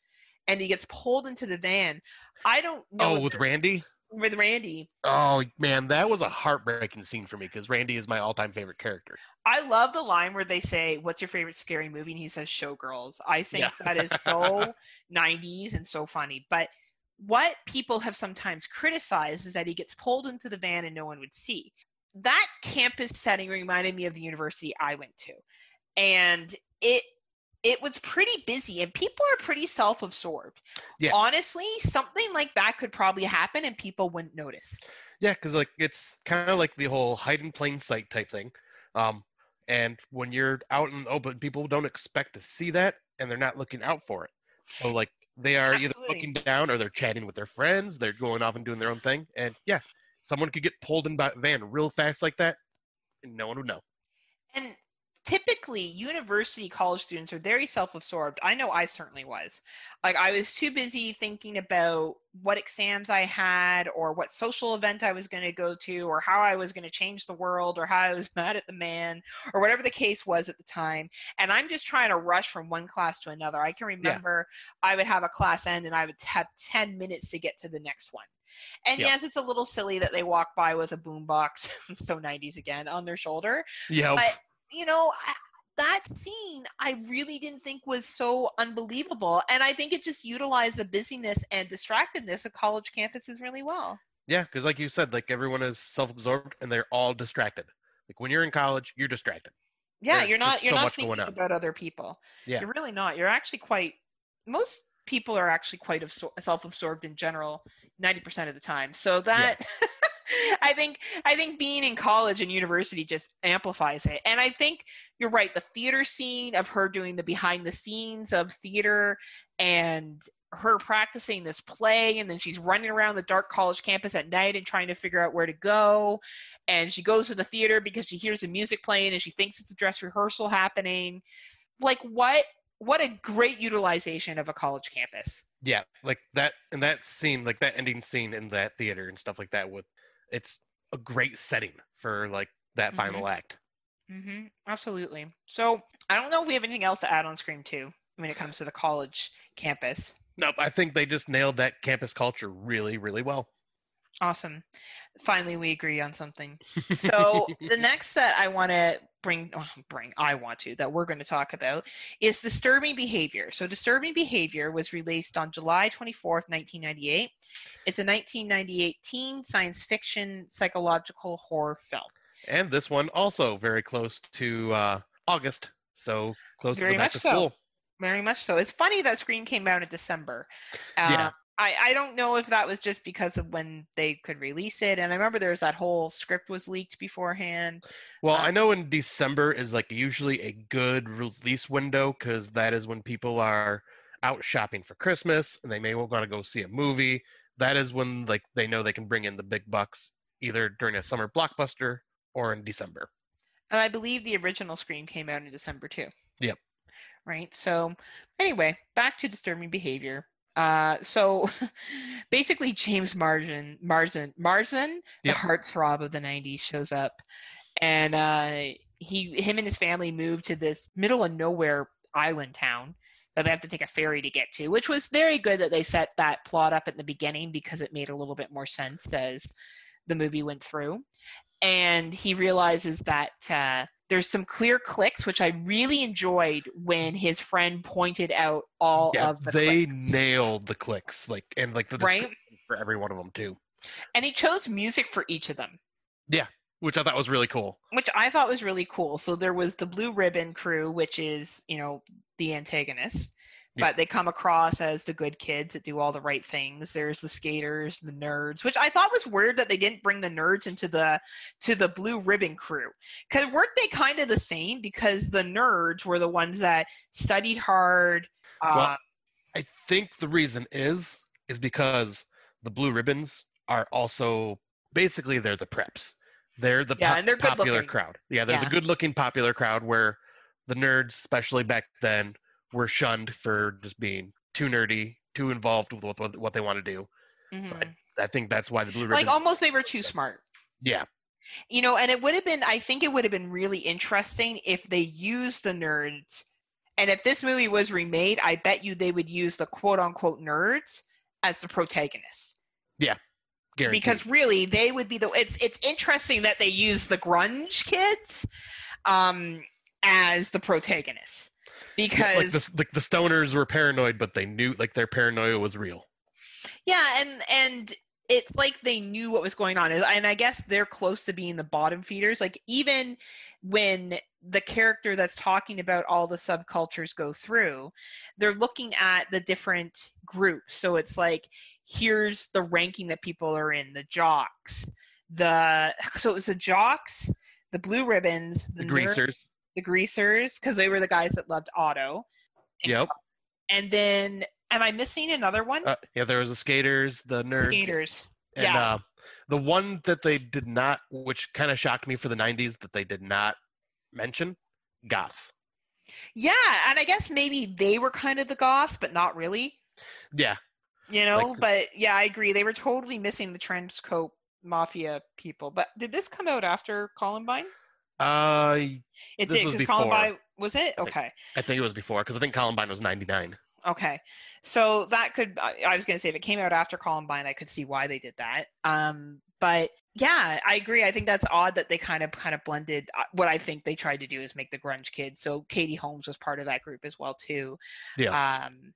and he gets pulled into the van. I don't know Oh, with Randy. with Randy. Oh man, that was a heartbreaking scene for me because Randy is my all-time favorite character. I love the line where they say, "What's your favorite scary movie?" and he says, "Showgirls." I think Yeah. that is so 90s and so funny. But what people have sometimes criticized is that he gets pulled into the van and no one would see. That campus setting reminded me of the university I went to. And it it was pretty busy and people are pretty self-absorbed. Yeah. Honestly, something like that could probably happen and people wouldn't notice. Yeah, because like it's kind of like the whole hide in plain sight type thing. Um, and when you're out in the open, people don't expect to see that, and they're not looking out for it. So like they are either looking down or they're chatting with their friends. They're going off and doing their own thing. And yeah, someone could get pulled in by a van real fast like that, and no one would know. And typically, university college students are very self absorbed. I know I certainly was. Like, I was too busy thinking about what exams I had, or what social event I was going to go to, or how I was going to change the world, or how I was mad at the man, or whatever the case was at the time. And I'm just trying to rush from one class to another. I can remember I would have a class end and I would have 10 minutes to get to the next one. And Yep. yes, it's a little silly that they walk by with a boombox, so 90s again, on their shoulder Yeah, But- you know I, that scene i really didn't think was so unbelievable and i think it just utilized the busyness and distractedness of college campuses really well yeah, because like you said, like everyone is self-absorbed and they're all distracted. Like when you're in college, you're distracted. yeah There's you're not you're so not thinking about other people Yeah. you're really not you're actually quite most people are actually quite absor- self-absorbed in general 90% of the time so that i think i think being in college and university just amplifies it. And i think you're right the theater scene of her doing the behind the scenes of theater and her practicing this play and then she's running around the dark college campus at night and trying to figure out where to go. And she goes to the theater because she hears the music playing and she thinks it's a dress rehearsal happening. Like what what a great utilization of a college campus. Yeah like that and that scene like that ending scene in that theater and stuff like that with it's a great setting for like that Mhm. final act. Mm-hmm. absolutely. So i don't know if we have anything else to add on scream 2 when it comes to the college campus. Nope i think they just nailed that campus culture really really well. Awesome. Finally we agree on something. So the next set i want to bring oh, bring i want to that we're going to talk about is disturbing behavior. So disturbing behavior was released on july 24th 1998 it's a 1998 teen science fiction psychological horror film. And this one also very close to uh august so close Very to back to so. school. Very much so. It's funny that scream came out in december. Uh, Yeah. I, I don't know if that was just because of when they could release it and i remember there was that whole script was leaked beforehand well Uh, i know in december is like usually a good release window because that is when people are out shopping for christmas and they may want to go see a movie that is when like they know they can bring in the big bucks either during a summer blockbuster or in december And I believe the original Scream came out in December too. Yep. Right. So anyway, back to disturbing behavior. Uh, so basically, James Marzen, Marzen, Marsden, the heartthrob of the '90s, shows up, and uh, he, him, and his family move to this middle of nowhere island town that they have to take a ferry to get to, which was very good that they set that plot up at the beginning because it made a little bit more sense as the movie went through. And he realizes that uh, there's some clear cliques, which I really enjoyed when his friend pointed out all yeah of the they cliques. nailed the cliques like and like the Right. for every one of them too and he chose music for each of them, Yeah, which i thought was really cool which I thought was really cool. So there was the Blue Ribbon crew, which is you know the antagonist. Yeah. But they come across as the good kids that do all the right things. There's the skaters, the nerds, which I thought was weird that they didn't bring the nerds into the to the blue ribbon crew. Because weren't they kind of the same? Because the nerds were the ones that studied hard. Uh, Well, I think the reason is is because the blue ribbons are also basically they're the preps. They're the Yeah, po- and they're popular good-looking. crowd. Yeah, they're Yeah. the good-looking popular crowd where the nerds, especially back then, were shunned for just being too nerdy, too involved with what, what they want to do. So Mhm. I think that's why the blue ribbon. like almost they were too smart. yeah, You know, and it would have been, I think it would have been really interesting if they used the nerds. And if this movie was remade, I bet you they would use the quote unquote nerds as the protagonists. Yeah. Guaranteed. Because really, they would be the. It's it's interesting that they use the grunge kids um, as the protagonists because like the, like the stoners were paranoid, but they knew like their paranoia was real. Yeah, and and it's like they knew what was going on, and I guess they're close to being the bottom feeders. Like even when the character that's talking about all the subcultures go through, they're looking at the different groups. So it's like here's the ranking that people are in: the jocks, the so it was the jocks, the blue ribbons, The the, greasers. The greasers, because they were the guys that loved auto. Yep. And then, am I missing another one? Uh, yeah, there was the skaters, the nerds, Skaters. and yeah. uh, the one that they did not, which kind of shocked me for the '90s, that they did not mention, goths. Yeah, and I guess maybe they were kind of the goths, but not really. Yeah, You know, Like- but yeah, I agree. They were totally missing the trench coat mafia people. But did this come out after Columbine? Uh, It This did because. Columbine was it? Okay. I think it was before because I think Columbine was '99. Okay. So that could I I was going to say if it came out after Columbine, I could see why they did that. Um but yeah, I agree. I think that's odd that they kind of kind of blended uh, what I think they tried to do is make the grunge kids. So Katie Holmes was part of that group as well too. Yeah. Um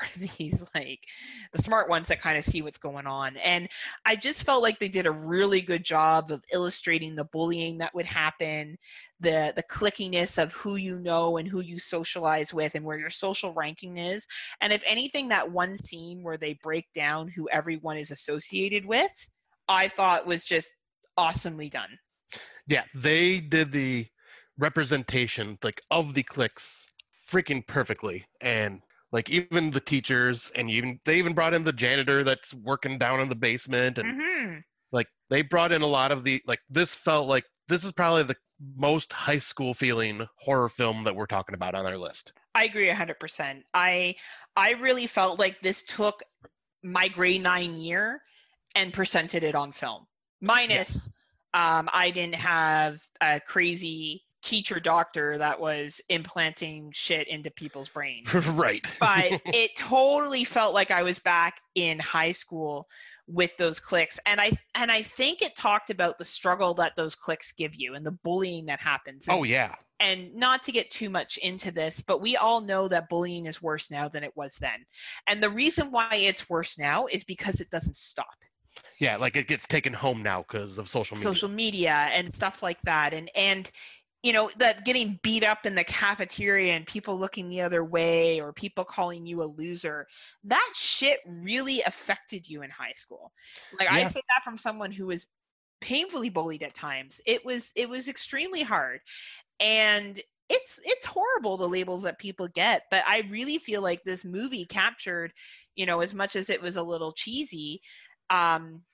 these like the smart ones that kind of see what's going on and i just felt like they did a really good job of illustrating the bullying that would happen the the clickiness of who you know and who you socialize with and where your social ranking is and if anything that one scene where they break down who everyone is associated with i thought was just awesomely done. Yeah, they did the representation like of the cliques freaking perfectly, and like even the teachers, and even they even brought in the janitor that's working down in the basement, and hmm like they brought in a lot of the like this felt like this is probably the most high school feeling horror film that we're talking about on our list. I agree 100%. I I really felt like this took my grade 9 year and presented it on film. Minus um I didn't have a crazy teacher doctor that was implanting shit into people's brains. right. but it totally felt like I was back in high school with those cliques and I and I think it talked about the struggle that those cliques give you and the bullying that happens. And oh yeah. and not to get too much into this, but we all know that bullying is worse now than it was then. And the reason why it's worse now is because it doesn't stop. Yeah, like it gets taken home now because of social media. Social media and stuff like that. And and you know, that getting beat up in the cafeteria and people looking the other way or people calling you a loser, that shit really affected you in high school. Like I Yeah. say that from someone who was painfully bullied at times. It was it was extremely hard. And it's it's horrible the labels that people get, but I really feel like this movie captured, you know, as much as it was a little cheesy, um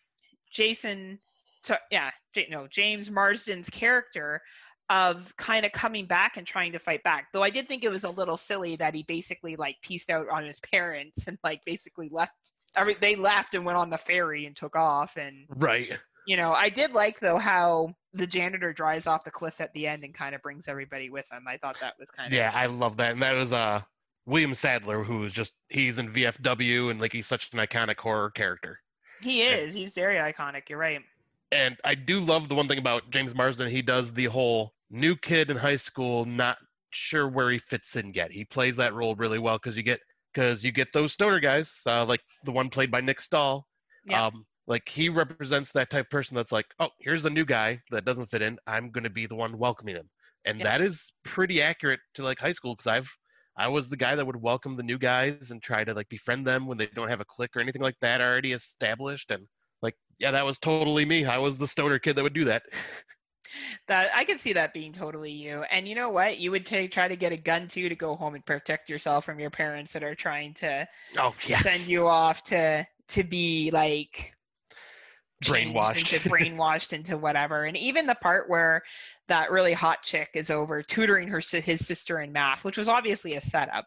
Jason so yeah, no, James Marsden's character of kind of coming back and trying to fight back. Though I did think it was a little silly that he basically like pieced out on his parents and like basically left. Every, they left and went on the ferry and took off. And Right. you know, I did like though how the janitor drives off the cliff at the end and kind of brings everybody with him. I thought that was kind of Yeah, I love that. And that was uh William Sadler, who is just he's in VFW and like he's such an iconic horror character. he is. He's very iconic. You're right. And I do love the one thing about James Marsden, he does the whole new kid in high school, not sure where he fits in yet. He plays that role really well because you get because you get those stoner guys, uh, like the one played by Nick Stahl. Yeah. Um, like he represents that type of person that's like, oh, here's a new guy that doesn't fit in. I'm going to be the one welcoming him, and Yeah. that is pretty accurate to like high school because I've I was the guy that would welcome the new guys and try to like befriend them when they don't have a clique or anything like that already established. And like, yeah, that was totally me. I was the stoner kid that would do that. That I could see that being totally you. And you know what? You would take try to get a gun too to go home and protect yourself from your parents that are trying to Oh yeah, send you off to to be like Brainwashed. into brainwashed into whatever. And even the part where that really hot chick is over tutoring her his sister in math, which was obviously a setup.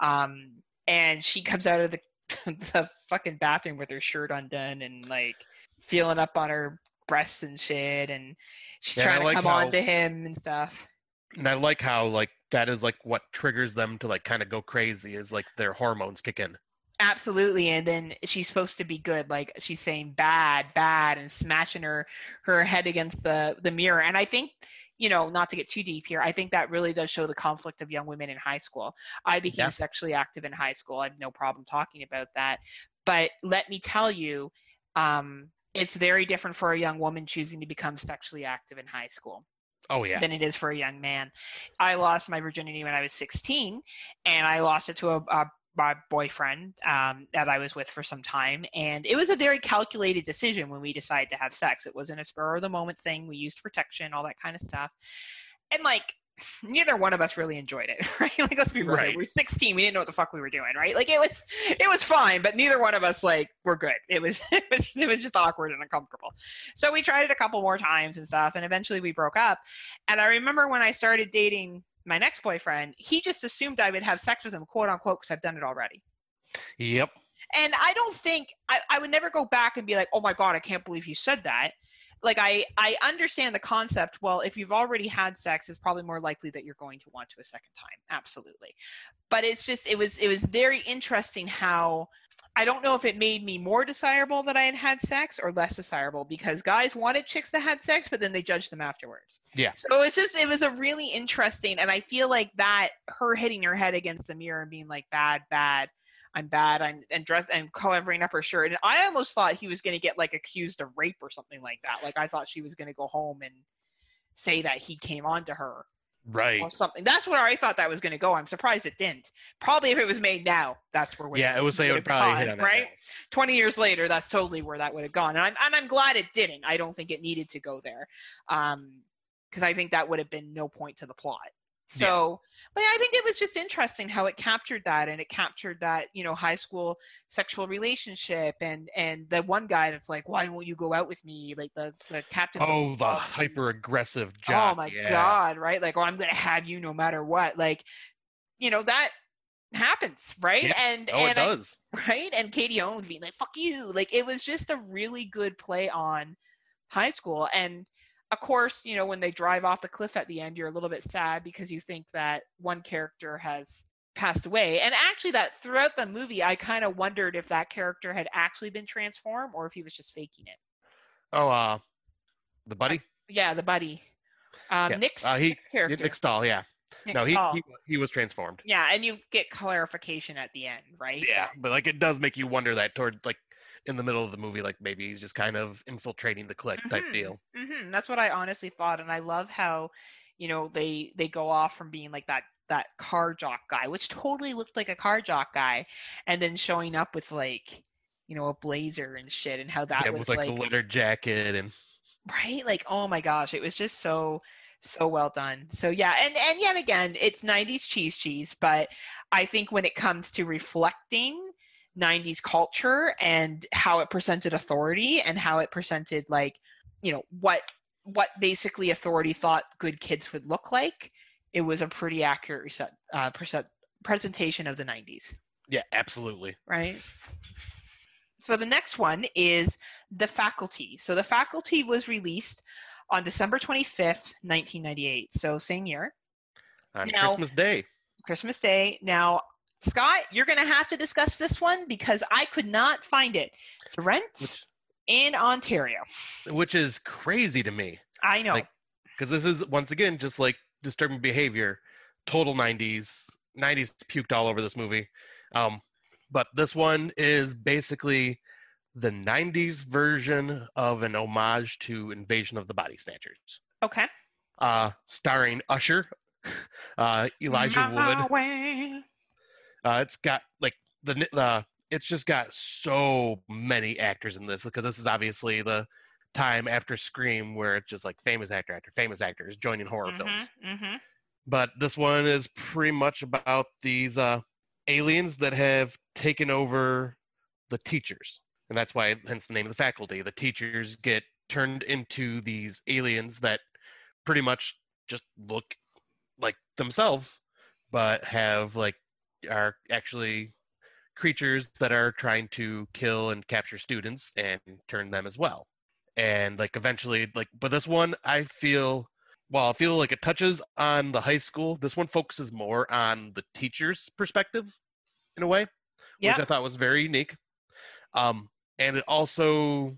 Um, and she comes out of the the fucking bathroom with her shirt undone and like feeling up on her breasts and shit, and she's Yeah, trying to like come how- on to him and stuff. And I like how like that is like what triggers them to like kind of go crazy is like their hormones kick in. Absolutely, and then she's supposed to be good, like she's saying bad, bad, and smashing her her head against the the mirror. And I think, you know, not to get too deep here, I think that really does show the conflict of young women in high school. I became Yeah. sexually active in high school. I have no problem talking about that. But let me tell you, um, it's very different for a young woman choosing to become sexually active in high school Oh yeah. than it is for a young man. I lost my virginity when I was 16, and I lost it to a, a my boyfriend um, that I was with for some time, and it was a very calculated decision when we decided to have sex. It wasn't a spur of the moment thing. We used protection, all that kind of stuff, and like neither one of us really enjoyed it, right? Like let's be real. Right. We're 16, we didn't know what the fuck we were doing, right? Like it was it was fine, but neither one of us like were good. It was it was it was just awkward and uncomfortable. So we tried it a couple more times and stuff, and eventually we broke up. And I remember when I started dating my next boyfriend, he just assumed I would have sex with him, quote unquote, because I've done it already. Yep. And I don't think I, I would never go back and be like, oh my God, I can't believe you said that. Like I, I understand the concept. Well, if you've already had sex, it's probably more likely that you're going to want to a second time. Absolutely. But it's just it was it was very interesting how I don't know if it made me more desirable that I had had sex or less desirable because guys wanted chicks that had sex, but then they judged them afterwards. Yeah. So it's just it was a really interesting, and I feel like that her hitting her head against the mirror and being like bad, bad, I'm bad, I'm and dress and covering up her shirt, and I almost thought he was going to get like accused of rape or something like that. Like I thought she was going to go home and say that he came on to her Right. or something. That's where I thought that was going to go. I'm surprised it didn't. Probably if it was made now, that's where we Yeah, it would say it would probably hit on that. right. now. 20 years later, that's totally where that would have gone. And I'm, and I'm glad it didn't. I don't think it needed to go there. Um, because I think that would have been no point to the plot. Yeah. So, but I think it was just interesting how it captured that, and it captured that you know high school sexual relationship, and and the one guy that's like, why won't you go out with me? Like the the captain. of Oh, the hyper aggressive jock. Oh my yeah. god, right? Like, oh, I'm gonna have you no matter what. Like, you know that happens, right? Yeah. And Oh, it and I- does. right? And Katie Holmes being like, fuck you. Like it was just a really good play on high school. And of course, you know, when they drive off the cliff at the end, you're a little bit sad because you think that one character has passed away. And actually that throughout the movie, I kind of wondered if that character had actually been transformed or if he was just faking it. Oh, uh, the buddy. Yeah, the buddy. Um, Yeah. Nick's, Uh, he- Nick's character. Nick Stahl. Yeah. Nick no, he, he he was transformed. yeah, and you get clarification at the end, right? Yeah, but like it does make you wonder that toward like in the middle of the movie, like maybe he's just kind of infiltrating the clique type Mhm. deal. hmm That's what I honestly thought, and I love how, you know, they they go off from being like that that car jock guy, which totally looked like a car jock guy, and then showing up with like, you know, a blazer and shit, and how that yeah, was with like, like, the leather jacket and right, like oh my gosh, it was just so so well done. So yeah, and and yet again, it's '90s cheese cheese, but I think when it comes to reflecting 90s culture and how it presented authority and how it presented like you know what what basically authority thought good kids would look like it was a pretty accurate reset, uh, present, presentation of the 90s yeah, absolutely. right so the next one is the faculty so the faculty was released on december 25th 1998 so same year On Now- Christmas Day. Christmas Day. Now, Scott, you're going to have to discuss this one because I could not find it to rent Which, in Ontario. which is crazy to me I know. Like- because this is once again just like disturbing behavior total 90s 90s puked all over this movie um but this one is basically the 90s version of an homage to invasion of the body snatchers okay. uh starring usher uh elijah My wood way. Uh it's got like the the it's just got so many actors in this because this is obviously the time after scream where it's just like famous actor after famous actors joining horror films Mhm, mhm. but this one is pretty much about these uh, aliens that have taken over the teachers and that's why hence the name of the faculty. The teachers get turned into these aliens that pretty much just look like themselves, but have like are actually creatures that are trying to kill and capture students and turn them as well. And like eventually, like, but this one I feel, well, I feel like it touches on the high school. This one focuses more on the teacher's perspective in a way, Yeah. which I thought was very unique. Um, and it also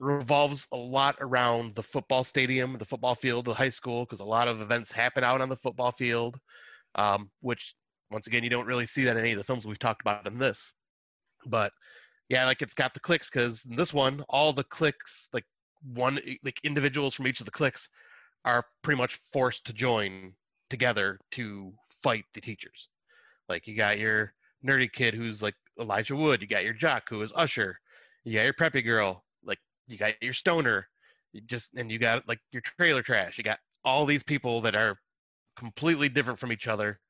revolves a lot around the football stadium, the football field, the high school, because a lot of events happen out on the football field, um, which once again you don't really see that in any of the films we've talked about in this. But yeah, like it's got the cliques because in this one, all the cliques, like one, like individuals from each of the cliques, are pretty much forced to join together to fight the teachers. Like you got your nerdy kid who's like Elijah Wood, you got your jock who is Usher, you got your preppy girl, like you got your stoner, you just and you got like your trailer trash. You got all these people that are completely different from each other,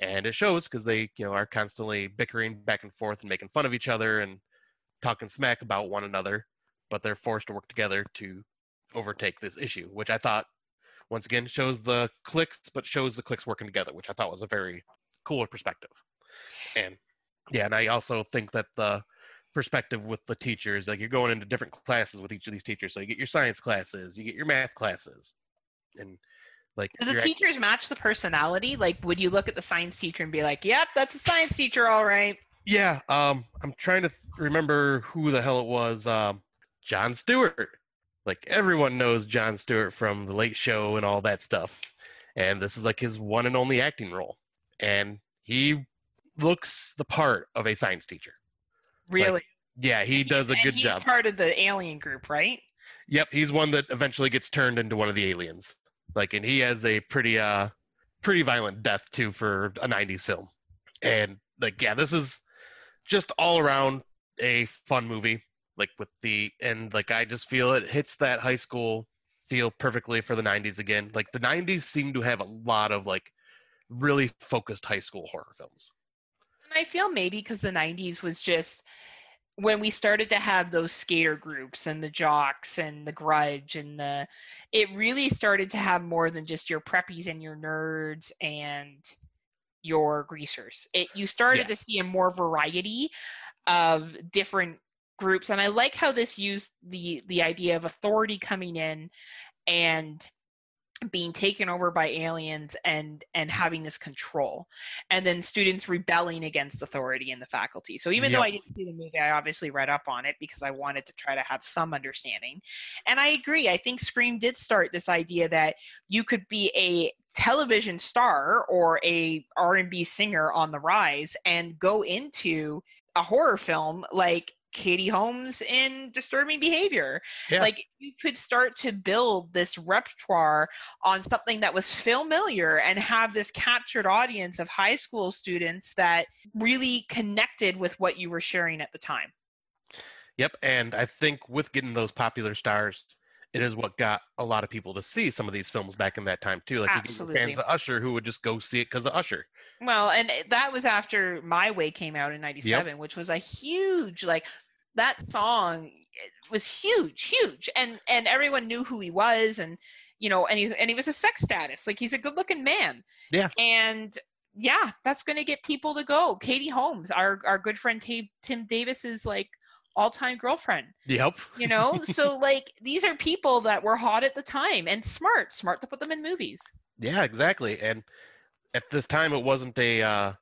and it shows because they you know are constantly bickering back and forth and making fun of each other and talking smack about one another, but they're forced to work together to overtake this issue, which I thought once again shows the cliques, but shows the cliques working together, which I thought was a very cooler perspective. And yeah, and I also think that the perspective with the teachers, like you're going into different classes with each of these teachers. So you get your science classes, you get your math classes, and like Do the teachers match the personality? Like, would you look at the science teacher and be like, "Yep, that's a science teacher, all right"? yeah, um, I'm trying to th- remember who the hell it was. Um, Jon Stewart. Like everyone knows Jon Stewart from The Late Show and all that stuff, and this is like his one and only acting role, and he looks the part of a science teacher. Really? Yeah, he does a good he's job. part of the alien group, right? Yep, he's one that eventually gets turned into one of the aliens. Like, and he has a pretty, uh, pretty violent death too for a '90s film. And like, yeah, this is just all around a fun movie. Like with the and like, I just feel it hits that high school feel perfectly for the '90s again. Like the '90s seem to have a lot of like really focused high school horror films. And I feel maybe because the 90s was just when we started to have those skater groups and the jocks and the grudge and the it really started to have more than just your preppies and your nerds and your greasers it you started Yeah. to see a more variety of different groups and i like how this used the the idea of authority coming in and being taken over by aliens and and having this control and then students rebelling against authority in the faculty. So even though i didn't see the movie i obviously read up on it because i wanted to try to have some understanding. And i agree i think scream did start this idea that you could be a television star or a r&b singer on the rise and go into a horror film like katie holmes in disturbing behavior Yeah. like you could start to build this repertoire on something that was familiar and have this captured audience of high school students that really connected with what you were sharing at the time. Yep, and I think with getting those popular stars, it is what got a lot of people to see some of these films back in that time too. Like you get Absolutely. fans of Usher who would just go see it because of Usher. Well, and eh, that was after My Way came out in 97, which was a huge like that song eh, was huge, huge. And and everyone knew who he was and you know, and he's and he was a sex status. Like he's a good-looking man. Yeah. And yeah, that's going to get people to go. Katie Holmes, our our good friend Ta- Tim is like all-time girlfriend Yep. you know so like these are people that were hot at the time and smart smart to put them in movies Yeah, exactly. And at this time, it wasn't a uh,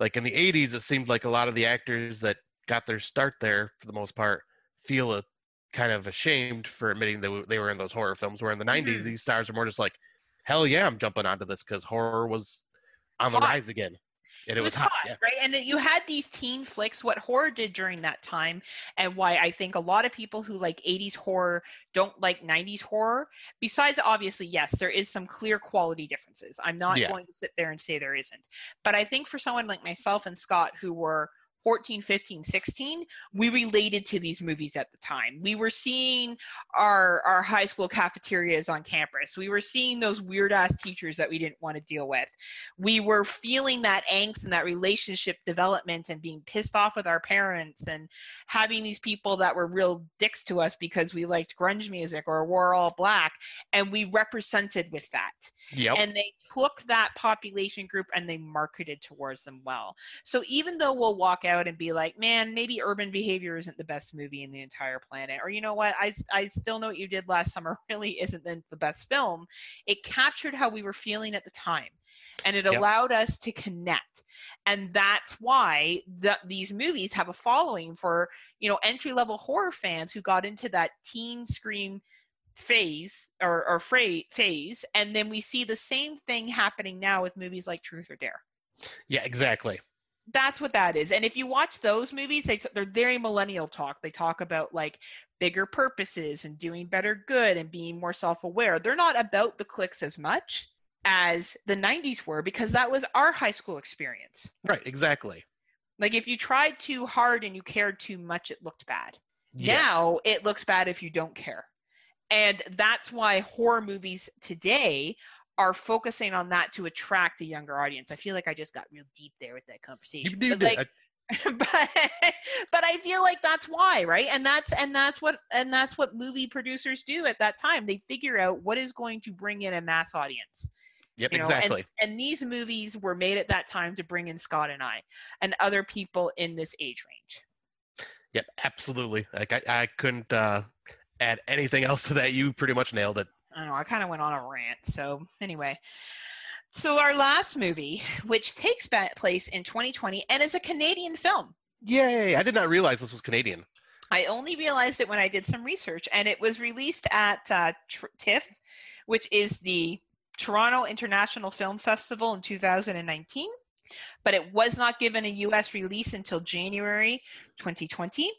like in the '80s. It seemed like a lot of the actors that got their start there, for the most part, feel a, kind of ashamed for admitting that they were in those horror films. Where in the '90s, Mhm. these stars are more just like, "Hell yeah, I'm jumping onto this" because horror was on the Hot. rise again, and it, was, hot. yeah. right and then you had these teen flicks what horror did during that time and why i think a lot of people who like 80s horror don't like 90s horror besides obviously yes there is some clear quality differences i'm not Yeah. going to sit there and say there isn't but i think for someone like myself and scott who were 14, 15, 16, we related to these movies at the time. We were seeing our our high school cafeterias on campus. We were seeing those weird ass teachers that we didn't want to deal with. We were feeling that angst and that relationship development and being pissed off with our parents and having these people that were real dicks to us because we liked grunge music or wore all black and we represented with that. Yep. And they took that population group and they marketed towards them well. So even though we'll walk out and be like, man, maybe Urban Behavior isn't the best movie in the entire planet, or you know what, I, I still know what you did last summer really isn't the, best film, it captured how we were feeling at the time. And it Yep. allowed us to connect. And that's why the, these movies have a following for, you know, entry level horror fans who got into that teen scream phase or, or phase and then we see the same thing happening now with movies like truth or dare Yeah, exactly. That's what that is and if you watch those movies they they're very millennial talk they talk about like bigger purposes and doing better good and being more self-aware they're not about the cliques as much as the 90s were because that was our high school experience Right, exactly. like if you tried too hard and you cared too much it looked bad Yes. now it looks bad if you don't care. And that's why horror movies today are focusing on that to attract a younger audience. I feel like I just got real deep there with that conversation. but, like, but but I feel like that's why, right? And that's and that's what and that's what movie producers do at that time. They figure out what is going to bring in a mass audience. yep, you know, and- exactly. And these movies were made at that time to bring in Scott and I and other people in this age range. Yep, absolutely. Like I, I couldn't uh, add anything else to that. You pretty much nailed it. I don't know, I kind of went on a rant. So, anyway. So, our last movie, which takes place in 2020 and is a Canadian film. Yay! I did not realize this was Canadian. I only realized it when I did some research, and it was released at uh, Tr- TIFF, which is the Toronto International Film Festival in 2019, but it was not given a US release until January 2020,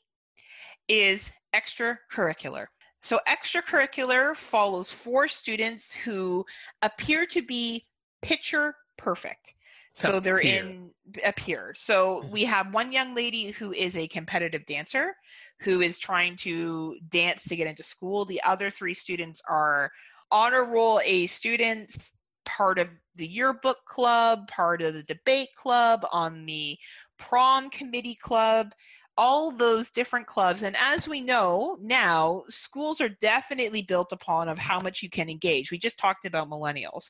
is extracurricular. So, extracurricular follows four students who appear to be picture perfect. So they're in appear. So mm-hmm. we have one young lady who is a competitive dancer who is trying to dance to get into school. The other three students are honor roll A students, part of the yearbook club, part of the debate club, on the prom committee club, all those different clubs. And as we know now, schools are definitely built upon of how much you can engage. We just talked about millennials.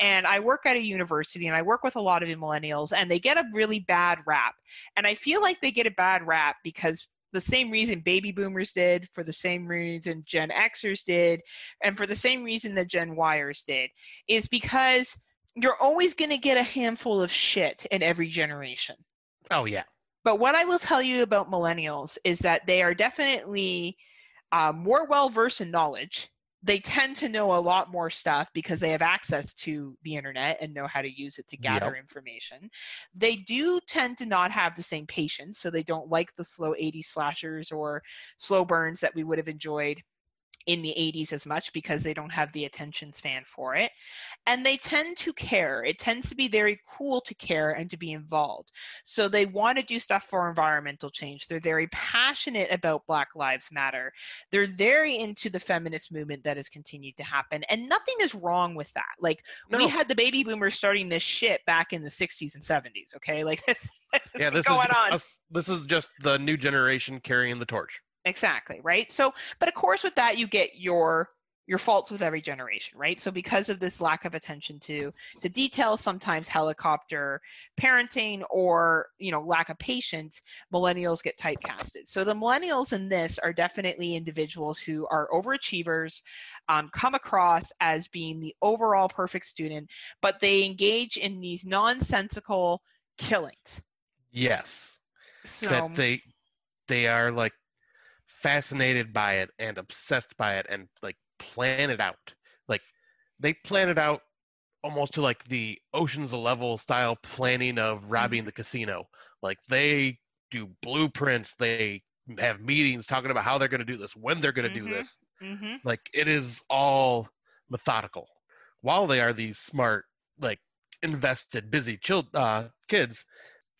And I work at a university and I work with a lot of millennials and they get a really bad rap. And I feel like they get a bad rap because the same reason baby boomers did, for the same reason Gen Xers did, and for the same reason that Gen Yers did, is because you're always going to get a handful of shit in every generation. Oh yeah. But what I will tell you about millennials is that they are definitely uh, more well versed in knowledge. They tend to know a lot more stuff because they have access to the internet and know how to use it to gather Yep. information. They do tend to not have the same patience, so they don't like the slow 80 slashers or slow burns that we would have enjoyed in the 80s as much because they don't have the attention span for it. And they tend to care. It tends to be very cool to care and to be involved. So they want to do stuff for environmental change. They're very passionate about Black Lives Matter. They're very into the feminist movement that has continued to happen. And nothing is wrong with that. Like we had the baby boomers starting this shit back in the 60s and 70s, okay? Like this, this Yeah, is this is going just on. us, this is just the new generation carrying the torch. Exactly, right? So, but of course with that you get your your faults with every generation, right? So because of this lack of attention to to detail, sometimes helicopter parenting or, you know, lack of patience, millennials get typecasted. So the millennials in this are definitely individuals who are overachievers, um, come across as being the overall perfect student, but they engage in these nonsensical killings. Yes. So that they they are like fascinated by it and obsessed by it and like plan it out. Like they plan it out almost to like the Ocean's Eleven style planning of robbing the casino. Like they do blueprints, they have meetings talking about how they're going to do this, when they're going to Mhm. do this. mhm. Like it is all methodical. While they are these smart, like invested, busy chil- uh, kids,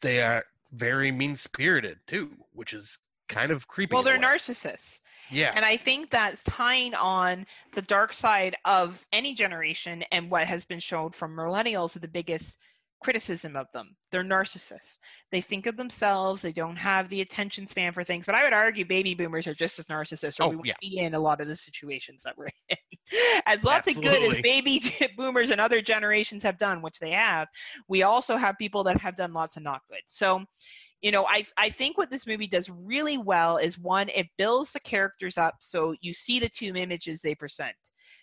they are very mean spirited too, which is kind of creepy. Well, they're narcissists. Yeah. And I think that's tying on the dark side of any generation and what has been shown from millennials the biggest criticism of them. They're narcissists. They think of themselves, they don't have the attention span for things. But I would argue baby boomers are just as narcissists or Oh, we would yeah. be in a lot of the situations that we're in. as lots of good as baby boomers and other generations have done, which they have, we also have people that have done lots of not good. So you know I, I think what this movie does really well is one it builds the characters up so you see the two images they present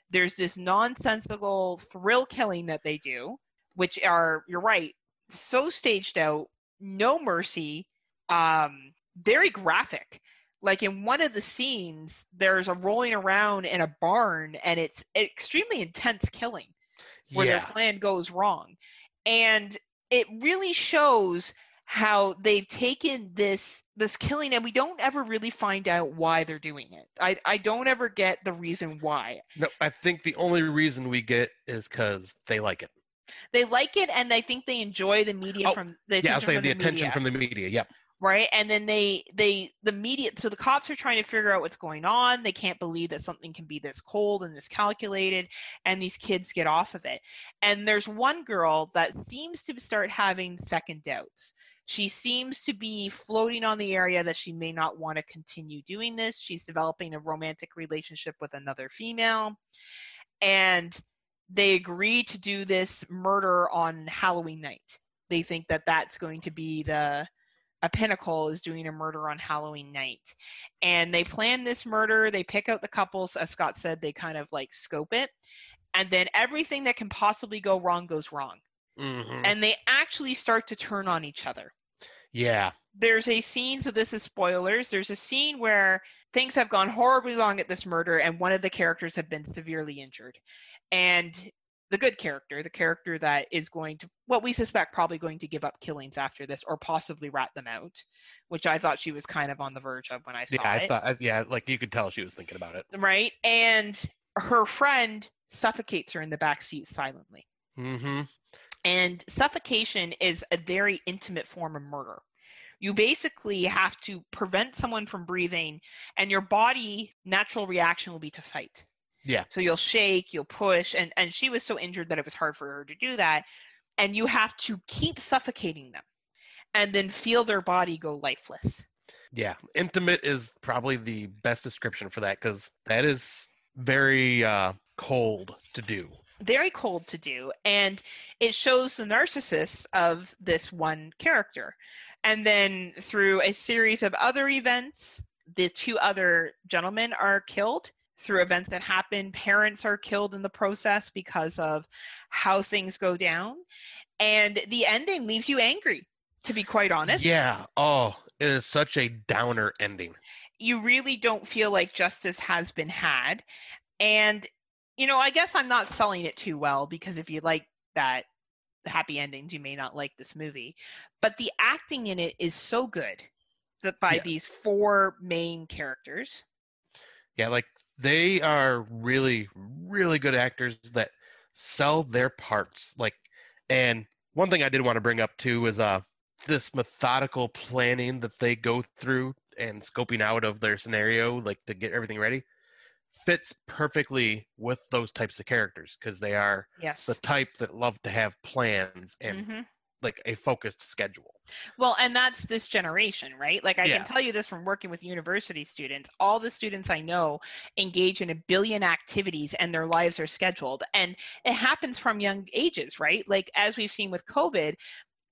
there's this nonsensical thrill killing that they do which are you're right so staged out no mercy um very graphic like in one of the scenes there's a rolling around in a barn and it's extremely intense killing where yeah. their plan goes wrong. And it really shows how they've taken this this killing and we don't ever really find out why they're doing it. I, I don't ever get the reason why. No, I think the only reason we get is because they like it. They like it and they think they enjoy the media Oh, from the yeah, I'll say the the attention media. from the media. Yep. right and then they they the media so the cops are trying to figure out what's going on they can't believe that something can be this cold and this calculated and these kids get off of it and there's one girl that seems to start having second doubts she seems to be floating on the area that she may not want to continue doing this she's developing a romantic relationship with another female and they agree to do this murder on halloween night they think that that's going to be the a pinnacle is doing a murder on Halloween night. And they plan this murder, they pick out the couples, as Scott said, they kind of like scope it. And then everything that can possibly go wrong goes wrong. hmm And they actually start to turn on each other. Yeah. There's a scene, so this is spoilers. There's a scene where things have gone horribly wrong at this murder, and one of the characters have been severely injured. And the good character, the character that is going to, what we suspect, probably going to give up killings after this or possibly rat them out, which I thought she was kind of on the verge of when I saw Yeah, I it. thought. Yeah, like you could tell she was thinking about it. right? And her friend suffocates her in the back seat silently. hmm And suffocation is a very intimate form of murder. You basically have to prevent someone from breathing, and your body natural reaction will be to fight. Yeah. So you'll shake, you'll push, and and she was so injured that it was hard for her to do that. And you have to keep suffocating them, and then feel their body go lifeless. Yeah, intimate is probably the best description for that because that is very uh, cold to do. Very cold to do and it shows the narcissists of this one character and then through a series of other events the two other gentlemen are killed through events that happen parents are killed in the process because of how things go down and the ending leaves you angry to be quite honest Yeah. Oh, it is such a downer ending. you really don't feel like justice has been had. And, you know, I guess I'm not selling it too well because if you like that happy endings, you may not like this movie. But the acting in it is so good that by Yeah. these four main characters. Yeah, like they are really, really good actors that sell their parts. Like, and one thing I did want to bring up too is uh this methodical planning that they go through and scoping out of their scenario, like to get everything ready, fits perfectly with those types of characters because they are Yes. the type that love to have plans and Mhm. like a focused schedule. Well, and that's this generation, right? Like I Yeah. can tell you this from working with university students. All the students I know engage in a billion activities and their lives are scheduled. And it happens from young ages, right? Like as we've seen with COVID,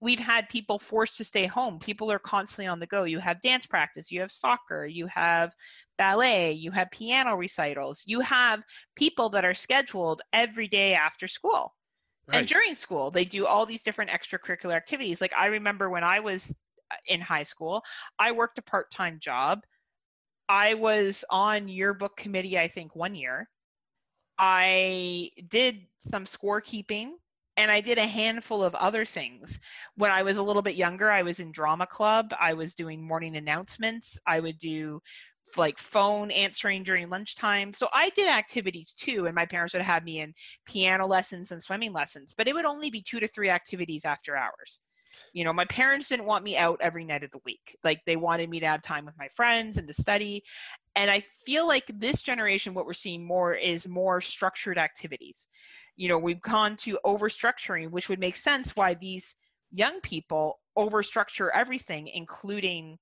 we've had people forced to stay home. People are constantly on the go. You have dance practice, you have soccer, you have ballet, you have piano recitals. You have people that are scheduled every day after school and during school they do all these different extracurricular activities like i remember when i was uh, in high school i worked a part-time job i was on yearbook committee i think one year i did some scorekeeping and i did a handful of other things when i was a little bit younger i was in drama club i was doing morning announcements i would do like phone answering during lunchtime. So I did activities too, and my parents would have me in piano lessons and swimming lessons, but it would only be two to three activities after hours. You know, my parents didn't want me out every night of the week. Like they wanted me to have time with my friends and to study. And I feel like this generation, what we're seeing more is more structured activities. You know, we've gone to overstructuring, which would make sense why these young people overstructure everything, including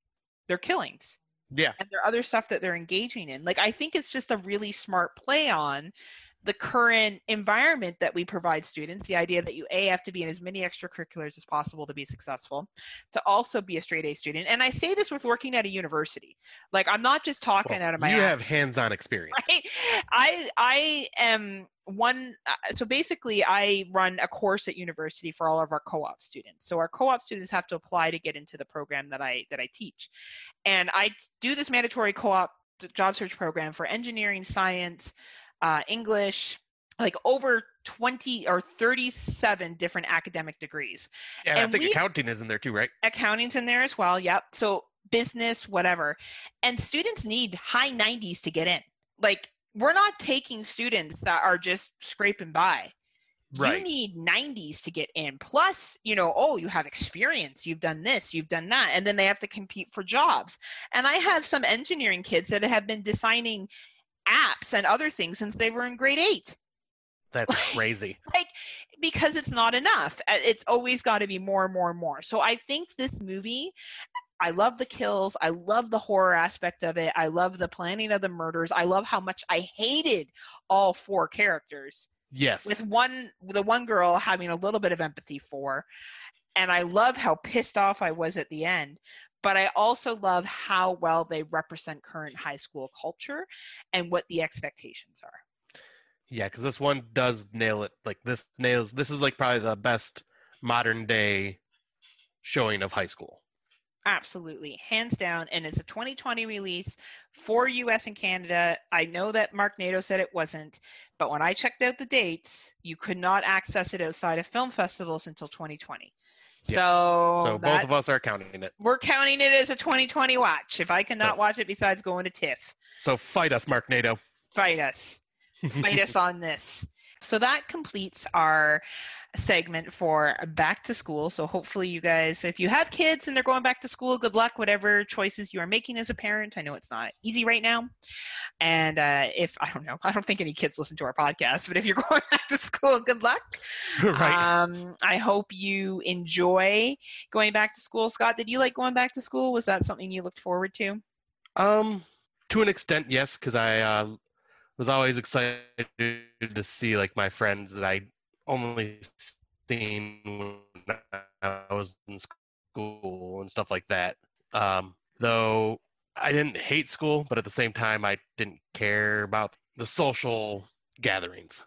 their killings Yeah. and their other stuff that they're engaging in. Like I think it's just a really smart play on the current environment that we provide students the idea that you a have to be in as many extracurriculars as possible to be successful to also be a straight a student and i say this with working at a university like i'm not just talking Well, out of my you ass have hands-on experience. right i i am one uh, so basically i run a course at university for all of our co-op students. So our co-op students have to apply to get into the program that i that i teach. And i do this mandatory co-op job search program for engineering science uh, english like over 20 or 37 different academic degrees. And, I think we- accounting is in there too, right? accounting's in there as well yep. So business whatever. And students need high 90s to get in. Like we're not taking students that are just scraping by. Right. you need 90s to get in plus you know oh you have experience. You've done this you've done that and then they have to compete for jobs. And i have some engineering kids that have been designing apps and other things since they were in grade 8 That's crazy. like because it's not enough Uh, it's always got to be more and more and more. So i think this movie i love the kills i love the horror aspect of it i love the planning of the murders i love how much i hated all four characters Yes. with one the one girl having a little bit of empathy for and i love how pissed off i was at the end but i also love how well they represent current high school culture and what the expectations are Yeah, because this one does nail it. Like this nails. This is like probably the best modern day showing of high school. Absolutely, hands down. And it's a 2020 release for US and Canada. I know that Mark Nato said it wasn't, but when I checked out the dates, you could not access it outside of film festivals until 2020. Yeah. So, so both of us are counting it. we're counting it as a 2020 watch. If I cannot So- watch it besides going to TIFF, So fight us, Mark NATO. fight us. fight us on this. So that completes our segment for back to school. So hopefully you guys, if you have kids and they're going back to school, good luck, whatever choices you are making as a parent. I know it's not easy right now. And uh, if, I don't know, I don't think any kids listen to our podcast, but if you're going back to school, good luck. right. Um, I hope you enjoy going back to school. Scott, did you like going back to school? Was that something you looked forward to? Um, to an extent, yes, because I uh, was always excited to see like my friends that I only seen when I was in school and stuff like that. Um, though I didn't hate school, but at the same time, I didn't care about the social gatherings.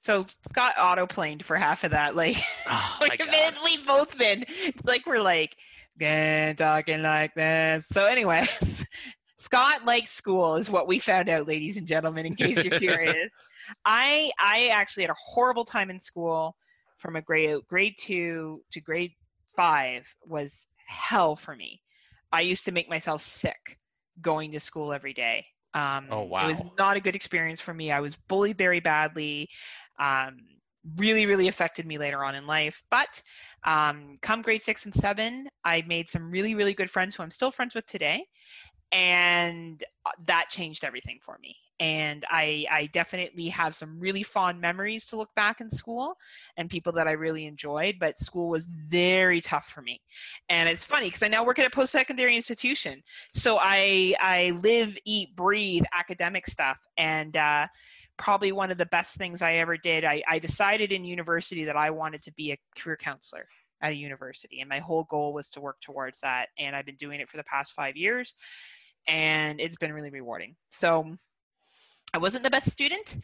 So Scott autoplaned for half of that. Like, Oh, been, we've both been. It's like we're like, "Gan, talking like this. So, anyways, Scott likes school, is what we found out, ladies and gentlemen. In case you're curious, I I actually had a horrible time in school. From a grade grade two to grade five was hell for me. I used to make myself sick going to school every day. Um, Oh, It was not a good experience for me. I was bullied very badly. Um, really, really affected me later on in life. But um, come grade six and seven, I made some really, really good friends who I'm still friends with today. And uh, that changed everything for me. And I, I definitely have some really fond memories to look back in school and people that I really enjoyed. But school was very tough for me. And it's funny because I now work at a post secondary institution. So I, I live, eat, breathe academic stuff. And, uh, probably one of the best things I ever did. I, I decided in university that I wanted to be a career counselor at a university, and my whole goal was to work towards that. And I've been doing it for the past five years, and it's been really rewarding. So I wasn't the best student,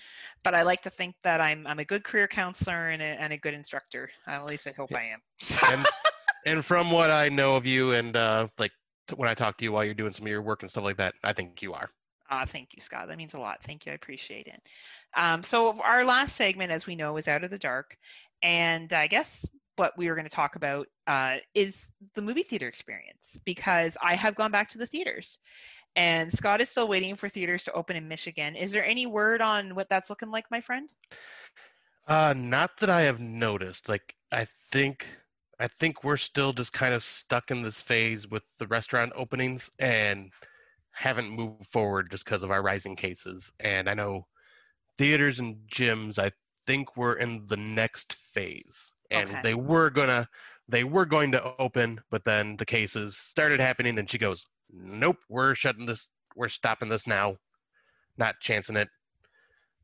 but I like to think that I'm I'm a good career counselor and a, and a good instructor. At least I hope I am. and and from what I know of you, and uh, like when I talk to you while you're doing some of your work and stuff like that, I think you are. Uh, thank you, Scott. That means a lot. Thank you. I appreciate it. Um, so, our last segment, as we know, is Out of the Dark. And I guess what we were going to talk about uh, is the movie theater experience because I have gone back to the theaters. And Scott is still waiting for theaters to open in Michigan. Is there any word on what that's looking like, my friend? Uh, not that I have noticed. Like I think I think we're still just kind of stuck in this phase with the restaurant openings and haven't moved forward just because of our rising cases. And I know theaters and gyms, I think we're in the next phase. And Okay. they were gonna they were going to open, but then the cases started happening and she goes, Nope, we're shutting this we're stopping this now. Not chancing it.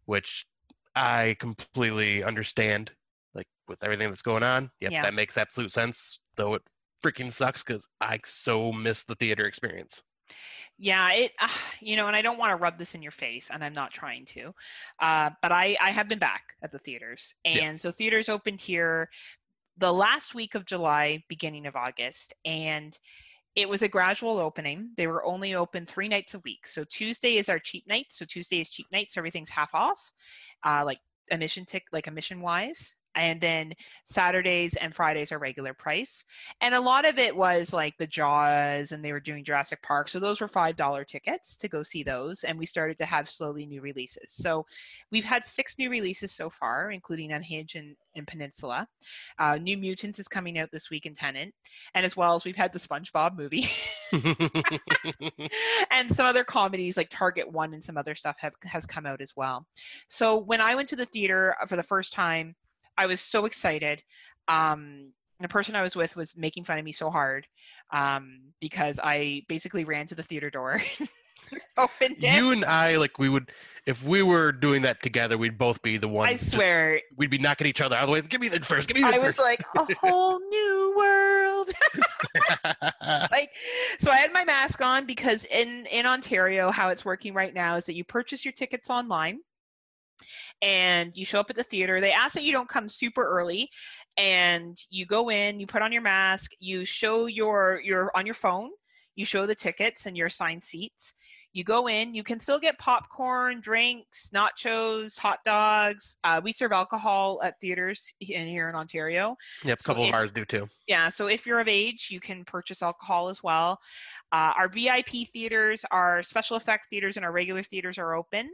Which I completely understand. Like with everything that's going on. Yep, Yeah. that makes absolute sense. Though it freaking sucks because I so miss the theater experience. Yeah, it uh, you know, and I don't want to rub this in your face, and I'm not trying to, uh, but I I have been back at the theaters, Yeah. and so theaters opened here the last week of July, beginning of August, and it was a gradual opening. They were only open three nights a week. So Tuesday is our cheap night. So Tuesday is cheap night, so everything's half off, uh, like admission tick, like admission wise. And then Saturdays and Fridays are regular price. And a lot of it was like the Jaws, and they were doing Jurassic Park. So those were five dollar tickets to go see those. And we started to have slowly new releases. So we've had six new releases so far, including Unhinged and, and Peninsula. Uh, new Mutants is coming out this week in Tenet, and as well as we've had the SpongeBob movie. and some other comedies like Target One and some other stuff have has come out as well. So when I went to the theater for the first time, I was so excited. Um, the person I was with was making fun of me so hard um, because I basically ran to the theater door, opened it. you and I, like, we would, if we were doing that together, we'd both be the ones. I just- swear, we'd be knocking each other out of the way. Give me that first. Give me that I was like a whole new world. like so i had my mask on because in in ontario how it's working right now is that you purchase your tickets online and you show up at the theater they ask that you don't come super early and you go in you put on your mask you show your your on your phone you show the tickets and your assigned seats you go in you can still get popcorn drinks nachos hot dogs uh, we serve alcohol at theaters in here in ontario yep, a so couple if- of ours do too. yeah, so if you're of age, you can purchase alcohol as well. Uh, our VIP theaters, our special effect theaters, and our regular theaters are open.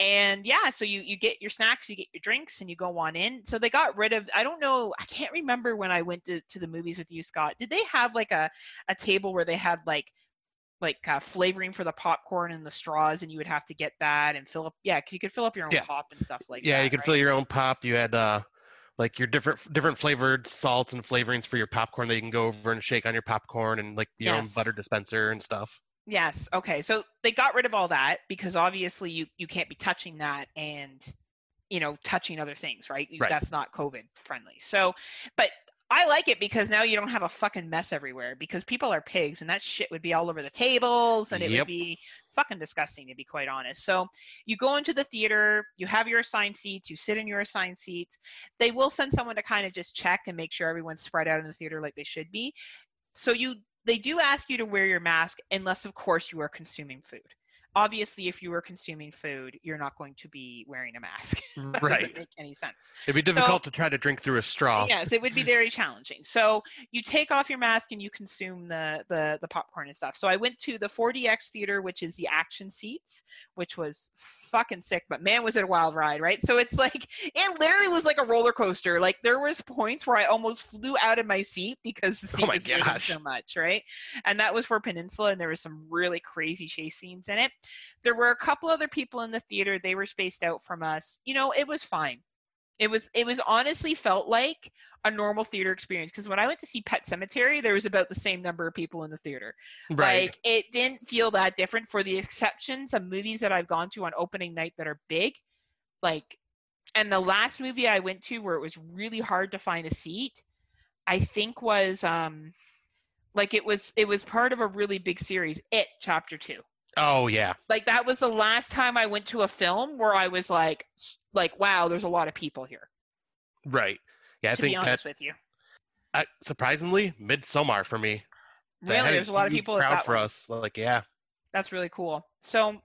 And yeah, so you you get your snacks, you get your drinks, and you go on in. So they got rid of. I don't know. I can't remember when I went to, to the movies with you, Scott. Did they have like a a table where they had like like uh, flavoring for the popcorn and the straws, and you would have to get that and fill up. Yeah, because you could fill up your own Yeah. pop and stuff like that. yeah, that. you could right? fill your own pop. You had uh, like your different different flavored salts and flavorings for your popcorn that you can go over and shake on your popcorn and like your own butter dispenser and stuff. Yes. Okay. So they got rid of all that because obviously you you can't be touching that and you know touching other things, right? Right. That's not COVID friendly. So, but I like it because now you don't have a fucking mess everywhere because people are pigs and that shit would be all over the tables and it Yep. would be fucking disgusting to be quite honest. So you go into the theater, you have your assigned seats, you sit in your assigned seats. They will send someone to kind of just check and make sure everyone's spread out in the theater like they should be. So you they do ask you to wear your mask unless of course you are consuming food. Obviously, if you were consuming food, you're not going to be wearing a mask. Right. doesn't make any sense. It'd be difficult to try to drink through a straw. Yes, it would be very challenging. So you take off your mask and you consume the the the popcorn and stuff. So I went to the 4DX theater, which is the action seats, which was fucking sick, but man, was it a wild ride, right? So it's like it literally was like a roller coaster. Like there was points where I almost flew out of my seat because the Oh seat my was gosh. so much, right? And that was for Peninsula, and there was some really crazy chase scenes in it. There were a couple other people in the theater. They were spaced out from us. You know, it was fine. It was it was honestly felt like a normal theater experience because when I went to see Pet Sematary, there was about the same number of people in the theater. Right. Like it didn't feel that different for the exceptions of movies that I've gone to on opening night that are big. Like and the last movie I went to where it was really hard to find a seat, I think was um like it was it was part of a really big series, It Chapter 2 oh yeah. like that was the last time I went to a film where I was like, like, wow, there's a lot of people here. Right. Yeah, I to think be that with you, uh, surprisingly, Midsommar for me. Really, there's a lot of people. crowd for us. Like, yeah. That's really cool. So,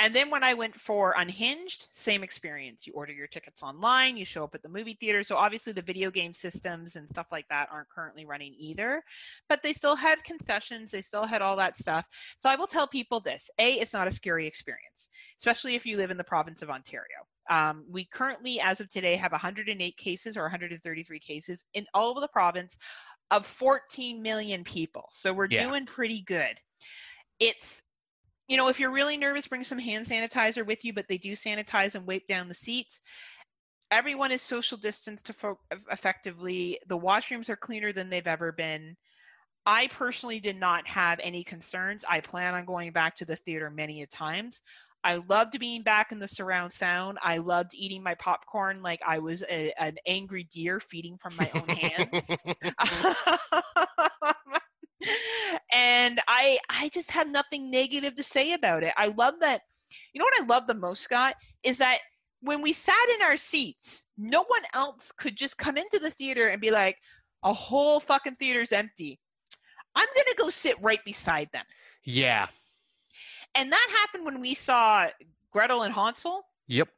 and then when I went for Unhinged, same experience. You order your tickets online, you show up at the movie theater. So obviously the video game systems and stuff like that aren't currently running either, but they still had concessions, they still had all that stuff. So I will tell people this: A, it's not a scary experience, especially if you live in the province of Ontario. Um, we currently, as of today, have 108 cases or 133 cases in all over the province. of 14 million people. So we're Yeah. doing pretty good. It's, you know, if you're really nervous, bring some hand sanitizer with you, but they do sanitize and wipe down the seats. Everyone is social distanced to fo- effectively. The washrooms are cleaner than they've ever been. I personally did not have any concerns. I plan on going back to the theater many a times. I loved being back in the surround sound. I loved eating my popcorn like I was a, an angry deer feeding from my own hands. and I I just have nothing negative to say about it. I love that. You know what I love the most, Scott, is that when we sat in our seats, no one else could just come into the theater and be like, "A whole fucking theater's empty. I'm gonna go sit right beside them." yeah. And that happened when we saw Gretel and Hansel. Yep.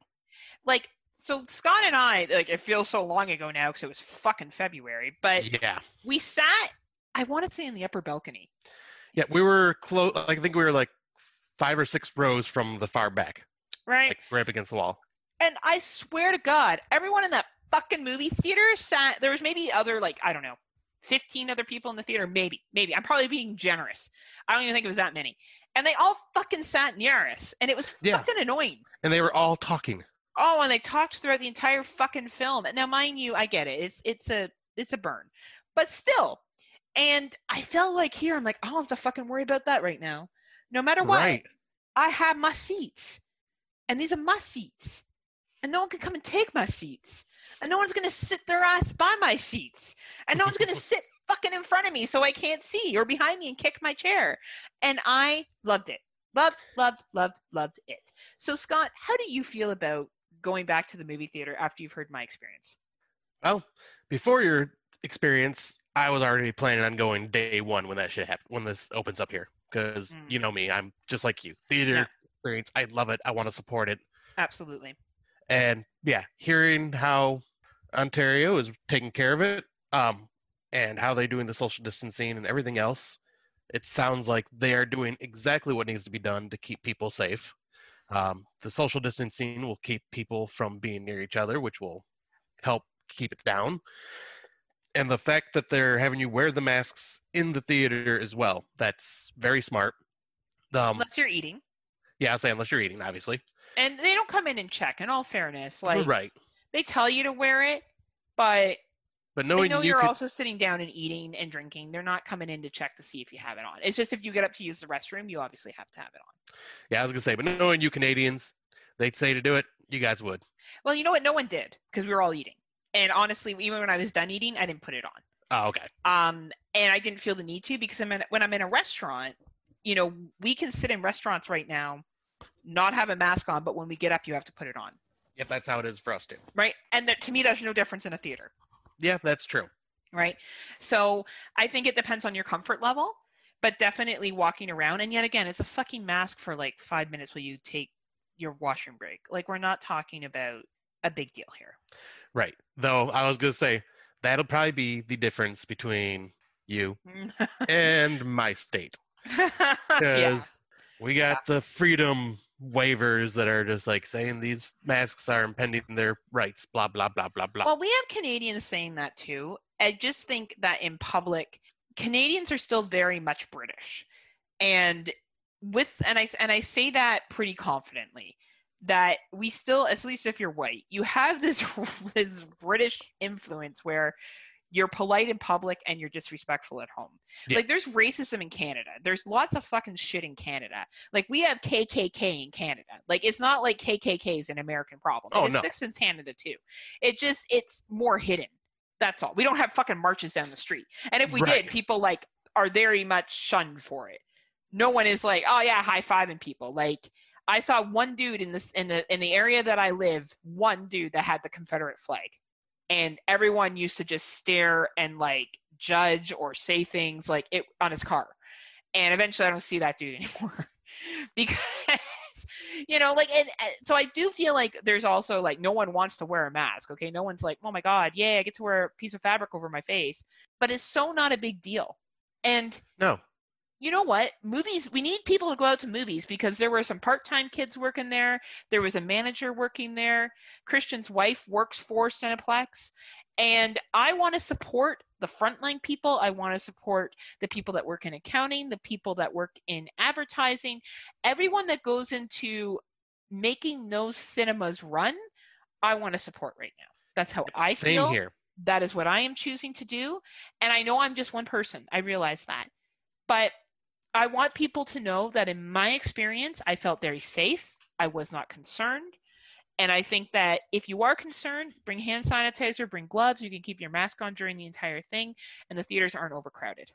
Like, so Scott and I, like, it feels so long ago now because it was fucking February, but Yeah. we sat. I want to say in the upper balcony. Yeah. We were close. I think we were like five or six rows from the far back, right? like right up against the wall. and I swear to God, everyone in that fucking movie theater sat. There was maybe other like I don't know, fifteen other people in the theater. Maybe, maybe I'm probably being generous. I don't even think it was that many. And they all fucking sat near us, and it was Yeah. fucking annoying. And they were all talking. Oh, and they talked throughout the entire fucking film. And now, mind you, I get it. It's it's a it's a burn, but still. And I felt like here, I'm like, I don't have to fucking worry about that right now. No matter what, Right. I have my seats, and these are my seats, and no one can come and take my seats, and no one's gonna sit their ass by my seats, and no one's gonna sit fucking in front of me so I can't see or behind me and kick my chair. And I loved it, loved, loved, loved, loved it. So Scott, how do you feel about going back to the movie theater after you've heard my experience? Well, before your experience, I was already planning on going day one when that shit happens, when this opens up here. Because Mm. you know me, I'm just like you. Theater Yeah. experience, I love it. I want to support it. Absolutely. And yeah, hearing how Ontario is taking care of it, um, and how they're doing the social distancing and everything else, it sounds like they are doing exactly what needs to be done to keep people safe. Um, the social distancing will keep people from being near each other, which will help keep it down. And the fact that they're having you wear the masks in the theater as well, that's very smart. Um, Unless you're eating. yeah, I'll say unless you're eating, obviously. And they don't come in and check, in all fairness. Like right. they tell you to wear it, but But they knowing know you you're could, also sitting down and eating and drinking. They're not coming in to check to see if you have it on. It's just if you get up to use the restroom, you obviously have to have it on. Yeah, I was gonna say, but knowing you Canadians, they'd say to do it, you guys would. Well, you know what? No one did because we were all eating. And honestly, even when I was done eating, I didn't put it on. Oh, okay. Um, and I didn't feel the need to because I'm in, when I'm in a restaurant, you know, we can sit in restaurants right now, not have a mask on, but when we get up, you have to put it on, If that's how it is for us too. right? And there, to me, there's no difference in a theater. Yeah, that's true. right? So I think it depends on your comfort level, but definitely walking around. And yet again, it's a fucking mask for like five minutes while you take your washroom break. Like we're not talking about a big deal here. Right. Though I was gonna say that'll probably be the difference between you mm. and my state. yeah. Because we got the freedom waivers that are just like saying these masks are impeding their rights, blah blah blah blah blah. Well, we have Canadians saying that too. I just think that in public, Canadians are still very much British, and with and I and I say that pretty confidently that we still, at least if you're white, you have this this British influence where you're polite in public and you're disrespectful at home. Yeah. Like there's racism in Canada. There's lots of fucking shit in Canada. Like we have KKK in Canada. Like it's not like KKK is an American problem. Oh, it no. exists in Canada too. It just it's more hidden. That's all. We don't have fucking marches down the street. And if we Right. did, people like are very much shunned for it. No one is like, oh yeah, high fiving people. Like I saw one dude in this in the in the area that I live, one dude that had the Confederate flag. And everyone used to just stare and like judge or say things like it on his car. And eventually I don't see that dude anymore. because you know, like and uh, so I do feel like there's also like no one wants to wear a mask, okay? No one's like, "Oh my god, yeah, I get to wear a piece of fabric over my face." But it's so not a big deal. And no. You know what? Movies, we need people to go out to movies because there were some part time kids working there. There was a manager working there. Christian's wife works for Cineplex. And I want to support the frontline people. I want to support the people that work in accounting, the people that work in advertising, everyone that goes into making those cinemas run. I want to support right now. That's how I Same feel. here. That is what I am choosing to do. And I know I'm just one person. I realize that. But I want people to know that in my experience, I felt very safe. I was not concerned. And I think that if you are concerned, bring hand sanitizer, bring gloves. You can keep your mask on during the entire thing, and the theaters aren't overcrowded.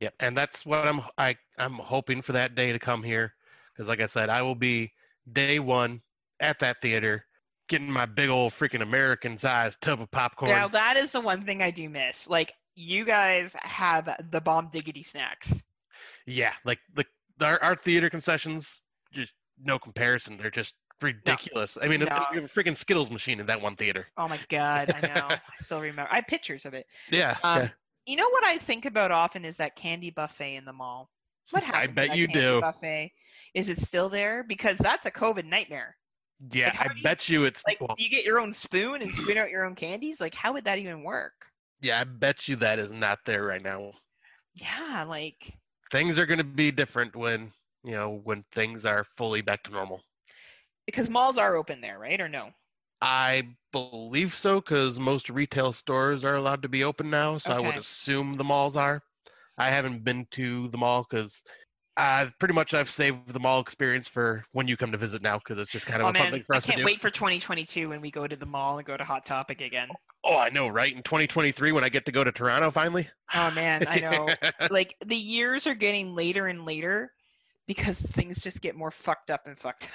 Yep, and that's what I'm I I'm hoping for that day to come here because, like I said, I will be day one at that theater, getting my big old freaking American sized tub of popcorn. Now, that is the one thing I do miss. Like, you guys have the bomb diggity snacks. Yeah, like like our, our theater concessions, just no comparison. They're just ridiculous. I mean, No. we have a freaking Skittles machine in that one theater. Oh my God, I know. I still remember. I have pictures of it. Yeah, Um, yeah. You know what I think about often is that candy buffet in the mall. What I happened? to bet you candy do. Buffet? Is it still there? Because that's a COVID nightmare. yeah. like, I do you- bet you it's Like, well, do you get your own spoon and spoon out your own candies? Like, how would that even work? yeah. I bet you that is not there right now. Yeah, like, Things are going to be different when you know when things are fully back to normal. because malls are open there, right? Or no? I believe so because most retail stores are allowed to be open now. So I would assume the malls are. I haven't been to the mall because uh, pretty much I've saved the mall experience for when you come to visit now because it's just kind of oh a fun thing for I us to do. can't wait for 2022 when we go to the mall and go to Hot Topic again. Oh, I know, right? In 2023, when I get to go to Toronto finally. Oh man, I know. like the years are getting later and later because things just get more fucked up and fucked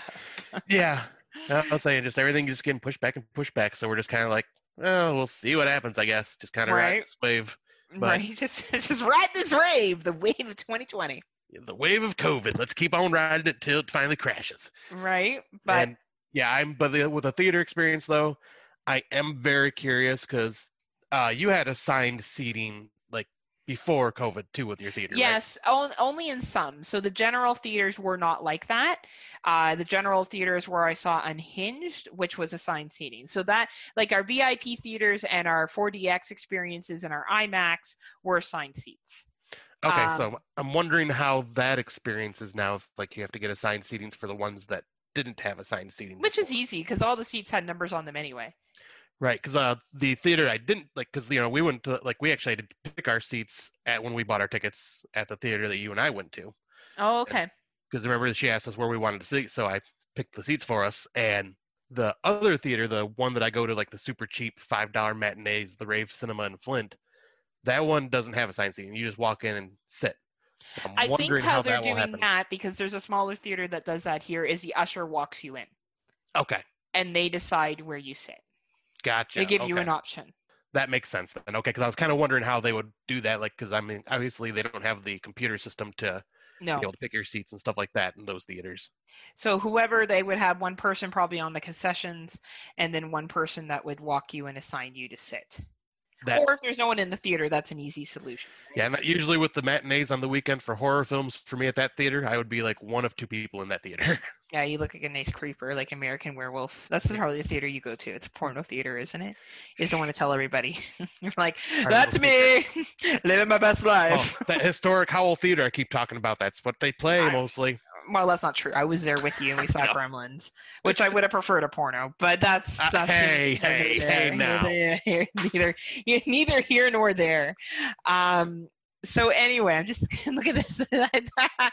up. yeah, I'll say just everything just getting pushed back and pushed back. So we're just kind of like, oh, we'll see what happens. I guess just kind of ride Right. this wave, But- right? Just just ride this wave, the wave of 2020. The wave of COVID. Let's keep on riding it till it finally crashes. Right? But and yeah, I'm but the, with a theater experience though, I am very curious because uh, you had assigned seating like before COVID too with your theater. right? Yes, on, only in some. So the general theaters were not like that. Uh, the general theaters where I saw Unhinged, which was assigned seating. So that, like our VIP theaters and our 4DX experiences and our IMAX were assigned seats. Okay, um, so I'm wondering how that experience is now. If, like you have to get assigned seatings for the ones that didn't have assigned seating, Which is easy because all the seats had numbers on them anyway. right? Because uh, the theater I didn't like because you know we went to like we actually had to pick our seats at when we bought our tickets at the theater that you and I went to. Oh, okay. because remember she asked us where we wanted to sit, so I picked the seats for us. And the other theater, the one that I go to, like the super cheap five dollar matinees, the Rave Cinema in Flint, that one doesn't have a assigned seating. You just walk in and sit. So I'm I think wondering how, how, they're that doing that because there's a smaller theater that does that here is the usher walks you in Okay, and they decide where you sit. gotcha. They give you an option. That makes sense then. Okay, because I was kind of wondering how they would do that. Like, because I mean, obviously they don't have the computer system to No. be able to pick your seats and stuff like that in those theaters. So whoever they would have one person probably on the concessions and then one person that would walk you and assign you to sit. That Or if there's no one in the theater, that's an easy solution. right? Yeah, and that usually with the matinees on the weekend for horror films, for me at that theater, I would be like one of two people in that theater. Yeah, you look like a nice creeper, like American Werewolf. That's probably the theater you go to. It's a porno theater, isn't it? You just don't want to tell everybody. You're like, that's me, living my best oh, life. that historic Howell Theater I keep talking about. That's what they play I- mostly. Well, that's not true. I was there with you and we saw. Gremlins, which I would have preferred a porno, but that's Uh, hey, neither hey, there, hey, now. neither, here- neither neither here nor there. Um. So anyway, I'm just look at this.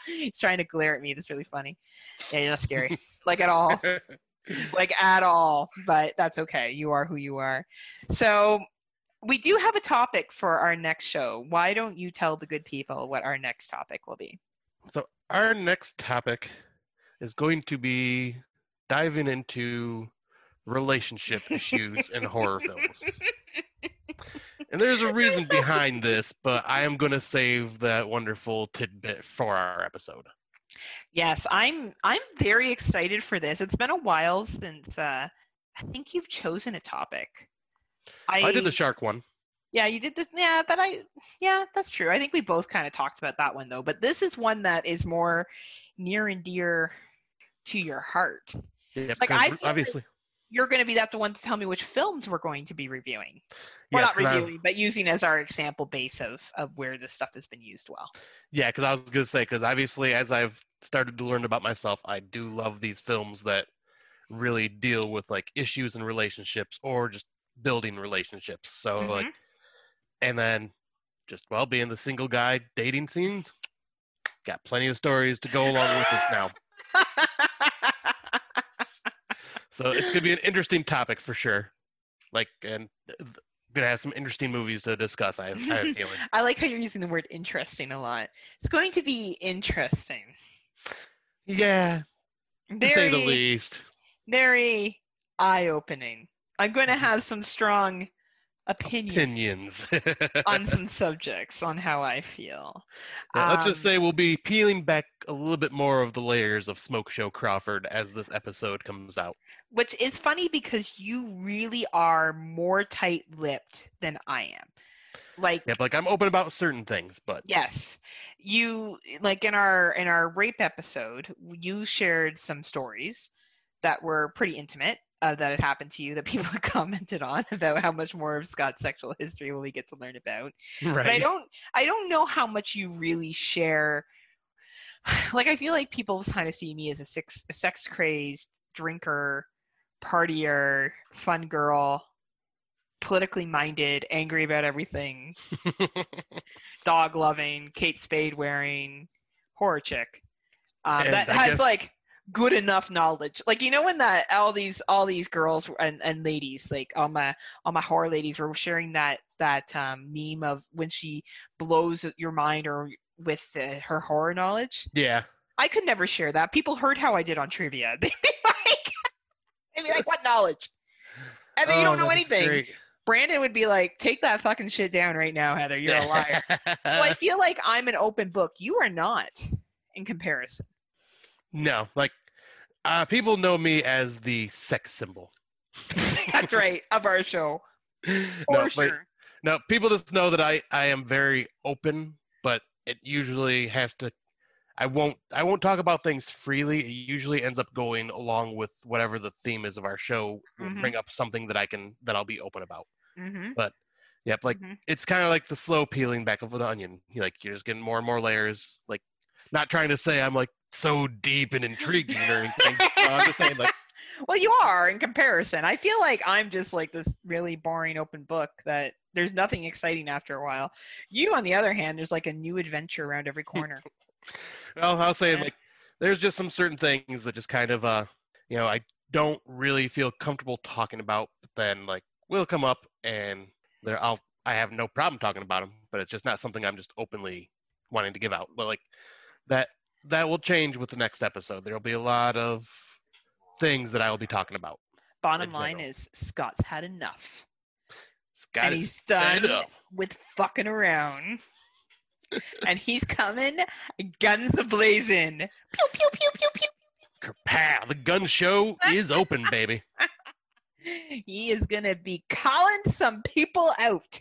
He's trying to glare at me. That's really funny. Yeah, you're not scary, like at all, like at all. But that's okay. You are who you are. So we do have a topic for our next show. Why don't you tell the good people what our next topic will be? So our next topic is going to be diving into relationship issues in horror films. And there's a reason behind this, but I am going to save that wonderful tidbit for our episode. Yes, I'm I'm very excited for this. It's been a while since uh I think you've chosen a topic. I, I did the shark one. Yeah, you did this. Yeah, but I, yeah, that's true. I think we both kind of talked about that one though. But this is one that is more near and dear to your heart. Yep, Like, I like- obviously, You're going to be that the one to tell me which films we're going to be reviewing. Well, yes, not 'cause I- reviewing, but using as our example base of of where this stuff has been used well. Yeah, because I was gonna say, because obviously, as I've started to learn about myself, I do love these films that really deal with like issues in relationships or just building relationships. So like, Mhm. And then just well, being the single guy dating scene, got plenty of stories to go along with this now. So it's gonna be an interesting topic for sure. Like, and gonna have some interesting movies to discuss. I, I have a feeling. I like how you're using the word interesting a lot. It's going to be interesting. Yeah, to say the least. very eye opening. I'm going Mm-hmm. to have some strong opinions opinions. on some subjects on how I feel. Yeah, let's just Um, say we'll be peeling back a little bit more of the layers of Smoke Show Crawford as this episode comes out. which is funny because you really are more tight-lipped than I am. Like Yep, like I'm open about certain things, but yes, you like in our in our rape episode, you shared some stories that were pretty intimate uh, that had happened to you that people had commented on about how much more of Scott's sexual history will we get to learn about. right. But I don't I don't know how much you really share. Like I feel like people kind of see me as a sex a sex crazed drinker, partier, fun girl, politically minded, angry about everything, dog loving, Kate Spade wearing, horror chick. Um, that I has guess- like good enough knowledge. Like you know when that all these all these girls and, and ladies, like all my all my horror ladies were sharing that that um, meme of when she blows your mind or with uh, her horror knowledge. yeah. I could never share that. People heard how I did on trivia. They'd be like, they'd be like, "What knowledge?" And then you Oh, don't know anything. great. Brandon would be like, "Take that fucking shit down right now, Heather. You're a liar." well, I feel like I'm an open book. You are not, in comparison. No, like uh, people know me as the sex symbol. That's right of our show, for no, but- sure. no, people just know that I I am very open, but it usually has to. I won't. I won't talk about things freely. It usually ends up going along with whatever the theme is of our show. Mhm. bring up something that I can that I'll be open about. hmm But Yep, like Mhm. it's kind of like the slow peeling back of an onion. You like you're just getting more and more layers. Like, not trying to say I'm like so deep and intriguing or anything. but I'm just saying like, Well, you are in comparison. I feel like I'm just like this really boring open book that there's nothing exciting after a while. You, on the other hand, there's like a new adventure around every corner. well, I was saying Yeah. like, there's just some certain things that just kind of uh, you know, I don't really feel comfortable talking about. But then like, will come up and there I'll I have no problem talking about them, but it's just not something I'm just openly wanting to give out. But like that that will change with the next episode. There'll be a lot of things that I will be talking about. Bottom line general. is Scott's had enough. Scott and he's done with fucking around. and he's coming, guns a blazing. Pew pew pew pew pew. Kerpow! The gun show is open, baby. He is gonna be calling some people out.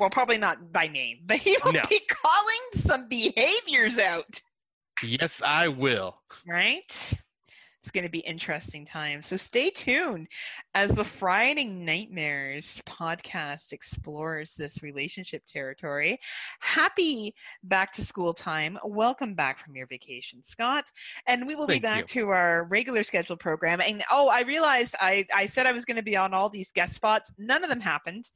Well, probably not by name, but he will No. be calling some behaviors out. Yes, I will. Right? It's going to be interesting time. So stay tuned as the Friday Nightmares podcast explores this relationship territory. Happy back to school time. Welcome back from your vacation, Scott. And we will be Thank back to our regular scheduled program. And oh, I realized I, I said I was going to be on all these guest spots. None of them happened.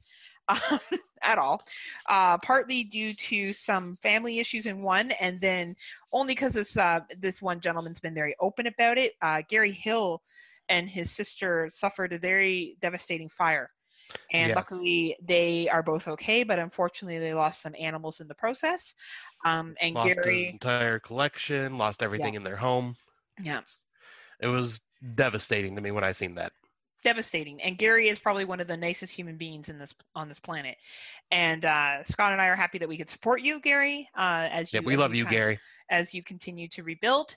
at all, uh, partly due to some family issues in one, and then only because this uh, this one gentleman's been very open about it. Uh, Gary Hill and his sister suffered a very devastating fire, and Yes. luckily they are both okay. But unfortunately, they lost some animals in the process. Um, and Lost his entire collection, lost everything in their home. yeah, It was devastating to me when I seen that. Devastating. And Gary is probably one of the nicest human beings in this on this planet. And uh, Scott and I are happy that we could support you, Gary. Uh, as Yeah, we as love you, kind- Gary. as you continue to rebuild.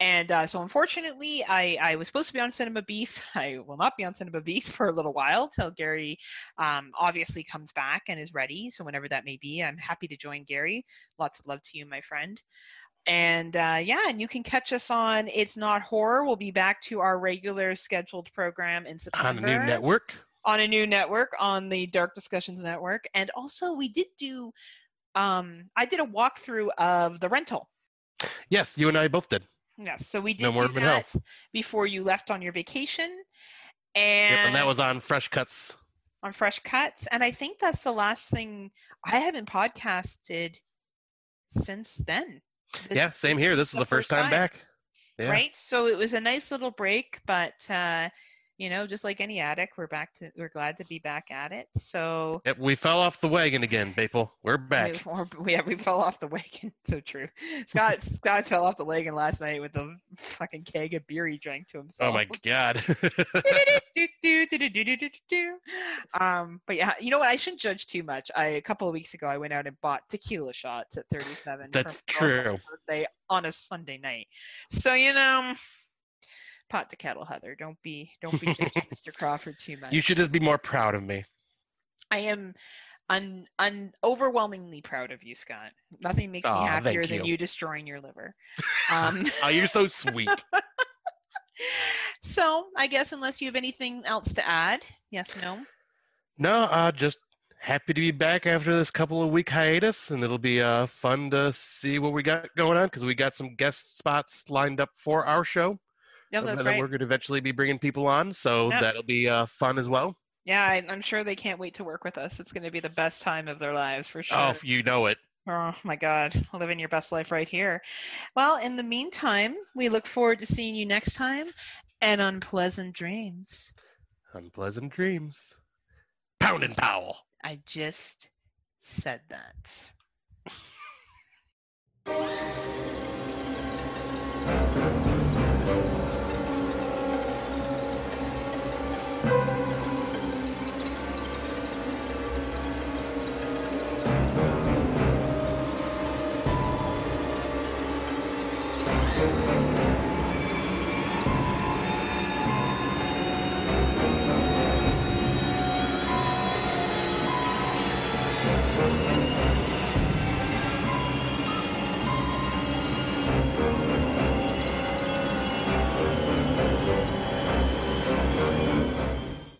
And uh, so, unfortunately, I, I was supposed to be on Cinema Beef. I will not be on Cinema Beef for a little while till Gary um, obviously comes back and is ready. So, whenever that may be, I'm happy to join Gary. Lots of love to you, my friend. And uh, yeah, and you can catch us on It's Not Horror. We'll be back to our regular scheduled program in September. On a new network. on a new network on the Dark Discussions Network. And also, we did do, um, I did a walkthrough of the rental. Yes, you and I both did. Yes, so we did No more do that before you left on your vacation, and, Yep, and that was on Fresh Cuts. on Fresh Cuts. And I think that's the last thing I haven't podcasted since then. This- yeah, same here. This is the first time time. back. Yeah. Right. So it was a nice little break, but uh, you know, just like any addict, we're back to we're glad to be back at it. So Yep, we fell off the wagon again, people. We're We, back. or, yeah, we fell off the wagon. So true. Scott Scott fell off the wagon last night with the fucking keg of beer he drank to himself. Oh my god. um, but yeah, you know what? I shouldn't judge too much. I a couple of weeks ago I went out and bought tequila shots at 37. That's true. Birthday on a Sunday night. So you know, pot to kettle, Heather. Don't be don't be judging Mr. Crawford too much. you should just be more proud of me. I am un, un overwhelmingly proud of you, Scott. Nothing makes me happier thank than you. you destroying your liver. Um, Oh, you're so sweet. so I guess unless you have anything else to add, yes, no. No, uh, just happy to be back after this couple of week hiatus, and it'll be uh, fun to see what we got going on because we got some guest spots lined up for our show. No, and that's right. we're going to eventually be bringing people on, so Yep. that'll be uh, fun as well. Yeah, I, I'm sure they can't wait to work with us. It's going to be the best time of their lives for sure. Oh, you know it. Oh my God, living your best life right here. Well, in the meantime, we look forward to seeing you next time and unpleasant dreams. Unpleasant dreams. Pound and Powell. I just said that.